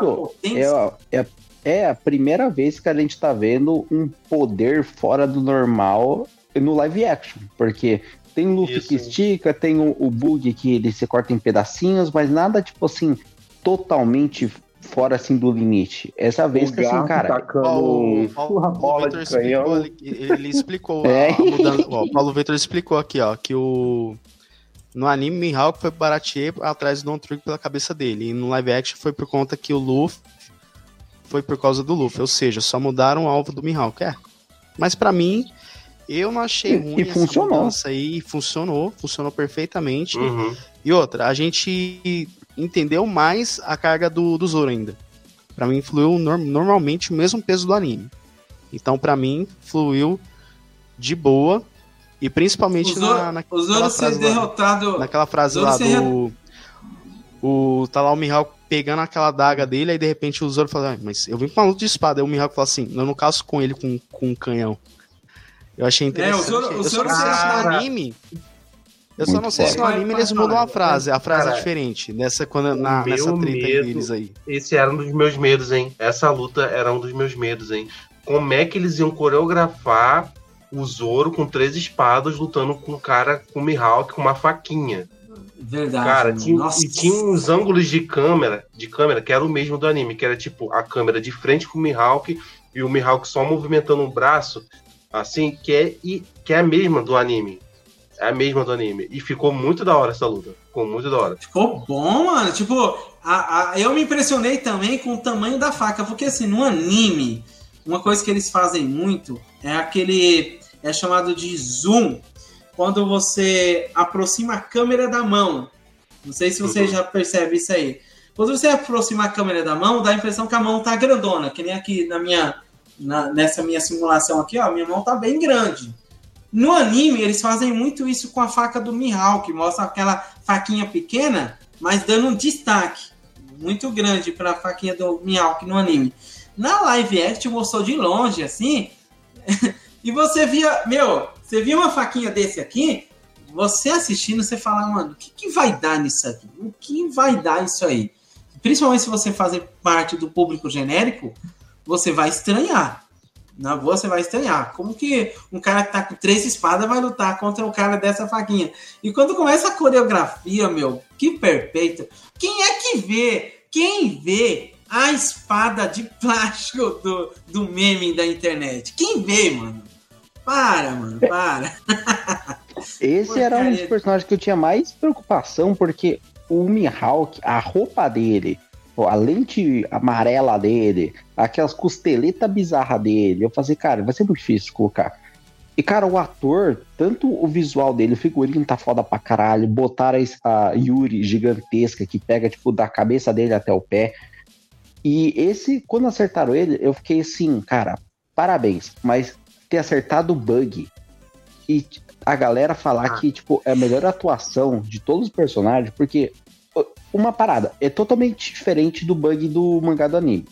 é, é, é, a primeira vez que a gente tá vendo um poder fora do normal no live action, porque tem Luffy Isso. que estica, tem o, o, bug que ele se corta em pedacinhos, mas nada tipo assim, totalmente fora assim do limite. Essa vez que assim, cara. O Paulo Vitor explicou, ele, ele explicou (laughs) é. a, mudança. Ó, o Paulo Vitor explicou aqui, ó, que o. No anime, Mihawk foi Baratier atrás do Don Trigger pela cabeça dele. E no live action foi por conta que o Luffy foi por causa do Luffy. Ou seja, só mudaram o alvo do Mihawk. É. Mas para mim, eu não achei ruim e funcionou. essa aí, funcionou, funcionou perfeitamente. Uhum. E outra, a gente entendeu mais a carga do, do Zoro ainda. Para mim fluiu normalmente o mesmo peso do anime. Então para mim fluiu de boa e principalmente Zoro, na, naquela, o Zoro frase derrotado, lá, naquela frase lá do o tá lá o Mihawk pegando aquela daga dele, aí de repente o Zoro fala, ah, mas eu vim com uma luta de espada. Aí o Mihawk fala assim, eu não caso com ele com, com um canhão. Eu achei interessante. É, o Zoro, o Zoro sei se no anime. Eu só não sei se no anime eles mudam a frase, a frase é diferente. Nessa, quando, na, nessa treta medo, deles aí. Esse era um dos meus medos, hein? Essa luta era um dos meus medos, hein? Como é que eles iam coreografar o Zoro com três espadas lutando com um cara com o Mihawk com uma faquinha? Verdade. Cara, tinha, e tinha uns ângulos de câmera, de câmera que era o mesmo do anime, que era tipo a câmera de frente com o Mihawk e o Mihawk só movimentando um braço assim, que é, que é a mesma do anime. É a mesma do anime. E ficou muito da hora essa luta. Ficou muito da hora. Ficou bom, mano. Tipo, a, a, eu me impressionei também com o tamanho da faca. Porque, assim, no anime, uma coisa que eles fazem muito é aquele é chamado de zoom. Quando você aproxima a câmera da mão. Não sei se você uhum. já percebe isso aí. Quando você aproxima a câmera da mão, dá a impressão que a mão tá grandona, que nem aqui na minha na, nessa minha simulação aqui, ó, minha mão tá bem grande. No anime, eles fazem muito isso com a faca do Mihawk, mostra aquela faquinha pequena, mas dando um destaque muito grande para a faquinha do Mihawk no anime. Na live action mostrou de longe, assim, (laughs) e você via, meu, você via uma faquinha desse aqui, você assistindo, você fala, mano, o que, que vai dar nisso aqui? O que vai dar isso aí? Principalmente se você fazer parte do público genérico, você vai estranhar. Na boa, você vai estranhar. Como que um cara que tá com três espadas vai lutar contra um cara dessa faquinha? E quando começa a coreografia, meu, que perfeito. Quem é que vê? Quem vê a espada de (laughs) plástico do, do meme da internet? Quem vê, mano? Para, mano, para. (laughs) Esse era um dos personagens que eu tinha mais preocupação, porque o Mihawk, a roupa dele, a lente amarela dele, aquelas costeletas bizarras dele. Eu falei, cara, vai ser muito difícil colocar. E, cara, o ator, tanto o visual dele, o figurino tá foda pra caralho. Botaram a Yuri gigantesca que pega, tipo, da cabeça dele até o pé. E esse, quando acertaram ele, eu fiquei assim, cara, parabéns. Mas ter acertado o bug e a galera falar ah. que, tipo, é a melhor atuação de todos os personagens, porque uma parada, é totalmente diferente do bug do mangá do anime.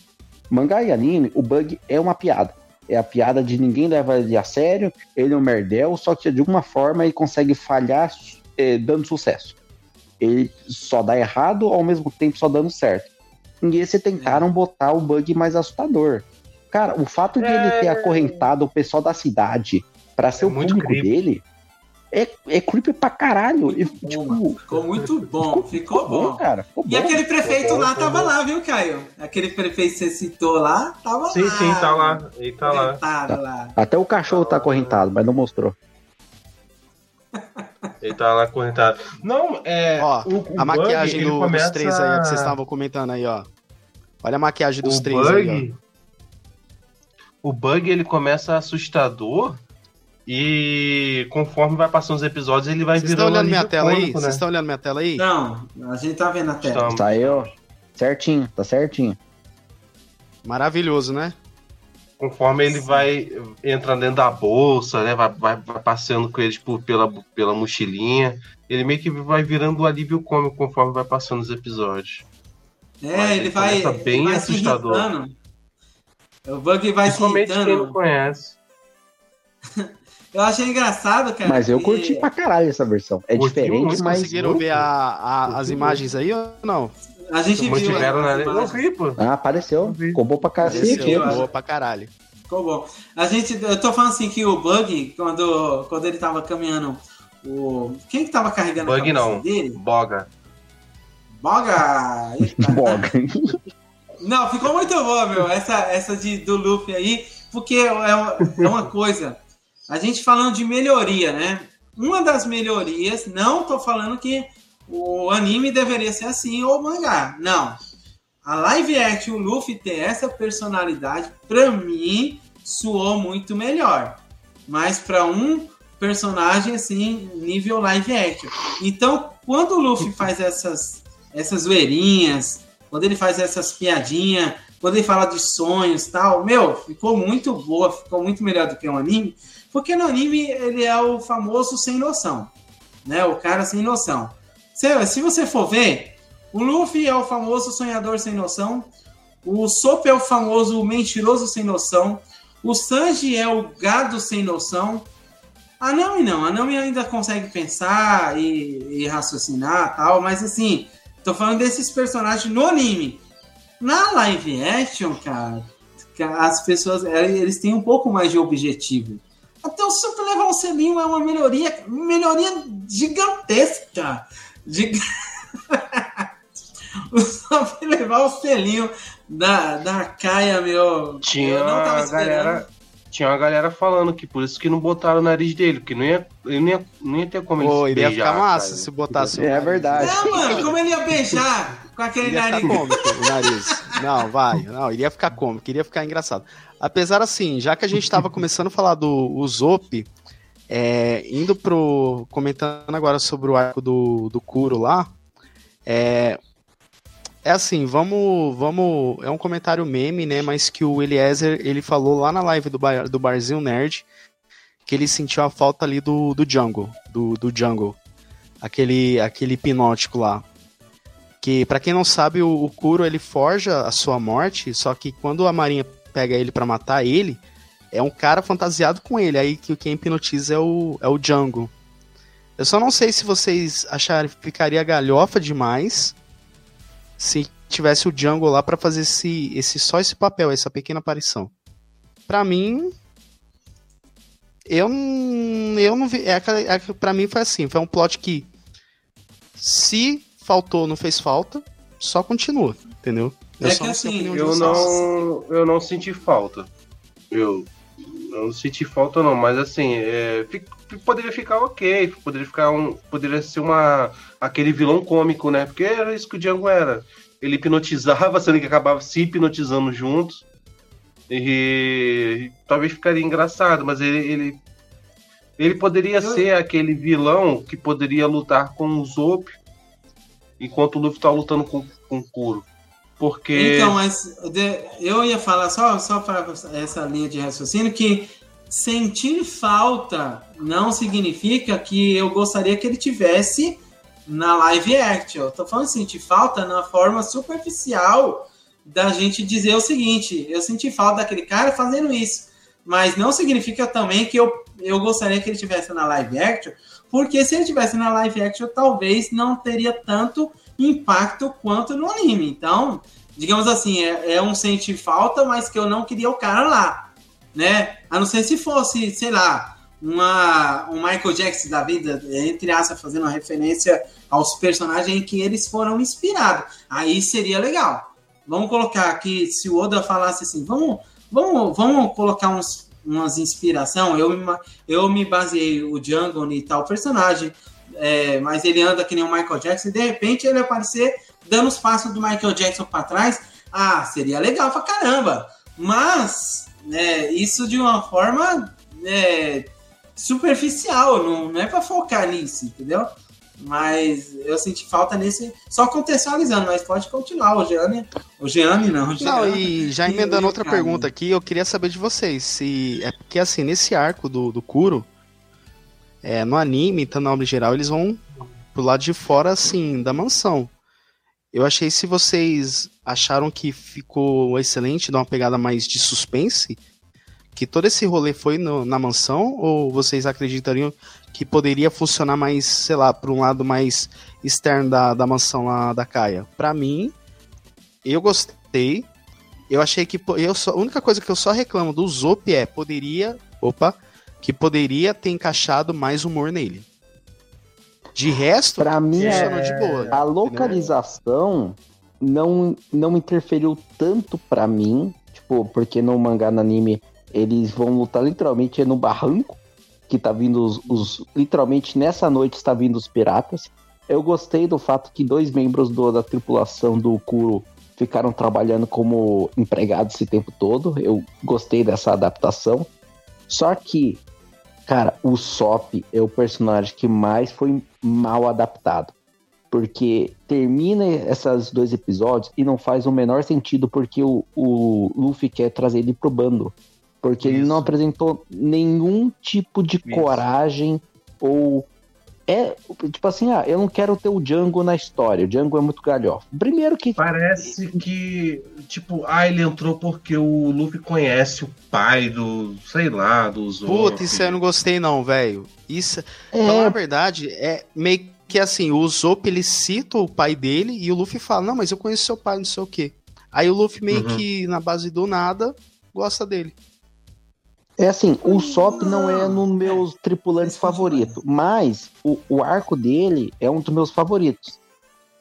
Mangá e anime, o bug é uma piada. É a piada de ninguém leva ele a sério, ele é um merdel, só que de alguma forma ele consegue falhar é, dando sucesso. Ele só dá errado, ao mesmo tempo só dando certo. E esse tentaram botar o bug mais assustador. Cara, o fato de é... ele ter acorrentado o pessoal da cidade para ser é o público creepy. dele é, é creepy pra caralho. E, tipo, ficou muito bom, ficou, ficou bom. bom. cara. Ficou e bom. aquele prefeito ficou lá bom, tava lá, viu, Caio? Aquele prefeito que você citou lá, tava sim, lá. Sim, sim, tá lá. Ele tá lá. Tá. lá. Até o cachorro tá acorrentado, mas não mostrou. Ele tá lá acorrentado. Não, é. Ó, o, o a bug, maquiagem do, começa... dos três aí, que vocês estavam comentando aí, ó. Olha a maquiagem dos o três bug, aí, ó. O bug ele começa assustador e conforme vai passando os episódios, ele vai Vocês virando. Vocês estão olhando minha tela aí? Vocês né? estão olhando minha tela aí? Não, a gente tá vendo a tela. Estamos. Tá aí, ó. Certinho, tá certinho. Maravilhoso, né? Conforme ele vai entrando dentro da bolsa, né? Vai, vai, vai passeando com eles por, pela, pela mochilinha. Ele meio que vai virando o alívio cômico conforme vai passando os episódios. É, Mas ele, vai. bem ele vai assustador. O Bug vai se irritando. quem não conhece. (laughs) Eu achei engraçado, cara. Mas eu curti pra caralho essa versão. É Curtiu, diferente, Vocês mas. conseguiram ver a, a, as imagens aí ou não? A gente viu. Mantiveram na Eu vi, pô. Ah, apareceu. Ficou bom pra cacete. Ficou boa pra caralho. Ficou bom. A gente, eu tô falando assim que o Bug, quando, quando ele tava caminhando, o. Quem que tava carregando Bug a não. dele? Boga. Boga! (laughs) Eita. Boga. Não, ficou muito boa, meu. Essa, essa de, do Luffy aí, porque é, é uma coisa. A gente falando de melhoria, né? Uma das melhorias, não tô falando que o anime deveria ser assim ou o mangá. Não. A live action, o Luffy ter essa personalidade, pra mim, soou muito melhor. Mas para um personagem assim, nível live action. Então, quando o Luffy (laughs) faz essas, essas zoeirinhas, quando ele faz essas piadinhas, quando ele fala de sonhos tal, meu, ficou muito boa, ficou muito melhor do que um anime, porque no anime ele é o famoso sem noção, né? O cara sem noção. Se, se você for ver, o Luffy é o famoso sonhador sem noção, o Sop é o famoso mentiroso sem noção, o Sanji é o gado sem noção. A Nami não, a Nami ainda consegue pensar e, e raciocinar tal, mas assim, tô falando desses personagens no anime. Na live action, cara, as pessoas eles têm um pouco mais de objetivo. Até o Super levar um selinho é uma melhoria, melhoria gigantesca. Gig... o Super levar o selinho da, da Caia, meu. Tinha eu não tava esperando. galera, tinha uma galera falando que por isso que não botaram o nariz dele, porque não ia, ele não ia, não ia ter como ele Pô, iria ficar massa cara. se botasse É verdade. Não, mano, como ele ia beijar com aquele nariz? Cômico, o nariz. Não, vai. Não, iria ficar cômico, iria ficar engraçado. Apesar assim, já que a gente tava começando a falar do Zop, é, indo pro. comentando agora sobre o arco do, do Kuro lá. É, é assim, vamos, vamos. É um comentário meme, né? Mas que o Eliezer ele falou lá na live do, bar, do Barzinho Nerd que ele sentiu a falta ali do, do Jungle, do, do Jungle, aquele, aquele hipnótico lá. Que para quem não sabe, o, o Kuro ele forja a sua morte, só que quando a Marinha pega ele para matar ele, é um cara fantasiado com ele. Aí que quem hipnotiza é o, é o Jungle. Eu só não sei se vocês acharem que ficaria galhofa demais se tivesse o Django lá para fazer esse, esse só esse papel, essa pequena aparição. Para mim, eu eu não vi. É, é, para mim foi assim, foi um plot que se faltou, não fez falta, só continua, entendeu? Eu é que assim, eu não, eu não senti falta. Eu, não senti falta não, mas assim, é, poderia ficar ok, poderia ficar um, poderia ser uma aquele vilão cômico, né? Porque era isso que o Django era. Ele hipnotizava, (laughs) sendo que acabava se hipnotizando juntos. E, e talvez ficaria engraçado, mas ele ele, ele poderia ser aquele vilão que poderia lutar com o Zop enquanto o Luffy tá lutando com, com o Kuro. Porque. Então, mas eu ia falar só, só para essa linha de raciocínio que sentir falta não significa que eu gostaria que ele tivesse na live action. Eu tô falando sentir falta na forma superficial da gente dizer o seguinte: eu senti falta daquele cara fazendo isso. Mas não significa também que eu, eu gostaria que ele tivesse na live action, porque se ele tivesse na live action, talvez não teria tanto impacto quanto no anime. Então, digamos assim, é, é um sentir falta, mas que eu não queria o cara lá né? A não ser se fosse, sei lá, uma, um Michael Jackson da vida, entre aspas, fazendo uma referência aos personagens em que eles foram inspirados. Aí seria legal. Vamos colocar aqui, se o Oda falasse assim, vamos, vamos, vamos colocar uns, umas inspiração. Eu, eu me baseei o Django e tal personagem, é, mas ele anda que nem o Michael Jackson, e de repente ele aparecer dando os passos do Michael Jackson para trás. Ah, seria legal pra caramba. Mas né, isso de uma forma né, superficial, não, não é para focar nisso, entendeu? Mas eu senti falta nesse. Só contextualizando, mas pode continuar. O Gianni. O Gianni não. O Gianni, não, e já emendando outra cara. pergunta aqui, eu queria saber de vocês. Se. É porque assim, nesse arco do, do Kuro, é, no anime, tá na obra geral, eles vão pro lado de fora, assim, da mansão. Eu achei se vocês acharam que ficou excelente, dá uma pegada mais de suspense, que todo esse rolê foi no, na mansão, ou vocês acreditariam que poderia funcionar mais, sei lá, por um lado mais externo da, da mansão lá da Caia? Para mim, eu gostei. Eu achei que eu só, a única coisa que eu só reclamo do Zop é poderia, opa, que poderia ter encaixado mais humor nele. De resto, para mim é, de boa. A localização não não interferiu tanto para mim, tipo, porque no mangá no anime eles vão lutar literalmente no barranco que tá vindo os, os literalmente nessa noite está vindo os piratas. Eu gostei do fato que dois membros do, da tripulação do Kuro ficaram trabalhando como empregados esse tempo todo. Eu gostei dessa adaptação. Só que Cara, o Sop é o personagem que mais foi mal adaptado. Porque termina esses dois episódios e não faz o menor sentido porque o, o Luffy quer trazer ele pro bando. Porque Isso. ele não apresentou nenhum tipo de Isso. coragem ou é tipo assim, ah, eu não quero ter o Django na história. O Django é muito galhofa. Primeiro que. Parece que, tipo, ah, ele entrou porque o Luffy conhece o pai do, sei lá, dos Puta, isso eu não gostei, não, velho. Isso, é... falar a verdade, é meio que assim, o Zop ele cita o pai dele e o Luffy fala: Não, mas eu conheço seu pai, não sei o quê. Aí o Luffy meio uhum. que, na base do nada, gosta dele. É assim, o Sop não é no meus tripulantes favorito, mas o, o arco dele é um dos meus favoritos.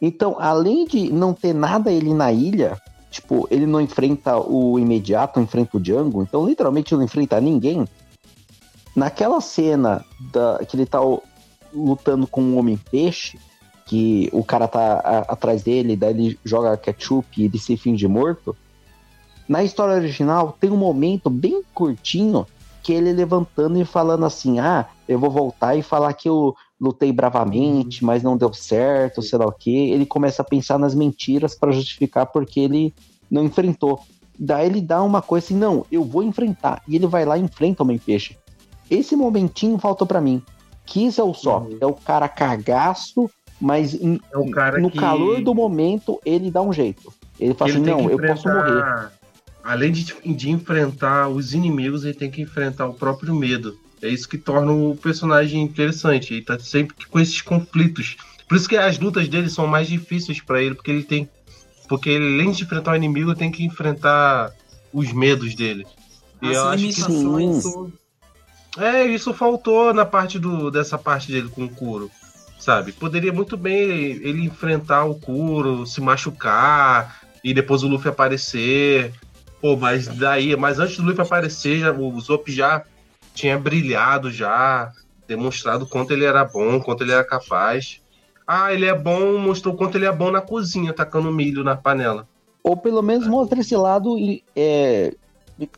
Então, além de não ter nada ele na ilha, tipo, ele não enfrenta o imediato, não enfrenta o Django, então literalmente não enfrenta ninguém. Naquela cena da, que ele tá lutando com o Homem-Peixe, que o cara tá a, atrás dele, daí ele joga ketchup e ele se finge morto. Na história original tem um momento bem curtinho que ele levantando e falando assim: Ah, eu vou voltar e falar que eu lutei bravamente, uhum. mas não deu certo, sei lá o que. Ele começa a pensar nas mentiras para justificar porque ele não enfrentou. Daí ele dá uma coisa assim: Não, eu vou enfrentar. E ele vai lá e enfrenta o Homem-Peixe. Esse momentinho faltou para mim. Isso é o Sop. Uhum. É o cara cagaço, mas em, é no que... calor do momento ele dá um jeito. Ele fala ele assim: Não, eu posso morrer além de, de enfrentar os inimigos, ele tem que enfrentar o próprio medo. É isso que torna o personagem interessante. Ele tá sempre com esses conflitos. Por isso que as lutas dele são mais difíceis para ele, porque ele tem. Porque ele, além de enfrentar o inimigo, tem que enfrentar os medos dele. E As eu acho que isso, é, isso faltou na parte do dessa parte dele com o Kuro. Sabe? Poderia muito bem ele, ele enfrentar o Kuro, se machucar e depois o Luffy aparecer Pô, mas daí, mas antes do Luffy aparecer, já, o Zop já tinha brilhado já, demonstrado quanto ele era bom, quanto ele era capaz. Ah, ele é bom, mostrou quanto ele é bom na cozinha, tacando milho na panela. Ou pelo menos mostra esse lado é,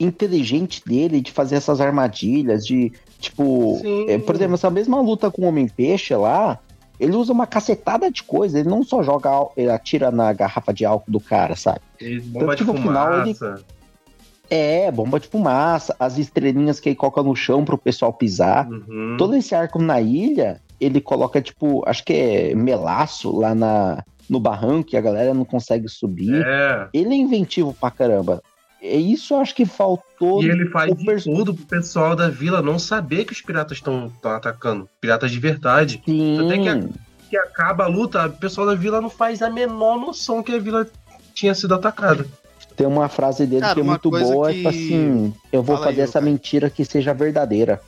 inteligente dele de fazer essas armadilhas, de tipo, é, por exemplo, essa mesma luta com o Homem-Peixe lá, ele usa uma cacetada de coisa, ele não só joga, ele atira na garrafa de álcool do cara, sabe? Ele Tanto que no final ele é, bomba de fumaça, as estrelinhas que ele coloca no chão pro pessoal pisar. Uhum. Todo esse arco na ilha, ele coloca, tipo, acho que é melaço lá na, no barranco que a galera não consegue subir. É. Ele é inventivo pra caramba. É isso eu acho que faltou. E ele faz de tudo pro pessoal da vila não saber que os piratas estão atacando. Piratas de verdade. Sim. Até que, que acaba a luta, o pessoal da vila não faz a menor noção que a vila tinha sido atacada. Tem uma frase dele Cara, que é muito boa, que... tipo assim, eu vou Fala fazer aí, essa cara. mentira que seja verdadeira.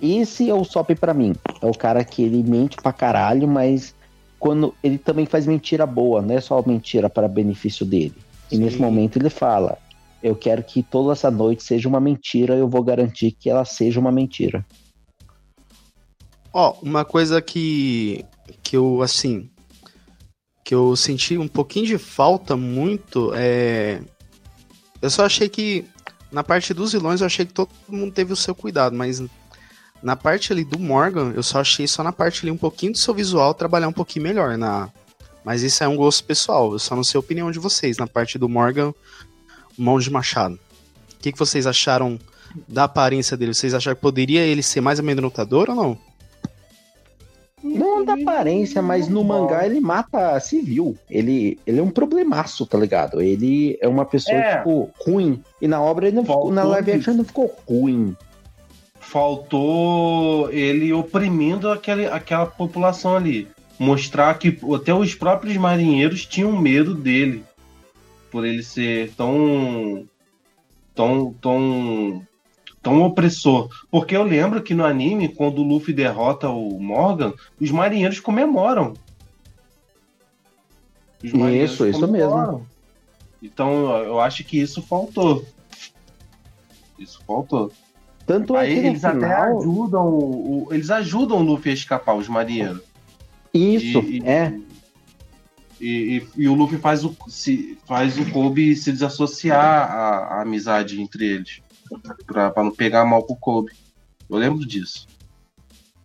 Esse é o Sop para mim. É o cara que ele mente pra caralho, mas quando ele também faz mentira boa, não é só mentira para benefício dele. E Sim. nesse momento ele fala: Eu quero que toda essa noite seja uma mentira, eu vou garantir que ela seja uma mentira. Ó, oh, uma coisa que que eu assim, que eu senti um pouquinho de falta muito é. Eu só achei que. Na parte dos vilões, eu achei que todo mundo teve o seu cuidado, mas na parte ali do Morgan, eu só achei só na parte ali um pouquinho do seu visual trabalhar um pouquinho melhor. na Mas isso é um gosto pessoal, eu só não sei a opinião de vocês. Na parte do Morgan, mão de machado. O que, que vocês acharam da aparência dele? Vocês acharam que poderia ele ser mais amedrontador ou não? Não da aparência, mas no mangá ele mata civil. Ele, ele é um problemaço, tá ligado? Ele é uma pessoa, é. tipo, ruim. E na obra ele não ficou, na live action ele não ficou ruim. Faltou ele oprimindo aquele, aquela população ali. Mostrar que até os próprios marinheiros tinham medo dele. Por ele ser tão. tão. tão tão opressor. Porque eu lembro que no anime, quando o Luffy derrota o Morgan, os marinheiros comemoram. Os marinheiros isso, comemoram. isso mesmo. Então eu acho que isso faltou. Isso faltou. Tanto é que eles final... até ajudam o, eles ajudam o Luffy a escapar, os marinheiros. Isso, e, é. E, e, e, o Luffy faz o, se, faz o Kobe se desassociar a amizade entre eles pra, pra não pegar mal pro Kobe. Eu lembro disso.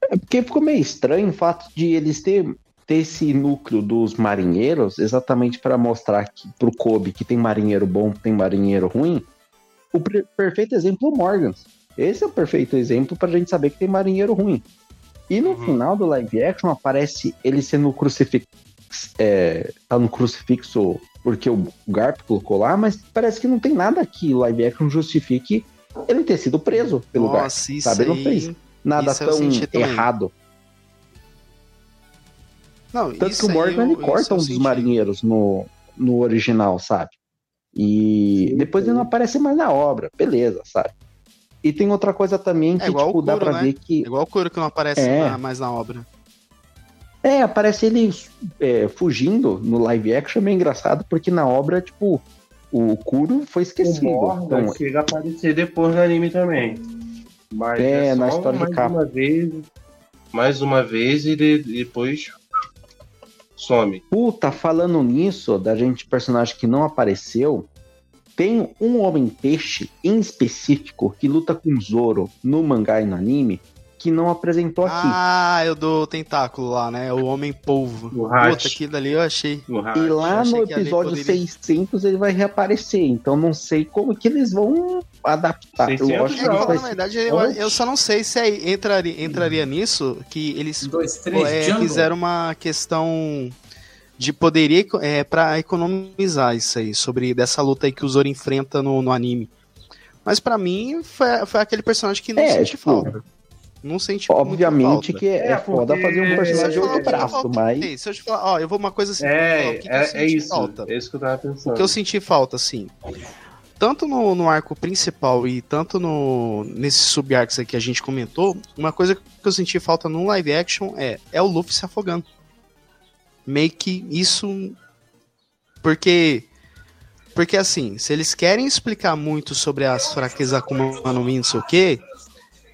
É porque ficou meio estranho o fato de eles ter, ter esse núcleo dos marinheiros exatamente para mostrar que, pro Kobe que tem marinheiro bom, tem marinheiro ruim. O perfeito exemplo é o Morgan. Esse é o perfeito exemplo pra gente saber que tem marinheiro ruim. E no uhum. final do live action aparece ele sendo crucifixo. É, tá no crucifixo porque o Garp colocou lá, mas parece que não tem nada aqui live action justifique ele ter sido preso pelo Nossa, Garp. Sabe? Ele não fez nada tão errado. Não, Tanto que o Morgan eu, ele corta um dos marinheiros no, no original, sabe? E sim, depois ele não aparece mais na obra, beleza, sabe? E tem outra coisa também que, é tipo, Kuro, dá pra né? ver que. É igual o Kuro que não aparece é. na, mais na obra. É, aparece ele é, fugindo no live action, é meio engraçado, porque na obra, tipo, o Kuro foi esquecido. O Morgan então, chega a aparecer depois no anime também. Mas é, é na história mais de capa. uma vez, mais uma vez e de, depois some. Puta, falando nisso, da gente personagem que não apareceu, tem um homem-peixe em específico que luta com Zoro no mangá e no anime que não apresentou aqui. Ah, eu do tentáculo lá, né? O Homem-Polvo. Puta, aquilo ali eu achei. E lá no episódio poderia... 600 ele vai reaparecer, então não sei como que eles vão adaptar. 600 eu acho que não, na verdade, eu, eu, só não sei se aí entraria, entraria nisso que eles Dois, três, é, fizeram uma questão de poderia é, para economizar isso aí, sobre dessa luta aí que o Zoro enfrenta no, no anime. Mas para mim foi, foi aquele personagem que não é, senti tipo, falta. Não senti Obviamente que é, é foda fazer um personagem de outro braço, mas. Se eu te falar, ó, eu vou uma coisa assim. É, que é, que é isso. Falta. É isso que eu tava pensando. O que eu senti falta, assim. Tanto no, no arco principal e tanto no nesses sub-arcs que a gente comentou, uma coisa que eu senti falta no live action é, é o Luffy se afogando meio que isso. Porque. Porque assim, se eles querem explicar muito sobre as fraquezas Akuma no Mi, não sei o que,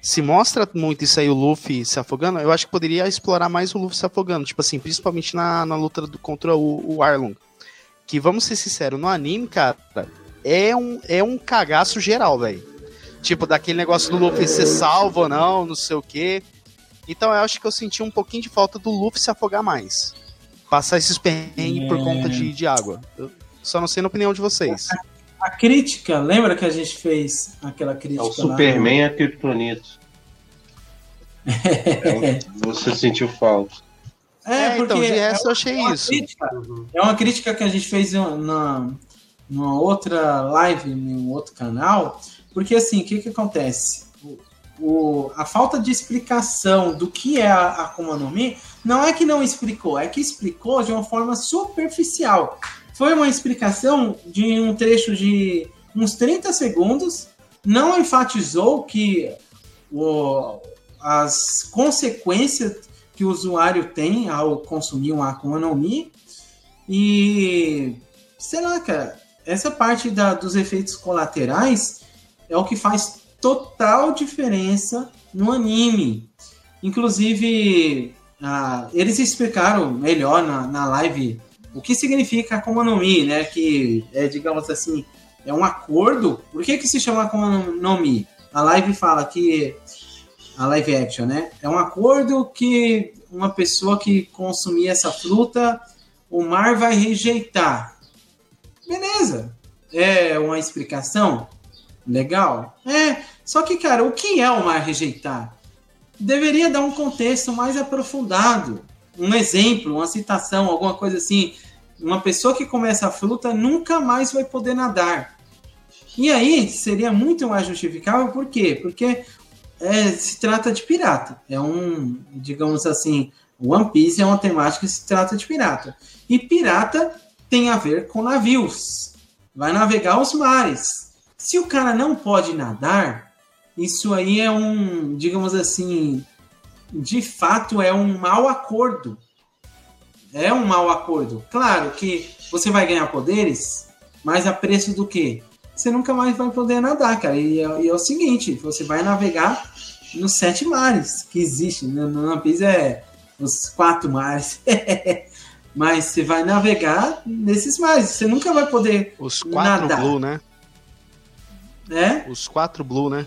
se mostra muito isso aí, o Luffy se afogando, eu acho que poderia explorar mais o Luffy se afogando. Tipo assim, principalmente na, na luta do, contra o, o Arlong. Que, vamos ser sinceros, no anime, cara, é um, é um cagaço geral, velho. Tipo, daquele negócio do Luffy ser salvo ou não, não sei o que. Então eu acho que eu senti um pouquinho de falta do Luffy se afogar mais passar esses perrengues é. por conta de, de água. Eu só não sei na opinião de vocês. A, crítica, lembra que a gente fez aquela crítica? É o Superman lá, no... é (laughs) Kryptonito. é, você sentiu falta. É, é então, porque então, de resto é, eu achei isso. Crítica, é uma crítica que a gente fez na, numa outra live, em um outro canal, porque assim, o que, que acontece? o, a falta de explicação do que é a Akuma no Mi não é que não explicou, é que explicou de uma forma superficial. Foi uma explicação de um trecho de uns 30 segundos, não enfatizou que o, as consequências que o usuário tem ao consumir um Akuma no Mi e sei lá, cara, essa parte da, dos efeitos colaterais é o que faz total diferença no anime. Inclusive, ah, eles explicaram melhor na, na live o que significa Akuma no Mi, né? Que é, digamos assim, é um acordo. Por que, que se chama Akuma no Mi? A live fala que. A live action, né? É um acordo que uma pessoa que consumir essa fruta, o mar vai rejeitar. Beleza. É uma explicação? Legal? É, só que, cara, o que é o mar rejeitar? Deveria dar um contexto mais aprofundado. Um exemplo, uma citação, alguma coisa assim. Uma pessoa que começa a fruta nunca mais vai poder nadar. E aí seria muito mais justificável, por quê? Porque é, se trata de pirata. É um, digamos assim, One Piece é uma temática que se trata de pirata. E pirata tem a ver com navios. Vai navegar os mares. Se o cara não pode nadar, isso aí é um, digamos assim, de fato é um mau acordo. É um mau acordo. Claro que você vai ganhar poderes, mas a preço do quê? Você nunca mais vai poder nadar, cara. E é, e é o seguinte, você vai navegar nos sete mares que existem. No, no One Piece é os quatro mares. (laughs) mas você vai navegar nesses mares. Você nunca vai poder Os quatro nadar. blue, né? né? Os quatro Blue, né?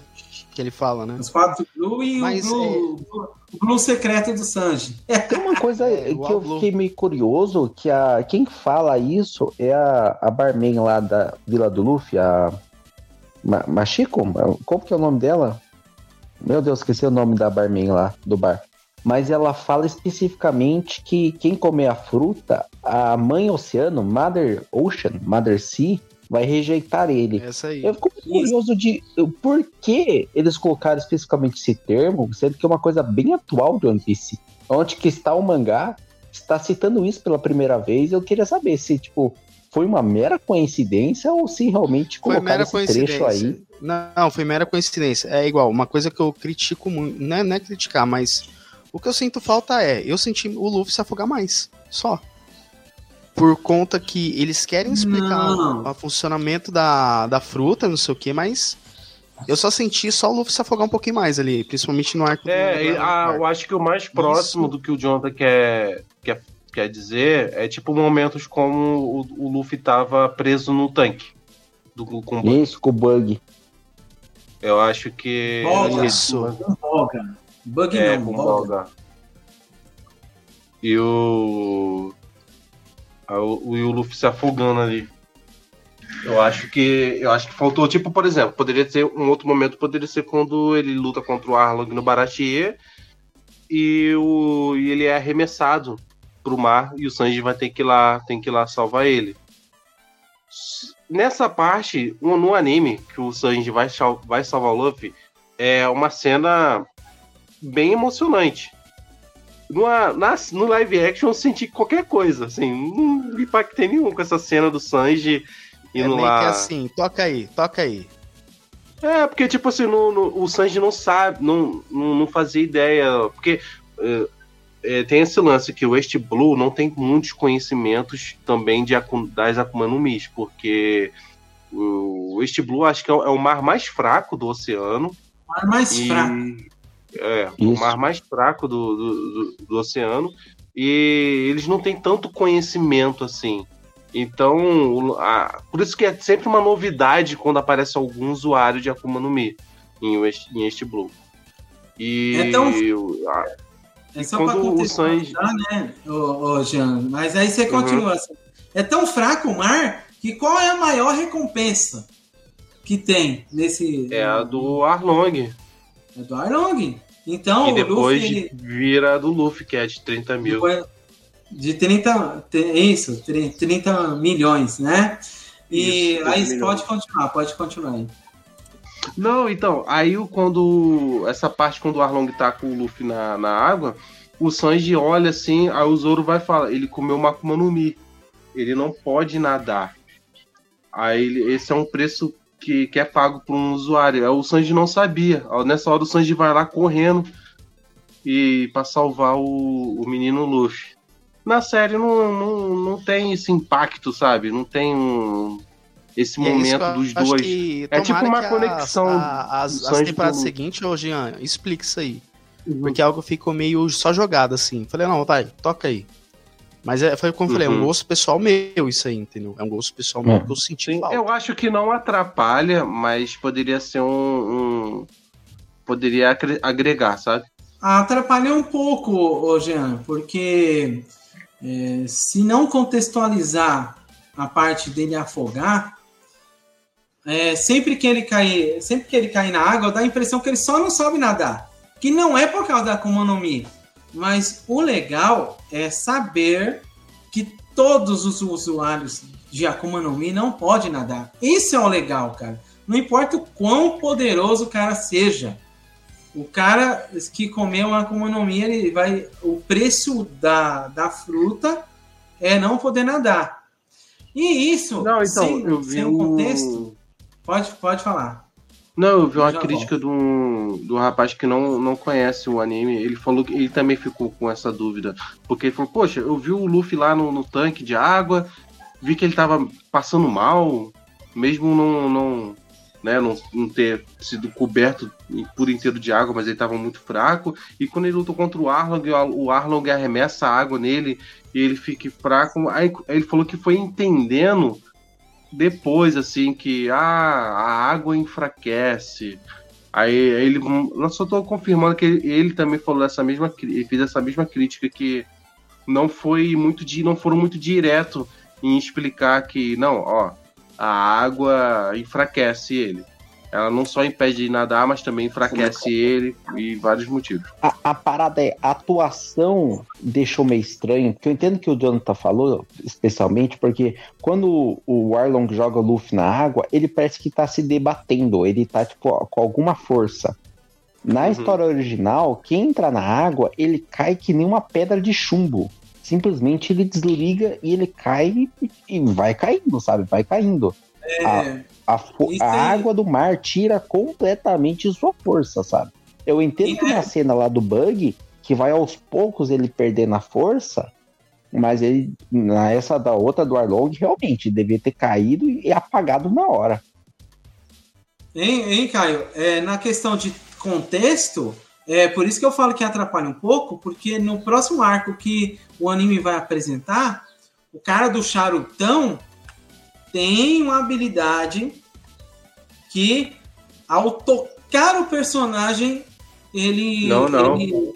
Que ele fala, né? Os quatro Blue e Mas, o, Blue, é... o Blue secreto do Sanji. Tem uma coisa (laughs) é, que eu fiquei meio curioso, que a, quem fala isso é a, a barman lá da Vila do Luffy, a Ma, Machiko? Como que é o nome dela? Meu Deus, esqueci o nome da barman lá, do bar. Mas ela fala especificamente que quem comer a fruta, a mãe oceano, Mother Ocean, Mother Sea, vai rejeitar ele. Essa aí. Eu fico curioso de por que eles colocaram especificamente esse termo, sendo que é uma coisa bem atual do One Piece. Onde que está o mangá, está citando isso pela primeira vez. Eu queria saber se, tipo, foi uma mera coincidência ou se realmente colocaram esse trecho aí. Não, foi mera coincidência. É igual, uma coisa que eu critico muito, não é, não é criticar, mas o que eu sinto falta é, eu senti o Luffy se afogar mais, só por conta que eles querem explicar o funcionamento da, da fruta, não sei o que, mas eu só senti só o Luffy se afogar um pouquinho mais ali, principalmente no arco. É, do, a, eu acho que o mais próximo Isso. do que o Jonathan quer, quer quer dizer é tipo momentos como o, o Luffy tava preso no tanque. Do, com bug. Isso, com o bug. Eu acho que. Bolga. Isso. Bolga. Bug é, não, com Bolga. E o... o. E o Luffy se afogando ali. Eu acho que eu acho que faltou, tipo, por exemplo, poderia ser um outro momento, poderia ser quando ele luta contra o Arlong no Baratie e, o, e ele é arremessado pro mar e o Sanji vai ter que ir lá, tem que ir lá salvar ele. Nessa parte, no anime, que o Sanji vai, vai salvar o Luffy, é uma cena bem emocionante. No, na, no live action eu senti qualquer coisa, assim, não me impactei nenhum com essa cena do Sanji indo é meio lá. que assim, toca aí, toca aí. É, porque, tipo assim, no, no, o Sanji não sabe, não, não, não fazia ideia. Porque é, é, tem esse lance que o West Blue não tem muitos conhecimentos também de, das Akuma no Mis, porque o West Blue acho que é o, é o mar mais fraco do oceano. O mar mais e, fraco. É, Isso. o mar mais fraco do, do, do, do oceano. E eles não têm tanto conhecimento assim. Então, a, por isso que é sempre uma novidade quando aparece algum usuário de Akuma no Mi em West, em West Blue. E então, a, é só para contextualizar, Sanji... né, ô, ô, Jean? Mas aí você continua uhum. assim. É tão fraco o mar que qual é a maior recompensa que tem nesse. É a do Arlong. É do Arlong. Então, e depois Luffy, ele... vira do Luffy, que é de 30 mil. Depois, de 30, isso, 30 milhões, né? E isso, aí milhões. pode continuar, pode continuar aí. Não, então, aí quando. Essa parte quando o Arlong tá com o Luffy na, na água, o Sanji olha assim, aí o Zoro vai falar, ele comeu uma Akuma no Mi. Ele não pode nadar. Aí esse é um preço que, que é pago por um usuário. Aí o Sanji não sabia. Nessa hora o Sanji vai lá correndo e para salvar o, o menino Luffy na série não, não, não tem esse impacto, sabe? Não tem um, esse é momento dos dois. é tipo uma conexão. As, as, as temporadas do... seguintes, ô Jean, explica isso aí. Uhum. Porque algo ficou meio só jogado assim. Falei, não, vai, toca aí. Mas é, foi como eu falei, é um uhum. gosto pessoal meu isso aí, entendeu? É um gosto pessoal meu é. que eu senti Sim, Eu acho que não atrapalha, mas poderia ser um... um... Poderia agregar, sabe? Atrapalha um pouco, Jean, porque é, se não contextualizar a parte dele afogar, é, sempre que ele cair, sempre que ele cair na água, dá a impressão que ele só não sabe nadar. Que não é por causa da Akuma no Mi. Mas o legal é saber que todos os usuários de Akuma no Mi não podem nadar. Isso é o legal, cara. Não importa o quão poderoso o cara seja. O cara que comeu uma Akuma no Mi, ele vai. O preço da, da fruta é não poder nadar. E isso, não, então, sem, eu vi sem um contexto. Pode, pode falar. Não, eu vi uma crítica de um, de um rapaz que não, não conhece o anime. Ele falou que ele também ficou com essa dúvida. Porque ele falou, poxa, eu vi o Luffy lá no, no tanque de água, vi que ele tava passando mal, mesmo não, não, né, não, não ter sido coberto por inteiro de água, mas ele estava muito fraco. E quando ele lutou contra o Arlong, o Arlong arremessa a água nele e ele fica fraco. Aí ele falou que foi entendendo depois, assim, que ah, a água enfraquece. Aí ele. Eu só estou confirmando que ele, ele, também falou essa mesma. Fez essa mesma crítica que não foi muito não foram muito direto em explicar que, não, ó, a água enfraquece ele. Ela não só impede de nadar, mas também enfraquece ele e vários motivos. A, a, parada é, a atuação deixou meio estranho, porque eu entendo que o Jonathan falou, especialmente, porque quando o Arlong joga o Luffy na água, ele parece que tá se debatendo, ele tá, tipo, com alguma força. Na uhum. história original, quem entra na água, ele cai que nem uma pedra de chumbo simplesmente ele desliga e ele cai e vai caindo, sabe? Vai caindo. É, a, a, a água do mar tira completamente sua força, sabe? Eu entendo que na cena lá do bug, que vai aos poucos ele perdendo a força, mas ele, na essa da outra do Arlong, realmente devia ter caído e apagado na hora. Hein, hein Caio? É, na questão de contexto, É por isso que eu falo que atrapalha um pouco, porque no próximo arco que o anime vai apresentar, o cara do charutão tem uma habilidade que, ao tocar o personagem, ele. Não, não. ele-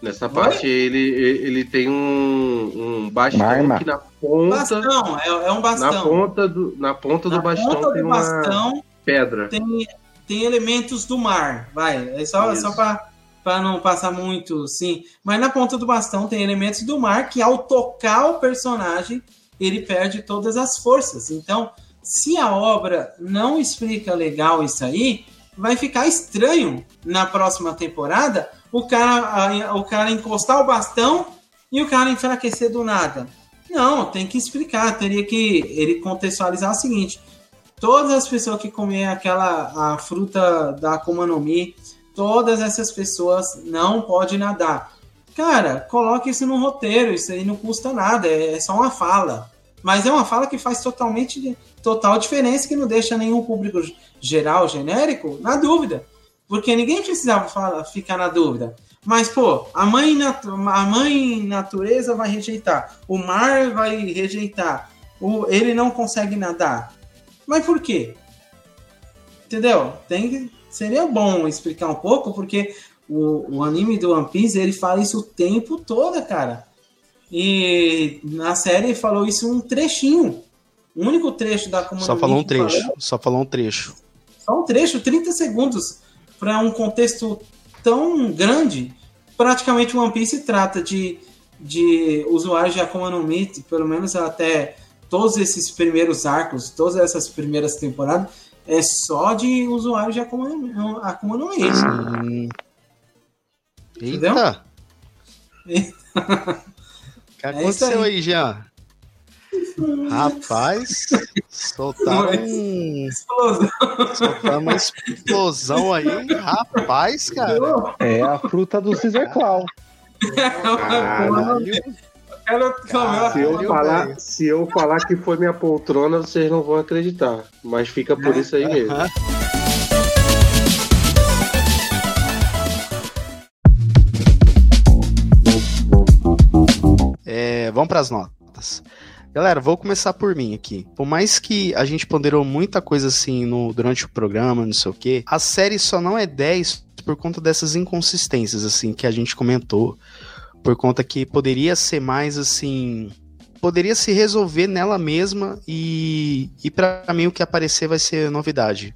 Nessa parte ele, ele tem um, um bastão que na ponta. Bastão, é, é um Na bastão. ponta do, na ponta do Na bastão ponta tem do uma bastão pedra. tem, tem elementos do mar, vai. É só, Isso. só para não passar muito, sim. Mas na ponta do bastão tem elementos do mar que, ao tocar o personagem, ele perde todas as forças. Então, se a obra não explica legal isso aí, vai ficar estranho na próxima temporada o cara, o cara encostar o bastão e o cara enfraquecer do nada. Não, tem que explicar. Teria que ele contextualizar o seguinte: todas as pessoas que comer aquela a fruta da Akuma no Mi, todas essas pessoas não podem nadar. Cara, coloque isso no roteiro, isso aí não custa nada, é é só uma fala. Mas é uma fala que faz totalmente total diferença que não deixa nenhum público geral, genérico, na dúvida. Porque ninguém precisava falar, ficar na dúvida. Mas, pô, a mãe, a mãe natureza vai rejeitar, o mar vai rejeitar, o, ele não consegue nadar. Mas por quê? Entendeu? Tem seria bom explicar um pouco, porque o, o anime do One Piece ele fala isso o tempo todo, cara. E na série falou isso um trechinho. O único trecho da Akuma Só falou um trecho. falou- Só falou um trecho. só um trecho, 30 segundos, para um contexto tão grande. Praticamente One Piece trata de, de usuários de Akuma no Mi, pelo menos até todos esses primeiros arcos, todas essas primeiras temporadas, é só de usuários de Akuma no Mi. Akuma no Mi. Entendeu? Eita! (laughs) O que É isso aconteceu aí. aí, Jean? Rapaz, soltaram, um, Explosão. soltaram uma explosão aí. Rapaz, cara. É a fruta do Caesar. Caralho. Comer. Se eu, falar, se eu falar que foi minha poltrona, vocês não vão acreditar. Mas fica por isso aí mesmo. Vamos para as notas. Galera, vou começar por mim aqui. Por mais que a gente ponderou muita coisa assim no, durante o programa, não sei o quê, a série só não é 10 por conta dessas inconsistências, assim, que a gente comentou. Por conta que poderia ser mais assim. Poderia se resolver nela mesma e, e para mim o que aparecer vai ser novidade.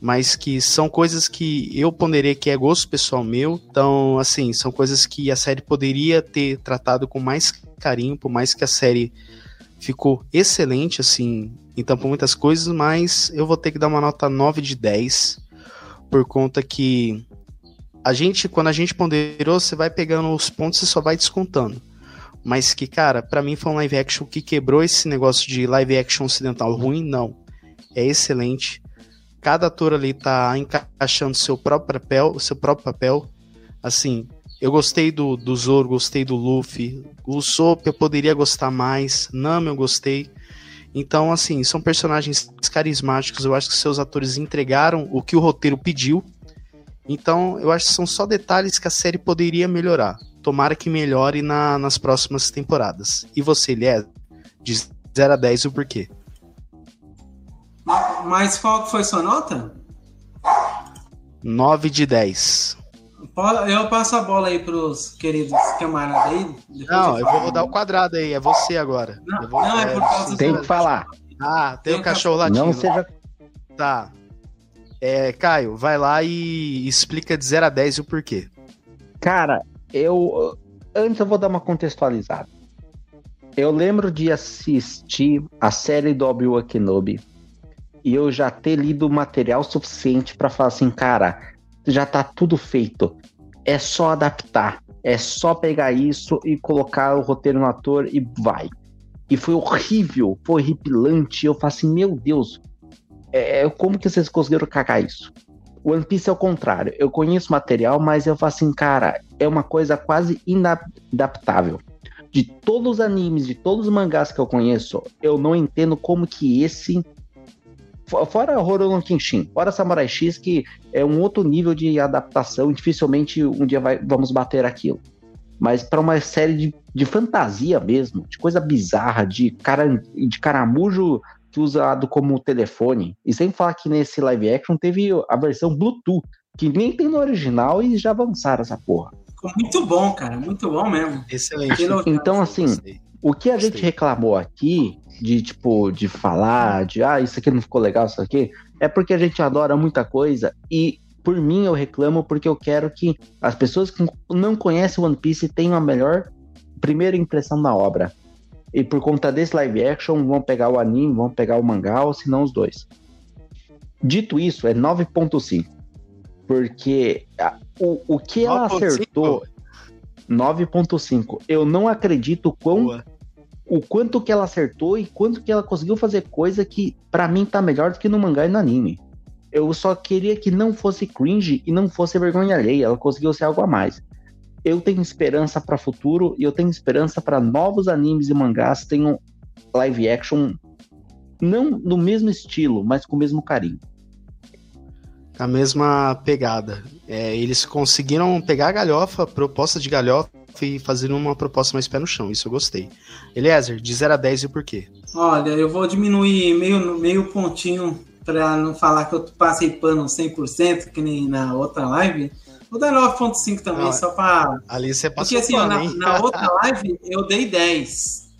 Mas que são coisas que eu ponderei que é gosto pessoal meu. Então, assim, são coisas que a série poderia ter tratado com mais carinho, por mais que a série ficou excelente, assim, então por muitas coisas, mas eu vou ter que dar uma nota 9 de 10, por conta que a gente, quando a gente ponderou, você vai pegando os pontos e só vai descontando. Mas que, cara, pra mim foi um live action que quebrou esse negócio de live action ocidental ruim, não. É excelente. Cada ator ali tá encaixando seu próprio papel, seu próprio papel. Assim, eu gostei do, do Zoro, gostei do Luffy. O Sop eu poderia gostar mais. Nami eu gostei. Então, assim, são personagens carismáticos. Eu acho que seus atores entregaram o que o roteiro pediu. Então, eu acho que são só detalhes que a série poderia melhorar. Tomara que melhore na- nas próximas temporadas. E você, Elias? De 0 a 10, o porquê? Mas qual foi sua nota? 9 de 10. Eu passo a bola aí pros queridos camaradas aí. Não, eu falo. vou rodar o quadrado aí. É você agora. Não, Eu vou- não, é por causa Tem do- que falar. Ah, tem Tem o cachorro latindo. Não seja. Tá. É, Caio, vai lá e explica de 0 a 10 o porquê. Cara, eu. Antes eu vou dar uma contextualizada. Eu lembro de assistir a série do Obi-Wan Kenobi e eu já ter lido material suficiente pra falar assim, cara, já tá tudo feito. É só adaptar. É só pegar isso e colocar o roteiro no ator e vai. E foi horrível, foi horripilante. Eu falo assim, meu Deus, é, como que vocês conseguiram cagar isso? One Piece é o contrário. Eu conheço material, mas eu falo assim, cara, é uma coisa quase inadaptável. De todos os animes, de todos os mangás que eu conheço, eu não entendo como que esse Fora Rurouni Kenshin, fora Samurai X, que é um outro nível de adaptação e dificilmente um dia vai, vamos bater aquilo. Mas para uma série de, de fantasia mesmo, de coisa bizarra, de, cara, de caramujo que usado como telefone. E sem falar que nesse live action teve a versão Bluetooth, que nem tem no original e já avançaram essa porra. Ficou muito bom, cara, muito bom mesmo. Excelente. Então, assim, o que a gente reclamou aqui de tipo de falar, de ah, isso aqui não ficou legal, isso aqui, é porque a gente adora muita coisa e por mim eu reclamo porque eu quero que as pessoas que não conhecem One Piece tenham a melhor primeira impressão da obra. E por conta desse live action, vão pegar o anime, vão pegar o mangá, ou se não os dois. Dito isso, é 9.5. Porque a, o, o que ela acertou. 9.5. Eu não acredito quão Boa o quanto que ela acertou e quanto que ela conseguiu fazer coisa que para mim tá melhor do que no mangá e no anime. Eu só queria que não fosse cringe e não fosse vergonha alheia, ela conseguiu ser algo a mais. Eu tenho esperança para futuro e eu tenho esperança para novos animes e mangás tenham live action não no mesmo estilo, mas com o mesmo carinho. A mesma pegada. É, eles conseguiram pegar a galhofa, proposta de galhofa, e fazer uma proposta mais pé no chão. Isso eu gostei. Eliezer, de 0 a 10 e o porquê? Olha, eu vou diminuir meio, meio pontinho para não falar que eu passei pano 100%, que nem na outra live. Vou dar 9.5 também, não, só para. Ali você passou Porque assim, na, na, outra (laughs) live eu dei 10.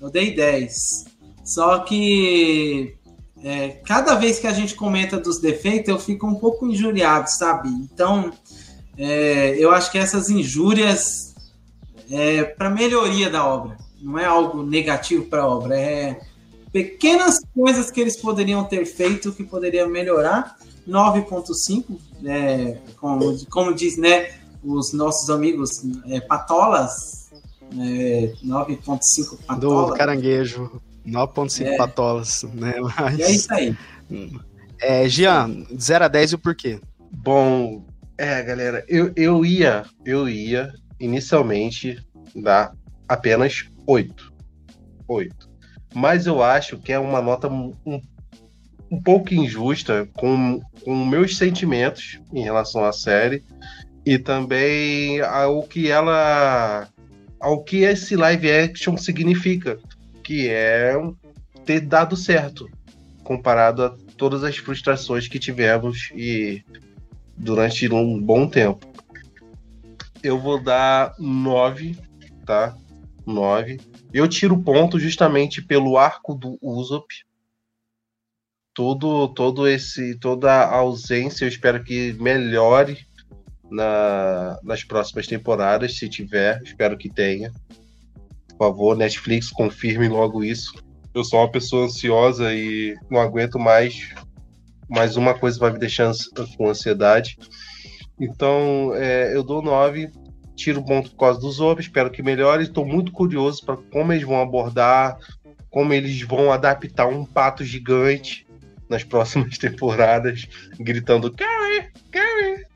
Eu dei 10. Só que é, cada vez que a gente comenta dos defeitos, eu fico um pouco injuriado, sabe? Então, é, eu acho que essas injúrias é, para melhoria da obra. Não é algo negativo para a obra, é pequenas coisas que eles poderiam ter feito que poderia melhorar. 9.5, é, como, como diz né, os nossos amigos é, patolas, é, 9.5 patolas. Do caranguejo, 9.5 é. patolas, né? Mas... É isso aí. É, Jean, 0 a 10 e o porquê? Bom, é, galera, eu, eu ia, eu ia inicialmente dar apenas 8. 8. Mas eu acho que é uma nota um, um pouco injusta com, com meus sentimentos em relação à série e também ao que ela ao que esse live action significa, que é ter dado certo comparado a todas as frustrações que tivemos e durante um bom tempo eu vou dar 9, tá? 9. Eu tiro ponto justamente pelo arco do Usopp. Todo, todo esse, toda a ausência, eu espero que melhore na, nas próximas temporadas, se tiver, espero que tenha. Por favor, Netflix, confirme logo isso. Eu sou uma pessoa ansiosa e não aguento mais. Mais uma coisa vai me deixar com ansiedade. Então, é, eu dou 9, tiro ponto por causa dos outros, espero que melhore. Estou muito curioso para como eles vão abordar, como eles vão adaptar um pato gigante nas próximas (laughs) temporadas, gritando Carrie, Carrie.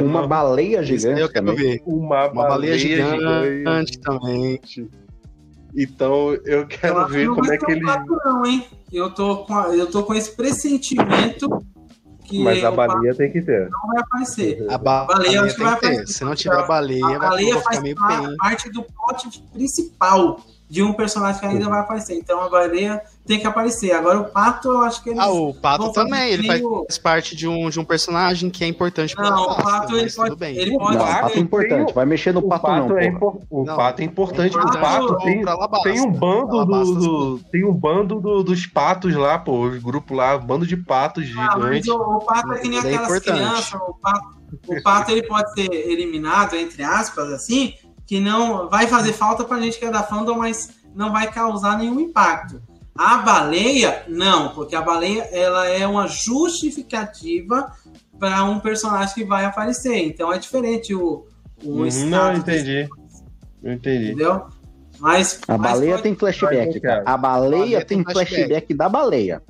Uma não... baleia gigante. Eu quero ver. Uma, uma baleia, baleia gigante, gigante, também. Então eu quero eu ver como é que eles. Não, hein? Eu tô com, a, eu tô com esse pressentimento que Mas a baleia tem que ter. Não vai aparecer. A, ba baleia, baleia vai aparecer. Se não tiver a baleia, a baleia vai faz parte, parte do plot principal de um personagem que ainda vai aparecer. Então a baleia tem que aparecer. Agora o pato, eu acho que ele. Ah, o pato também. Ele faz parte de um, de um personagem que é importante para Não, o pato ele pode, bem. ele pode. Não, o pato é importante. Vai mexer no pato, pato não. É o não, pato é importante. O pato tem, tem um bando do, do, tem um bando do, dos patos lá, pô. Os grupos lá, um bando de patos ah, gigantes. O, o, pato é que nem é aquelas crianças. O pato, o pato ele pode ser eliminado, entre aspas, assim, que não vai fazer falta pra gente que é da fandom, mas não vai causar nenhum impacto. A baleia, não, porque a baleia ela é uma justificativa para um personagem que vai aparecer. Então é diferente o, o uhum, Não, entendi. Eu entendi. Entendeu? Mas, a mas baleia pode... tem flashback, cara. A baleia, a baleia tem, tem flashback. flashback da baleia.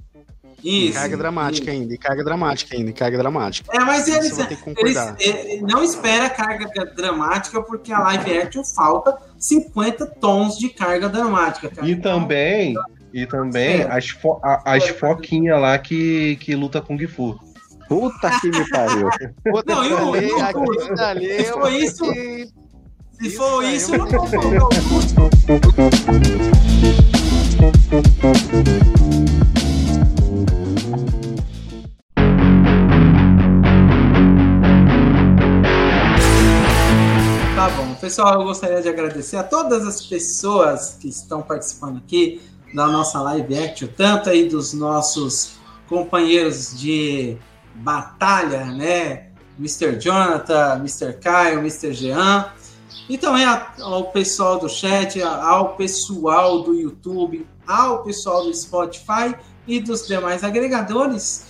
Isso. E carga dramática isso. ainda, e carga dramática ainda, carga dramática. É, mas eles, eles, eles, não espera carga dramática porque a live action falta 50 tons de carga dramática. Cara. E também, E também as, fo as foquinhas lá que, que luta com Gifu. Puta que me pariu. Puta (laughs) não, eu, eu, eu, se for isso, se for isso, não vou falar. Tá bom, pessoal, eu gostaria de agradecer a todas as pessoas que estão participando aqui da nossa live action, tanto aí dos nossos companheiros de batalha, né? Mr. Jonathan, Mr. Caio, Mr. Jean, e também ao pessoal do chat, ao pessoal do YouTube, ao pessoal do Spotify e dos demais agregadores.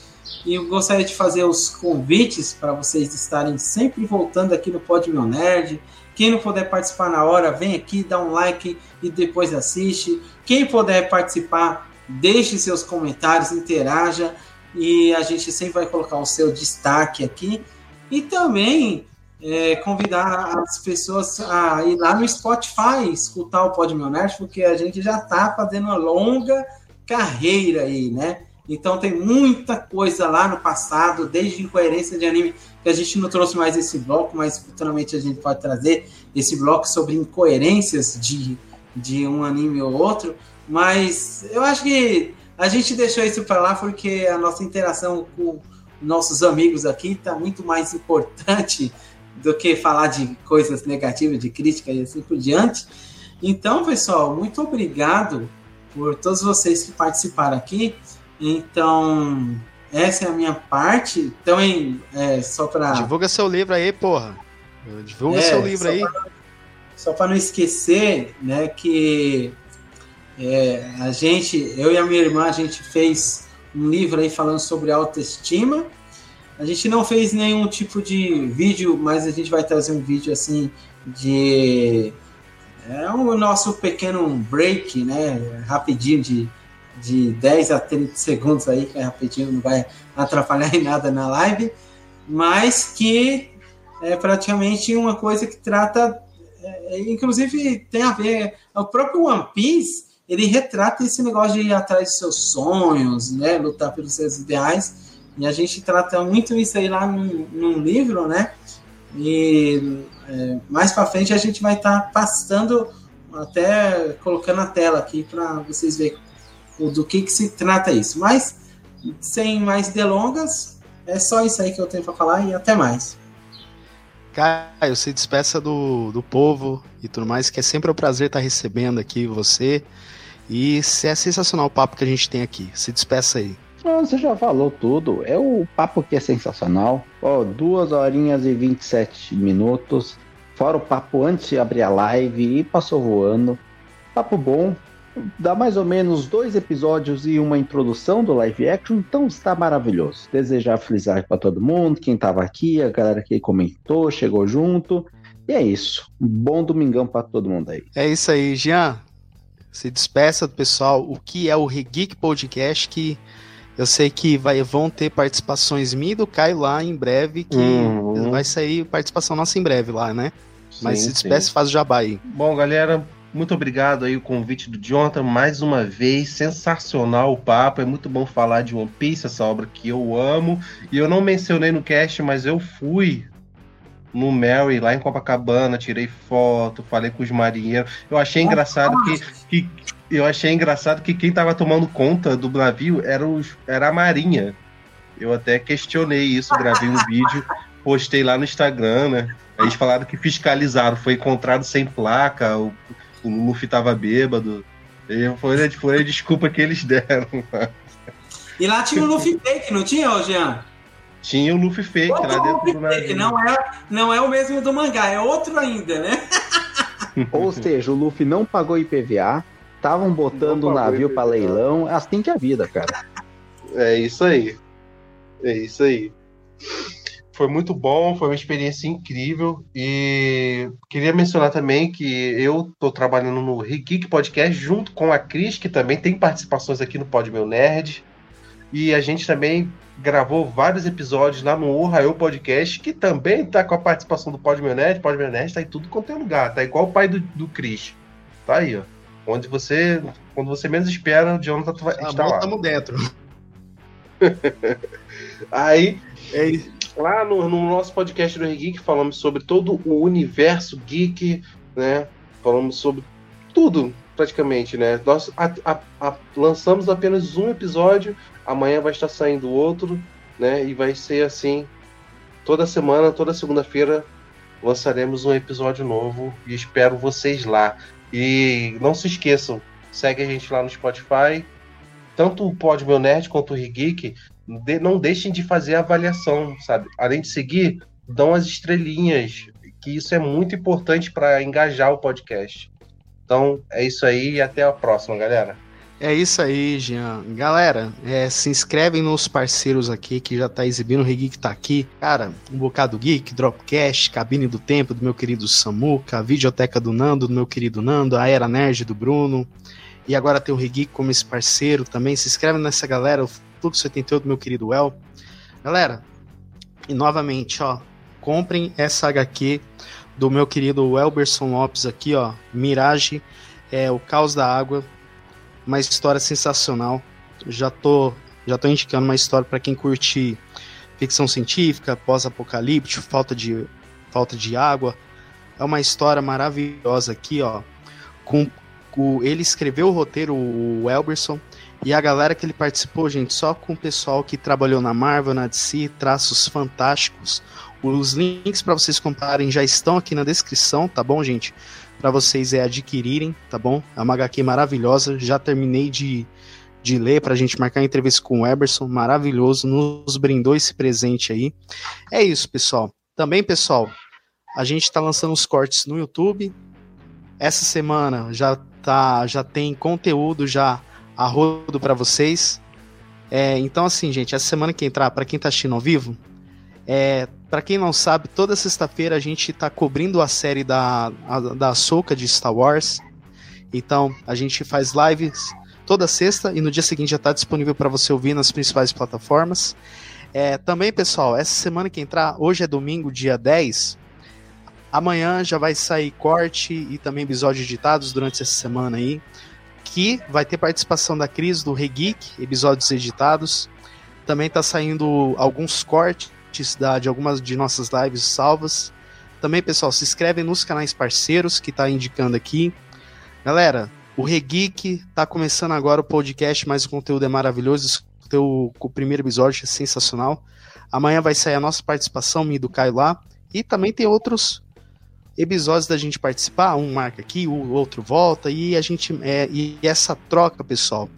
E eu gostaria de fazer os convites para vocês estarem sempre voltando aqui no Pod Meu Nerd. Quem não puder participar na hora, vem aqui, dá um like e depois assiste. Quem puder participar, deixe seus comentários, interaja e a gente sempre vai colocar o seu destaque aqui. E também é, convidar as pessoas a ir lá no Spotify escutar o Pod Meu Nerd, porque a gente já está fazendo uma longa carreira aí, né? Então tem muita coisa lá no passado, desde incoerência de anime, que a gente não trouxe mais esse bloco, mas futuramente a gente pode trazer esse bloco sobre incoerências de, de um anime ou outro. Mas eu acho que a gente deixou isso para lá porque a nossa interação com nossos amigos aqui está muito mais importante do que falar de coisas negativas, de crítica e assim por diante. Então, pessoal, muito obrigado por todos vocês que participaram aqui. Então, essa é a minha parte. Então, é, só para. Divulga seu livro aí, porra. Divulga é, seu livro aí. Pra, só para não esquecer, né, que é, a gente, eu e a minha irmã, a gente fez um livro aí falando sobre autoestima. A gente não fez nenhum tipo de vídeo, mas a gente vai trazer um vídeo assim de é o nosso pequeno break, né? Rapidinho de, de 10 a 30 segundos aí, que é rapidinho, não vai atrapalhar em nada na live, mas que é praticamente uma coisa que trata, é, inclusive tem a ver, o próprio One Piece ele retrata esse negócio de ir atrás dos seus sonhos, né, lutar pelos seus ideais, e a gente trata muito isso aí lá num, num livro, né, e é, mais para frente a gente vai estar tá passando, até colocando a tela aqui para vocês verem do que, que se trata isso. Mas, sem mais delongas, é só isso aí que eu tenho para falar e até mais. Caio, se despeça do, do povo e tudo mais, que é sempre um prazer estar recebendo aqui você. E é sensacional o papo que a gente tem aqui. Se despeça aí. Você já falou tudo. É o papo que é sensacional. Ó, duas horinhas e 27 minutos. Fora o papo antes de abrir a live e passou voando. Papo bom. Dá mais ou menos dois episódios e uma introdução do live action, então está maravilhoso. Desejar felizar para todo mundo, quem estava aqui, a galera que comentou, chegou junto. E é isso. Um bom domingão para todo mundo aí. É isso aí, Jean se despeça do pessoal, o que é o Regeek Podcast, que eu sei que vai, vão ter participações minha e do Caio lá em breve, que uhum. vai sair participação nossa em breve lá, né? Sim, Mas se despeça e faz o jabá aí. Bom, galera, muito obrigado aí o convite do Jonathan, mais uma vez, sensacional o papo, é muito bom falar de One Piece, essa obra que eu amo, e eu não mencionei no cast, mas eu fui no Mary, lá em Copacabana, tirei foto, falei com os marinheiros. Eu achei engraçado que, que eu achei engraçado que quem estava tomando conta do navio era, os, era a Marinha. Eu até questionei isso, gravei um vídeo, postei lá no Instagram, né? Eles falaram que fiscalizaram, foi encontrado sem placa, o, o Luffy tava bêbado. E foi, foi a desculpa que eles deram. (laughs) E lá tinha o Luffy fake, não tinha, Jean? Tinha o Luffy fake outro lá dentro do navio. Não é, não é o mesmo do mangá, é outro ainda, né? (laughs) Ou seja, o Luffy não pagou IPVA, estavam botando o navio para leilão, assim que é a vida, cara. É isso aí. É isso aí. Foi muito bom, foi uma experiência incrível e queria mencionar também que eu estou trabalhando no Geek Podcast junto com a Cris, que também tem participações aqui no Pod Meu Nerd. E a gente também gravou vários episódios lá no Ohio Podcast, que também tá com a participação do Pod Meu Nerd. Pod Meu Nerd tá em tudo quanto é lugar, tá igual o pai do, do Chris. Tá aí, ó. Onde você, quando você menos espera, o Jonathan tá estar lá. Estamos dentro. (laughs) Aí, é, lá no, no, nosso podcast do Geek falamos sobre todo o universo geek, né? Falamos sobre tudo, praticamente, né? Nós a, a, a, lançamos apenas um episódio, amanhã vai estar saindo outro, né? E vai ser assim toda semana, toda segunda-feira lançaremos um episódio novo e espero vocês lá. E não se esqueçam, segue a gente lá no Spotify, tanto o Pod Meu Nerd quanto o Geek, de, não deixem de fazer a avaliação, sabe? Além de seguir, dão as estrelinhas, que isso é muito importante para engajar o podcast. Então é isso aí e até a próxima, galera. É isso aí, Jean. Galera, é, se inscrevem nos parceiros aqui que já tá exibindo, o Geek tá aqui. Cara, um bocado geek, Dropcast, Cabine do Tempo do meu querido Samuca, Videoteca do Nando, do meu querido Nando, a Era Nerd do Bruno. E agora tem o Regeek como esse parceiro também. Se inscreve nessa galera, Fluxo 78 do meu querido El. Galera, e novamente, ó, comprem essa HQ do meu querido Elberson Lopes aqui, ó, Mirage, é o Caos da Água uma história sensacional. Já tô, já tô indicando uma história para quem curte ficção científica, pós-apocalíptico, falta de, falta de água. É uma história maravilhosa aqui, ó. Com, com ele escreveu o roteiro, o Elberson, e a galera que ele participou, gente, só com o pessoal que trabalhou na Marvel, na DC, traços fantásticos. Os links para vocês comprarem já estão aqui na descrição, tá bom, gente? para vocês é adquirirem, tá bom? É uma HQ maravilhosa, já terminei de, de ler para a gente marcar entrevista com o Eberson, maravilhoso, nos brindou esse presente aí. É isso, pessoal. Também, pessoal, a gente está lançando os cortes no YouTube. Essa semana já tá, já tem conteúdo já a rodo para vocês. É, então, assim, gente, essa semana que entrar, para quem está assistindo ao vivo, é, para quem não sabe, toda sexta-feira a gente está cobrindo a série da, da Soca de Star Wars. Então, a gente faz lives toda sexta e no dia seguinte já está disponível para você ouvir nas principais plataformas. É, também, pessoal, essa semana que entrar, hoje é domingo, dia 10. Amanhã já vai sair corte e também episódios editados durante essa semana aí. Que vai ter participação da Cris do Regeek, episódios editados. Também está saindo alguns cortes da, de algumas de nossas lives salvas. Também, pessoal, se inscrevem nos canais parceiros que tá indicando aqui. Galera, o Regeek tá começando agora o podcast, mas o conteúdo é maravilhoso. O, o primeiro episódio é sensacional. Amanhã vai sair a nossa participação, me do Caio lá. E também tem outros episódios da gente participar. Um marca aqui, o outro volta. E a gente. É, e essa troca, pessoal,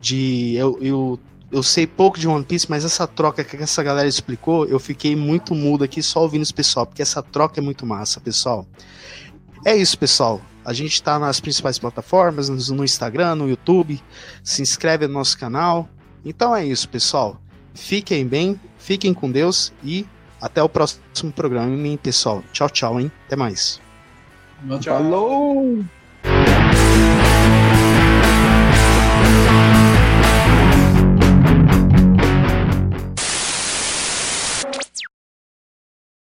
de eu, eu eu sei pouco de One Piece, mas essa troca que essa galera explicou, eu fiquei muito mudo aqui só ouvindo esse pessoal, porque essa troca é muito massa, pessoal. É isso, pessoal. A gente está nas principais plataformas, no Instagram, no YouTube. Se inscreve no nosso canal. Então é isso, pessoal. Fiquem bem, fiquem com Deus e até o próximo programa, hein, pessoal. Tchau, tchau, hein? Até mais. Tchau. Falou!